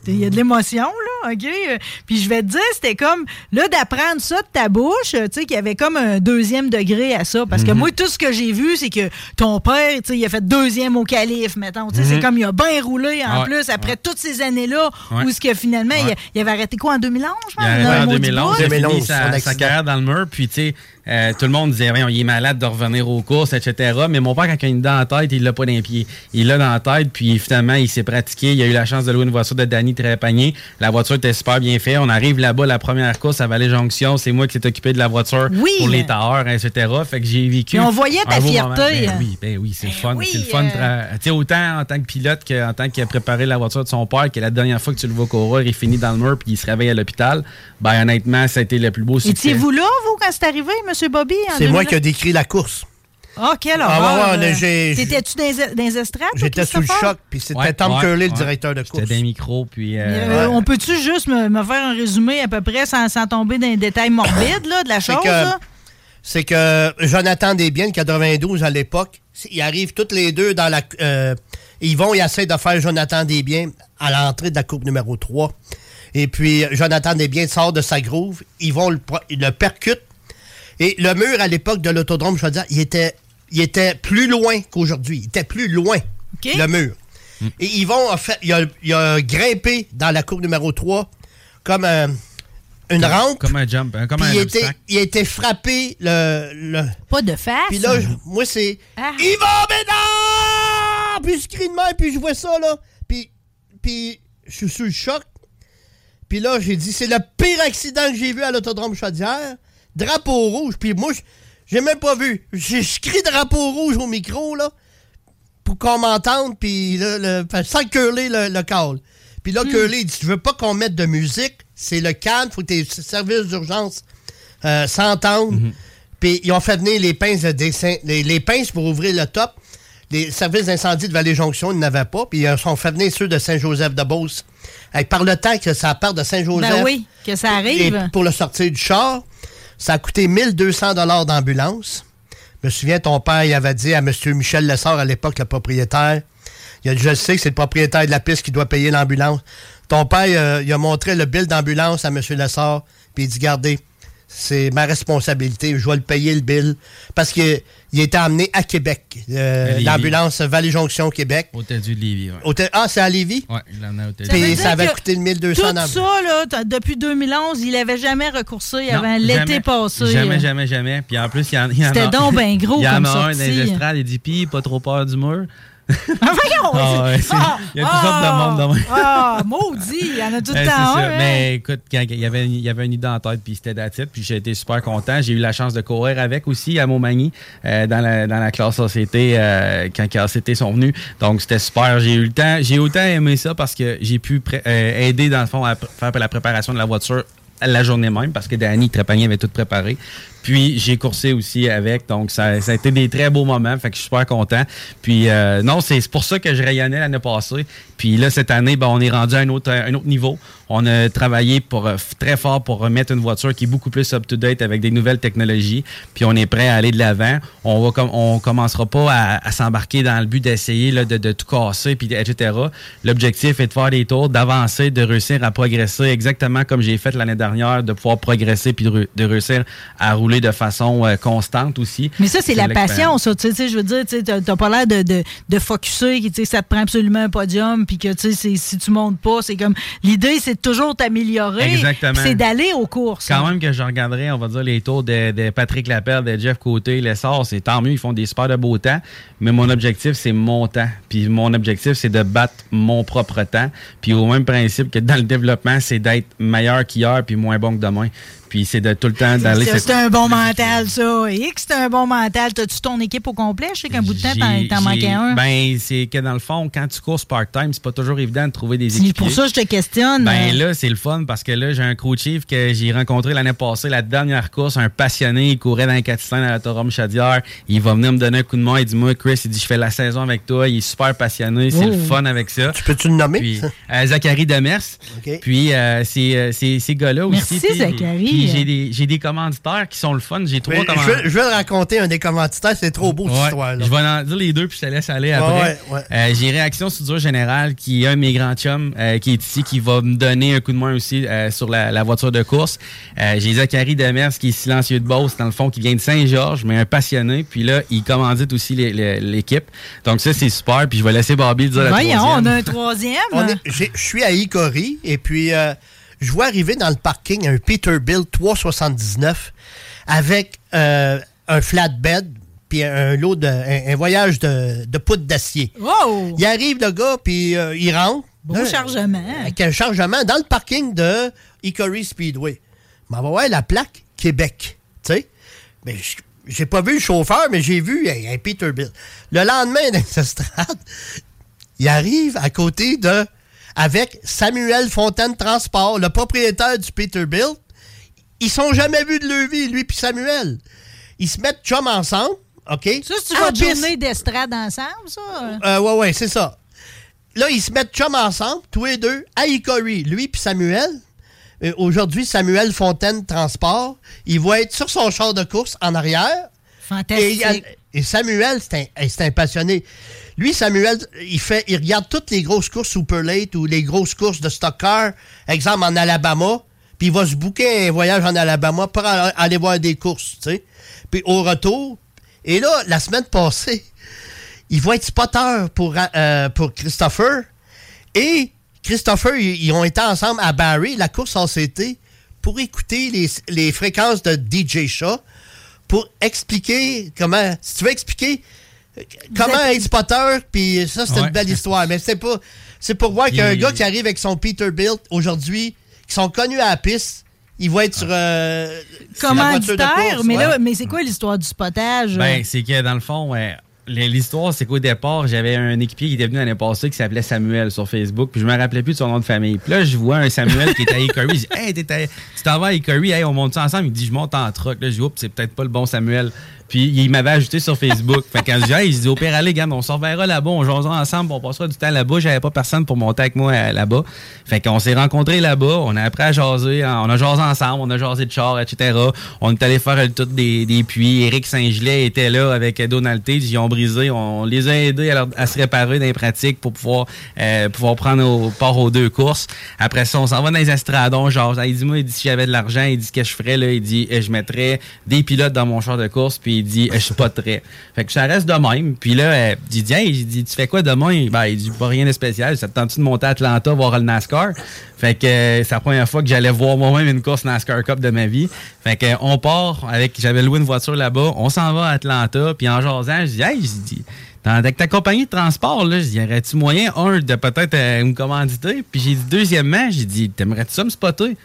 Il y a de l'émotion, là, OK? Euh, Puis je vais te dire, c'était comme. Là, d'apprendre ça de ta bouche, tu sais, qu'il y avait comme un deuxième degré à ça. Parce que Mhm. moi, tout ce que j'ai vu, c'est que ton père, tu sais, il a fait deuxième au calife, mettons. Tu sais, Mhm. c'est comme il a bien roulé en Ouais, plus après toutes ces années-là Ouais. où ce que finalement, il, Ouais. il avait arrêté quoi en 2011, je pense? Il a arrêté en maudit 2011, bout? il a fini 2011, sa, sa carrière dans le mur, puis tu sais, euh, tout le monde disait, il est malade de revenir aux courses, etc. Mais mon père, quand il a une dent en tête, il l'a pas dans les pieds. Il l'a dans la tête, puis finalement, il s'est pratiqué. Il a eu la chance de louer une voiture de Danny Trépanier. La voiture était super bien faite. On arrive là-bas, la première course à Vallée-Jonction, c'est moi qui s'est occupé de la voiture Oui. pour les tailleurs, etc. Fait que j'ai vécu. Mais on voyait ta fierté. Ben oui, ben oui, c'est le fun. oui, c'est le fun. euh, Tu sais, autant en tant que pilote qu'en tant qu'il a préparé la voiture de son père, que la dernière fois que tu le vois courir, il finit dans le mur puis il se réveille à l'hôpital. Ben honnêtement, ça a été le plus beau succès. Étiez-vous là, vous, quand c'est arrivé, M. Bobby? en C'est moi 2011? qui ai décrit la course. Ah, quelle Ah, horreur! ouais, ouais, euh, j'ai- T'étais-tu dans, les- dans les estrades? J'étais sous le choc, puis c'était Ouais, Tom ouais, Curley, le directeur de course. J'étais des micros, puis. euh, Euh, On peut-tu juste me, me faire un résumé à peu près sans, sans tomber dans les détails morbides là, de la chose? que-? C'est que Jonathan Desbiens, le 92 à l'époque, ils arrivent tous les deux dans la. euh, ils vont, ils essaient de faire Jonathan Desbiens à l'entrée de la coupe numéro 3. Et puis, Jonathan Desbiens sort de sa groove. Ils vont le, le percutent. Et le mur, à l'époque de l'autodrome Chaudière, il était, il était plus loin qu'aujourd'hui. Il était plus loin, le mur. Et ils vont, en fait, il a, il a grimpé dans la courbe numéro 3 comme un- une comme- rampe. Comme un jump, hein, comme Puis un il, était, il a été frappé le. le- Pas de face. Puis là, je- moi, c'est. Ah. Yvan Bédard! Puis je crie de même, puis je vois ça, là. Puis, puis je suis sous le choc. Puis là, j'ai dit, c'est le pire accident que j'ai vu à l'autodrome Chaudière. Drapeau rouge. Puis moi, je- j'ai même pas vu. J'ai crie drapeau rouge au micro, là, pour qu'on m'entende, puis là, le, sans curler le, le call. Puis là, Curly, il dit, tu veux pas qu'on mette de musique, c'est le calme, faut que tes services d'urgence euh, s'entendent. Puis ils ont fait venir les pinces, de dessin- les, les pinces pour ouvrir le top. Les services d'incendie de Vallée-Jonction, ils n'avaient pas. Puis ils ont fait venir ceux de Saint-Joseph-de-Beauce. Par le temps que ça part de Saint-Joseph. Ben oui, que ça arrive. et pour le sortir du char. Ça a coûté 1200 dollars d'ambulance. Je me souviens, ton père avait dit à M. Michel Lessard, à l'époque, le propriétaire, je sais que c'est le propriétaire de la piste qui doit payer l'ambulance. Ton père, il a montré le bill d'ambulance à M. Lessard, puis il dit, gardez, c'est ma responsabilité, je vais le payer le bill. Parce qu'il il était emmené à Québec, euh, l'ambulance Vallée-Jonction, Québec. Hôtel du Lévis, ouais. Hôtel- ah, c'est à Lévis? Ouais, il l'a à Hôtel Puis ça avait coûté 1200 Tout ça, là, depuis 2011, il n'avait jamais recoursé Non, avant l'été passé. Jamais, jamais, jamais. Puis en plus, il y en, il y en a. C'était donc ben gros Il y en comme a un dans les estrades, il dit Pis, pas trop peur du mur. Voyons! Ah ouais, c'est- il y a toutes sortes de monde de même. Ah, maudit! Il y en a tout le temps hein? Mais écoute, quand il y avait, il y avait une idée en tête, puis c'était d'attitude, puis j'ai été super content. J'ai eu la chance de courir avec aussi à Montmagny, euh, dans, la, dans la classe ACT, euh, quand les ACT sont venus. Donc, c'était super. J'ai eu le temps. J'ai autant aimé ça parce que j'ai pu euh, aider, dans le fond, à faire la préparation de la voiture la journée même, parce que Danny Trépanier avait tout préparé. Puis j'ai coursé aussi avec, donc ça, ça a été des très beaux moments, fait que je suis super content. Puis euh, non, c'est pour ça que je rayonnais l'année passée. Puis là, cette année, ben, on est rendu à un autre, un autre niveau. On a travaillé pour, euh, très fort pour remettre une voiture qui est beaucoup plus up-to-date avec des nouvelles technologies. Puis on est prêt à aller de l'avant. On va on commencera pas à, s'embarquer dans le but d'essayer de, de tout casser, puis etc. L'objectif est de faire des tours, d'avancer, de réussir à progresser exactement comme j'ai fait l'année dernière, de pouvoir progresser puis de réussir à rouler de façon euh, constante aussi. Mais ça, c'est la passion, ça. Tu sais, je veux dire, tu t'as pas l'air de, de, de focusser, tu sais, ça te prend absolument un podium, puis que, tu sais, c'est- si tu montes pas, c'est comme. L'idée, c'est de toujours t'améliorer. Exactement. C'est d'aller aux courses. Quand même que je regarderais, on va dire, les tours de, de Patrick Lapelle, de Jeff Côté, l'essor, c'est tant mieux, ils font des super de beau temps. Mais mon objectif, c'est mon temps. Puis mon objectif, c'est de battre mon propre temps. Puis au même principe que dans le développement, c'est d'être meilleur qu'hier puis moins bon que demain. Puis c'est de tout le temps d'aller... C'est un bon mental, ça. Et que c'est un bon mental. T'as-tu ton équipe au complet? Je sais qu'un bout de temps, t'en- manquais un. Ben, c'est que dans le fond, quand tu courses part-time, c'est pas toujours évident de trouver des C'est équipiers. pour ça que je te questionne. Ben là, c'est le fun parce que là, j'ai un crew chief que j'ai rencontré l'année passée, la dernière course, un passionné, il courait dans les 400 à la Torum Chadière. Il va venir me donner un coup de main. Il dit Moi, Chris, il dit Je fais la saison avec toi. Il est super passionné. C'est Oh. le fun avec ça. Tu peux-tu le nommer? Puis, euh, Zachary Demers. Puis, euh, c'est, euh, ces gars-là aussi. Merci, Zachary. Puis j'ai des, j'ai des commanditaires qui sont le fun. J'ai trois je, commanditaires. veux, je veux raconter un des commanditaires, c'est trop beau cette Ouais. histoire-là. Je vais en dire les deux puis je te laisse aller après. Ouais, ouais. Euh, J'ai Réaction Soudure Générale qui est un de mes grands chums euh, qui est ici qui va me donner un coup de main aussi euh, sur la, la voiture de course. Euh, J'ai Zachary Demers qui est silencieux de Beauce dans le fond qui vient de Saint-Georges mais un passionné puis là il commandite aussi l'équipe. Donc ça c'est super puis je vais laisser Bobby dire la Voyons, on troisième. a un troisième. Je suis à Hickory et puis je vois arriver dans le parking un Peterbilt 379 avec euh, un flatbed puis un lot de un, un voyage de, de poudre d'acier. Wow! Il arrive le gars puis euh, il rentre. Beau Là, chargement. Avec un chargement dans le parking de Hickory Speedway. Mais on va voir la plaque Québec. Tu sais? Mais j'ai pas vu le chauffeur, mais j'ai vu un, un Peterbilt. Le lendemain, dans les estrades, il arrive à côté de. Avec Samuel Fontaine Transport, le propriétaire du Peterbilt. Ils sont jamais vus de leur vie, lui puis Samuel. Ils se mettent chum ensemble, OK? Ça, c'est piste. journée d'estrade ensemble, ça? Euh, ouais, ouais, c'est ça. Là, ils se mettent chum ensemble, tous les deux, à Hickory, lui puis Samuel. Euh, Aujourd'hui, Samuel Fontaine Transport, il va être sur son char de course en arrière. Fantastique. Et, il y a- et Samuel, c'est un, passionné. Lui, Samuel, il fait, il regarde toutes les grosses courses Super Late ou les grosses courses de stock car, exemple en Alabama, puis il va se booker un voyage en Alabama pour aller voir des courses. Puis au retour, et là, la semaine passée, il va être spotter pour, euh, pour Christopher. Et Christopher, ils, ils ont été ensemble à Barry, la course en CT, pour écouter les, les fréquences de DJ Shaw, pour expliquer comment. Si tu veux expliquer comment êtes- être spotter, puis ça, c'est Ouais. une belle histoire. Mais c'est pas. C'est pour voir qu'il y a un Puis- gars qui arrive avec son Peterbilt aujourd'hui, qui sont connus à la piste. Il va être sur. euh, sur la voiture de Commanditaire, course, mais ouais. là, mais c'est quoi l'histoire du spotage? Ben, c'est que dans le fond, ouais, l'histoire, c'est qu'au départ, j'avais un équipier qui était venu l'année passée qui s'appelait Samuel sur Facebook, puis je me rappelais plus de son nom de famille. Puis là, je vois un Samuel qui était à Hickory. Je dis, hey, à- tu t'en à Hickory, hey, on monte ça ensemble? Il dit, je monte en truck. Là, je dis, oups, c'est peut-être pas le bon Samuel. Puis il m'avait ajouté sur Facebook. fait quand je dis, hey, dis, au pire, allez, on s'en verra là-bas, on jasera ensemble, on passera du temps là-bas. J'avais pas personne pour monter avec moi euh, là-bas. Fait qu'on s'est rencontrés là-bas, on a appris à jaser, hein, on a jasé ensemble, on a jasé de char, etc. On est allé faire le tour des, des puits. Éric Saint-Gelais était là avec Donald Tate, ils ont brisé. On les a aidés à, à se réparer dans les pratiques pour pouvoir, euh, pouvoir prendre part aux deux courses. Après ça, on s'en va dans les estradons, genre, il dit, moi, il dit, si j'avais de l'argent, il dit, ce que je ferais, là, il dit, eh, je mettrais des pilotes dans mon char de course, puis il dit, je spotterais. Fait que ça reste de même. Puis là, euh, il dit, hey, il dit, tu fais quoi demain? Ben, il dit, pas rien de spécial. Ça te tente de monter à Atlanta voir le NASCAR? Fait que euh, c'est la première fois que j'allais voir moi-même une course NASCAR Cup de ma vie. Fait que euh, on part avec, j'avais loué une voiture là-bas, on s'en va à Atlanta, puis en jasant, je dis, hey, je dis, avec ta compagnie de transport, là, je dis, y aurait-tu moyen, un, de peut-être euh, me commanditer? Puis j'ai dit, deuxièmement, j'ai dit, t'aimerais-tu ça me spotter?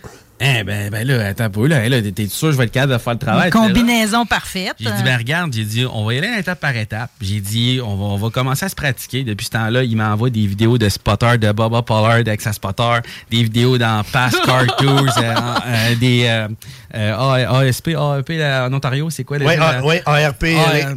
Eh ben, ben là, attends un peu, là, là t'es sûr que je vais être capable de faire le travail? Une combinaison parfaite. J'ai dit, ben regarde, j'ai dit, on va y aller étape par étape. J'ai dit, on va, on va commencer à se pratiquer. Depuis ce temps-là, il m'envoie des vidéos de spotter, de Bubba Pollard avec sa spotter, des vidéos dans Past Car Tours, euh, euh, des euh, euh, ASP, AEP là, en Ontario, c'est quoi? Ouais, déjà, A- là? ouais, ARP,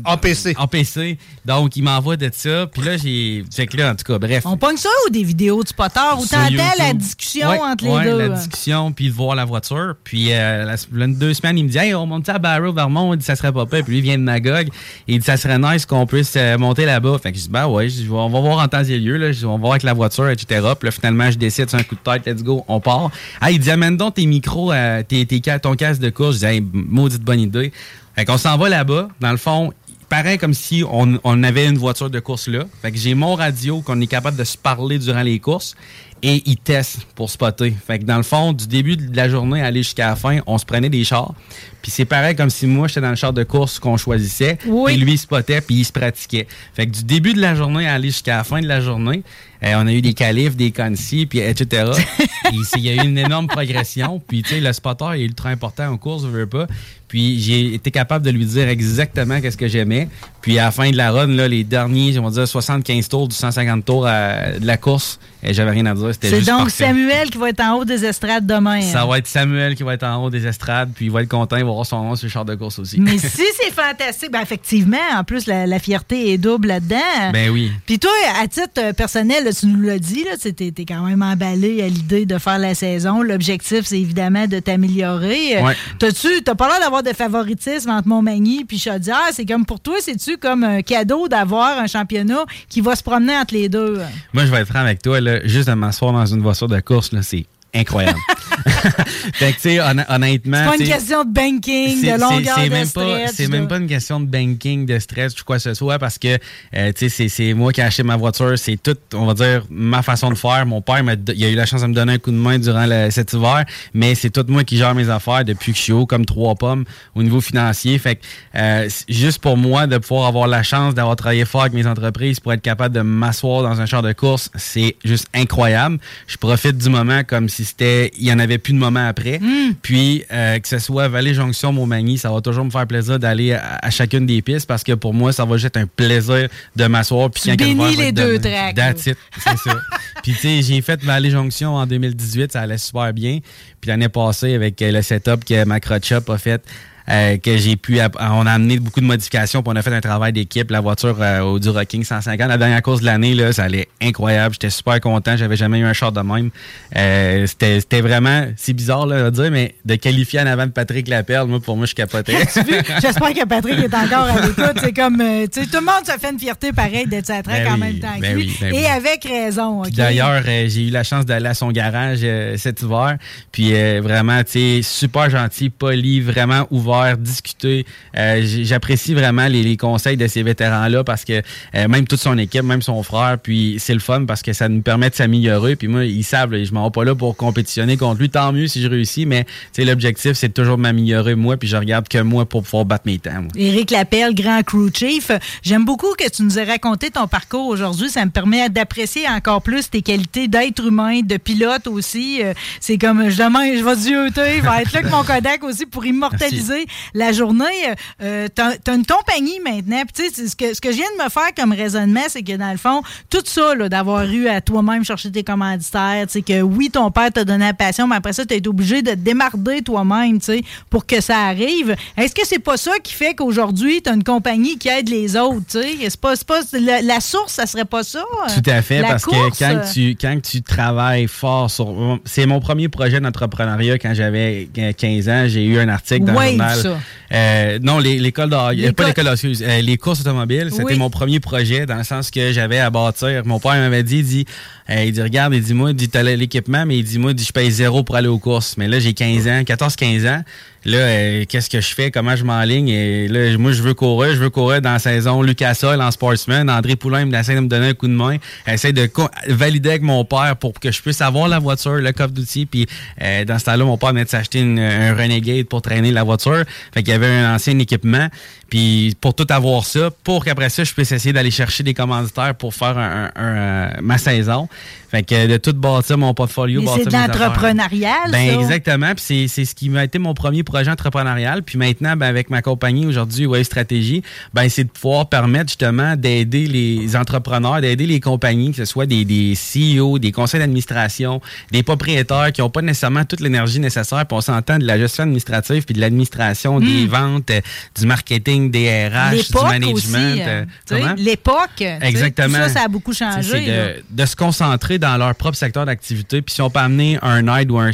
APC. APC. Donc, il m'envoie de ça. Puis là, j'ai. Fait que là, en tout cas, bref. On pogne ça ou des vidéos de spotter? Où Sur t'entends la discussion Ouais, entre les ouais, deux? la discussion, puis de voir la voiture. Puis, euh, la, deux semaines, il me dit Hey, on monte à Barrow, Vermont. Il dit Ça serait pas pire. Puis lui, il vient de Magog. Il dit Ça serait nice qu'on puisse euh, monter là-bas. Fait que je dis Ben ouais, on va voir en temps et lieu. Là. Je on va voir avec la voiture, etc. Puis là, finalement, je décide sur un coup de tête Let's go, on part. Ah, il dit Amène donc tes micros, euh, tes, tes, ton casque de course. Je dis Hey, maudite bonne idée. Fait qu'on s'en va là-bas. Dans le fond, pareil comme si on, on avait une voiture de course là. Fait que j'ai mon radio qu'on est capable de se parler durant les courses et ils testent pour spotter. Fait que dans le fond, du début de la journée à aller jusqu'à la fin, on se prenait des chars. Puis c'est pareil comme si moi j'étais dans le char de course qu'on choisissait. Oui. Et lui il spottait puis il se pratiquait. Fait que du début de la journée à aller jusqu'à la fin de la journée, euh, on a eu des qualifs, des concis, puis etc. Il y a eu une énorme progression. Puis tu sais, le spotter est ultra important en course, je veux pas. Puis j'ai été capable de lui dire exactement qu'est-ce que j'aimais. Puis à la fin de la run, là, les derniers, on va dire 75 tours du 150 tours à- de la course, et j'avais rien à dire. C'était C'est juste donc parfait. Samuel qui va être en haut des estrades demain. Ça hein. va être Samuel qui va être en haut des estrades, puis il va être content, il va avoir son nom sur le char de course aussi. Mais si c'est fantastique, ben effectivement, en plus, la, la fierté est double là-dedans. Ben oui. Puis toi, à titre euh, personnel, tu nous l'as dit, là, tu es, quand même emballé à l'idée de faire la saison. L'objectif, c'est évidemment de t'améliorer. Euh, Ouais. T'as-tu, t'as pas l'air d'avoir de favoritisme entre Montmagny puis Chaudière. C'est comme pour toi, c'est-tu comme un cadeau d'avoir un championnat qui va se promener entre les deux? Moi, je vais être franc avec toi, là, juste de m'asseoir dans une voiture de course, là, c'est incroyable. fait que, tu sais, honn- honnêtement. C'est pas une question de banking, de longueur de même pas stretch, c'est même pas une question de banking de stress ou quoi que ce soit parce que euh, tu sais c'est- moi qui ai acheté ma voiture c'est tout on va dire ma façon de faire. Mon père il a eu la chance de me donner un coup de main durant le- cet hiver mais c'est tout moi qui gère mes affaires depuis que je suis haut comme trois pommes au niveau financier. Fait que euh, juste pour moi de pouvoir avoir la chance d'avoir travaillé fort avec mes entreprises pour être capable de m'asseoir dans un char de course c'est juste incroyable. Je profite du moment comme si c'était il y en avait plus de moment après puis, euh, que ce soit Vallée-Jonction, Montmagny, ça va toujours me faire plaisir d'aller à, à chacune des pistes parce que pour moi, ça va juste être un plaisir de m'asseoir. Puis quand bénis les deux tracks, c'est ça. Puis, tu sais, j'ai fait Vallée-Jonction en 2018, ça allait super bien. Puis l'année passée, avec le setup que Macrochop a fait, euh, que j'ai pu. app- On a amené beaucoup de modifications, puis on a fait un travail d'équipe. La voiture euh, au du Rocking 150, la dernière course de l'année, là, ça allait incroyable. J'étais super content. J'avais jamais eu un short de même. Euh, C'était c'était vraiment, c'est bizarre là, à dire, mais de qualifier en avant de Patrick Laperle, moi, pour moi, je capotais. J'espère que Patrick est encore à l'écoute. C'est comme, euh, tu sais, tout le monde se fait une fierté pareille d'être sa track Ben en oui, même temps que ben oui, ben Et oui. avec raison. D'ailleurs, euh, j'ai eu la chance d'aller à son garage euh, cet hiver. Puis euh, vraiment, tu sais, super gentil, poli, vraiment ouvert, discuter. Euh, J'apprécie vraiment les, les conseils de ces vétérans-là parce que euh, même toute son équipe, même son frère, puis c'est le fun parce que ça nous permet de s'améliorer. Puis moi, ils savent, là, je m'en vais pas là pour compétitionner contre lui. Tant mieux si je réussis, mais l'objectif, c'est toujours de m'améliorer moi. Puis je regarde que moi pour pouvoir battre mes temps. Éric Lapelle, grand crew chief. J'aime beaucoup que tu nous aies raconté ton parcours aujourd'hui. Ça me permet d'apprécier encore plus tes qualités d'être humain, de pilote aussi. Euh, C'est comme, je demain, je vais zioter, je vais être là avec mon Kodak aussi pour immortaliser la journée. Euh, tu as, une compagnie maintenant. Puis, tu sais, ce que, ce que je viens de me faire comme raisonnement, c'est que dans le fond, tout ça, là, d'avoir eu à toi-même chercher tes commanditaires, tu sais, que oui, ton père t'a donné la passion, mais après ça, tu été obligé de te démarder toi-même, tu sais, pour que ça arrive. Est-ce que c'est pas ça qui fait qu'aujourd'hui, tu as une compagnie qui aide les autres, tu sais? C'est pas, pas, la, la, source, ça serait pas ça? Tout à fait, parce que quand tu, quand tu travailles fort sur... C'est mon premier projet d'entrepreneuriat quand j'avais 15 ans. J'ai eu un article dans le journal. Euh, non, l'école de... Pas l'école euh, les courses automobiles, c'était mon premier projet dans le sens que j'avais à bâtir. Mon père m'avait dit, il dit, euh, il dit, regarde, il dit, moi, il dit, t'as l'équipement, mais il dit, moi, il dit, je paye zéro pour aller aux courses. Mais là, j'ai 15 ans, 14-15 ans. Là, euh, qu'est-ce que je fais? Comment je m'enligne? Et là, moi, je veux courir. Je veux courir dans la saison Lucas Oil en sportsman. André Poulain essaie de me donner un coup de main. Essaie de valider avec mon père pour que je puisse avoir la voiture, le coffre d'outils. Puis euh, dans ce temps-là, mon père venait de s'acheter un Renegade pour traîner la voiture. Fait qu'il y avait un ancien équipement. Puis pour tout avoir ça, pour qu'après ça, je puisse essayer d'aller chercher des commanditaires pour faire un, ma saison. Fait que de tout bâtir mon portfolio. c'est de l'entrepreneurial, ben, Exactement. Puis c'est ce qui m'a été mon premier projet entrepreneurial. Puis maintenant, ben, avec ma compagnie aujourd'hui, Wave Stratégie, ben, c'est de pouvoir permettre justement d'aider les entrepreneurs, d'aider les compagnies, que ce soit des, des CEO, des conseils d'administration, des propriétaires qui n'ont pas nécessairement toute l'énergie nécessaire. Puis on s'entend de la gestion administrative, puis de l'administration, des hmm. ventes, euh, du marketing, des RH, du management. Euh, l'époque. Exactement. ça, ça a beaucoup changé. De, de se concentrer dans leur propre secteur d'activité. Puis si on peut amener un aide ou un,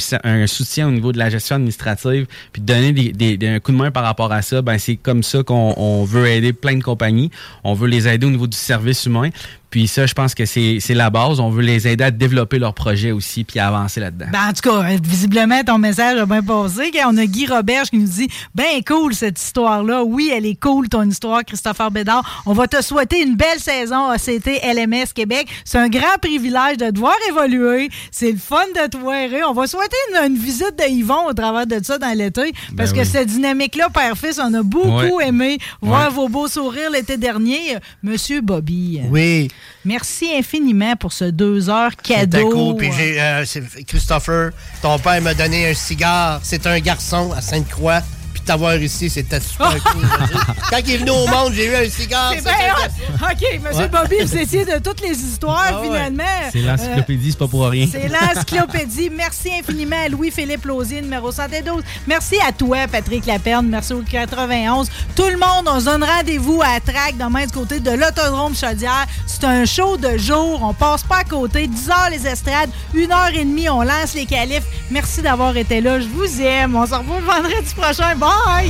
soutien au niveau de la gestion administrative, puis donner des, un coup de main par rapport à ça, ben c'est comme ça qu'on veut aider plein de compagnies. On veut les aider au niveau du service humain. Puis ça, je pense que c'est la base. On veut les aider à développer leur projet aussi puis à avancer là-dedans. Ben, en tout cas, visiblement, ton message a bien passé. On a Guy Roberge qui nous dit Ben cool cette histoire-là. Oui, elle est cool, ton histoire, Christopher Bédard. On va te souhaiter une belle saison ACT LMS Québec. C'est un grand privilège de te voir évoluer. C'est le fun de te voir. On va souhaiter une, visite de Yvon au travers de ça dans l'été. Parce ben que cette dynamique-là, père-fils, on a beaucoup aimé voir vos beaux sourires l'été dernier. Monsieur Bobby. Oui. Merci infiniment pour ce deux heures cadeau. Cool. Puis euh, Christopher, ton père m'a donné un cigare. C'est un garçon à Sainte-Croix t'avoir ici, c'était super cool. Quand il est venu au monde, j'ai eu un cigare. C'est bien OK, Monsieur Bobby, vous étiez de toutes les histoires, ah finalement. C'est l'encyclopédie, c'est pas pour rien. C'est l'encyclopédie. Merci infiniment à Louis-Philippe Lausier, numéro 112. Merci à toi, Patrick Laperne. Merci au 91. Tout le monde, on se donne rendez-vous à Trac, demain du côté de l'Autodrome Chaudière. C'est un show de jour. On passe pas à côté. 10 heures les estrades, 1 heure et demie, on lance les qualifs. Merci d'avoir été là. Je vous aime. On se revoit vendredi prochain. Bye!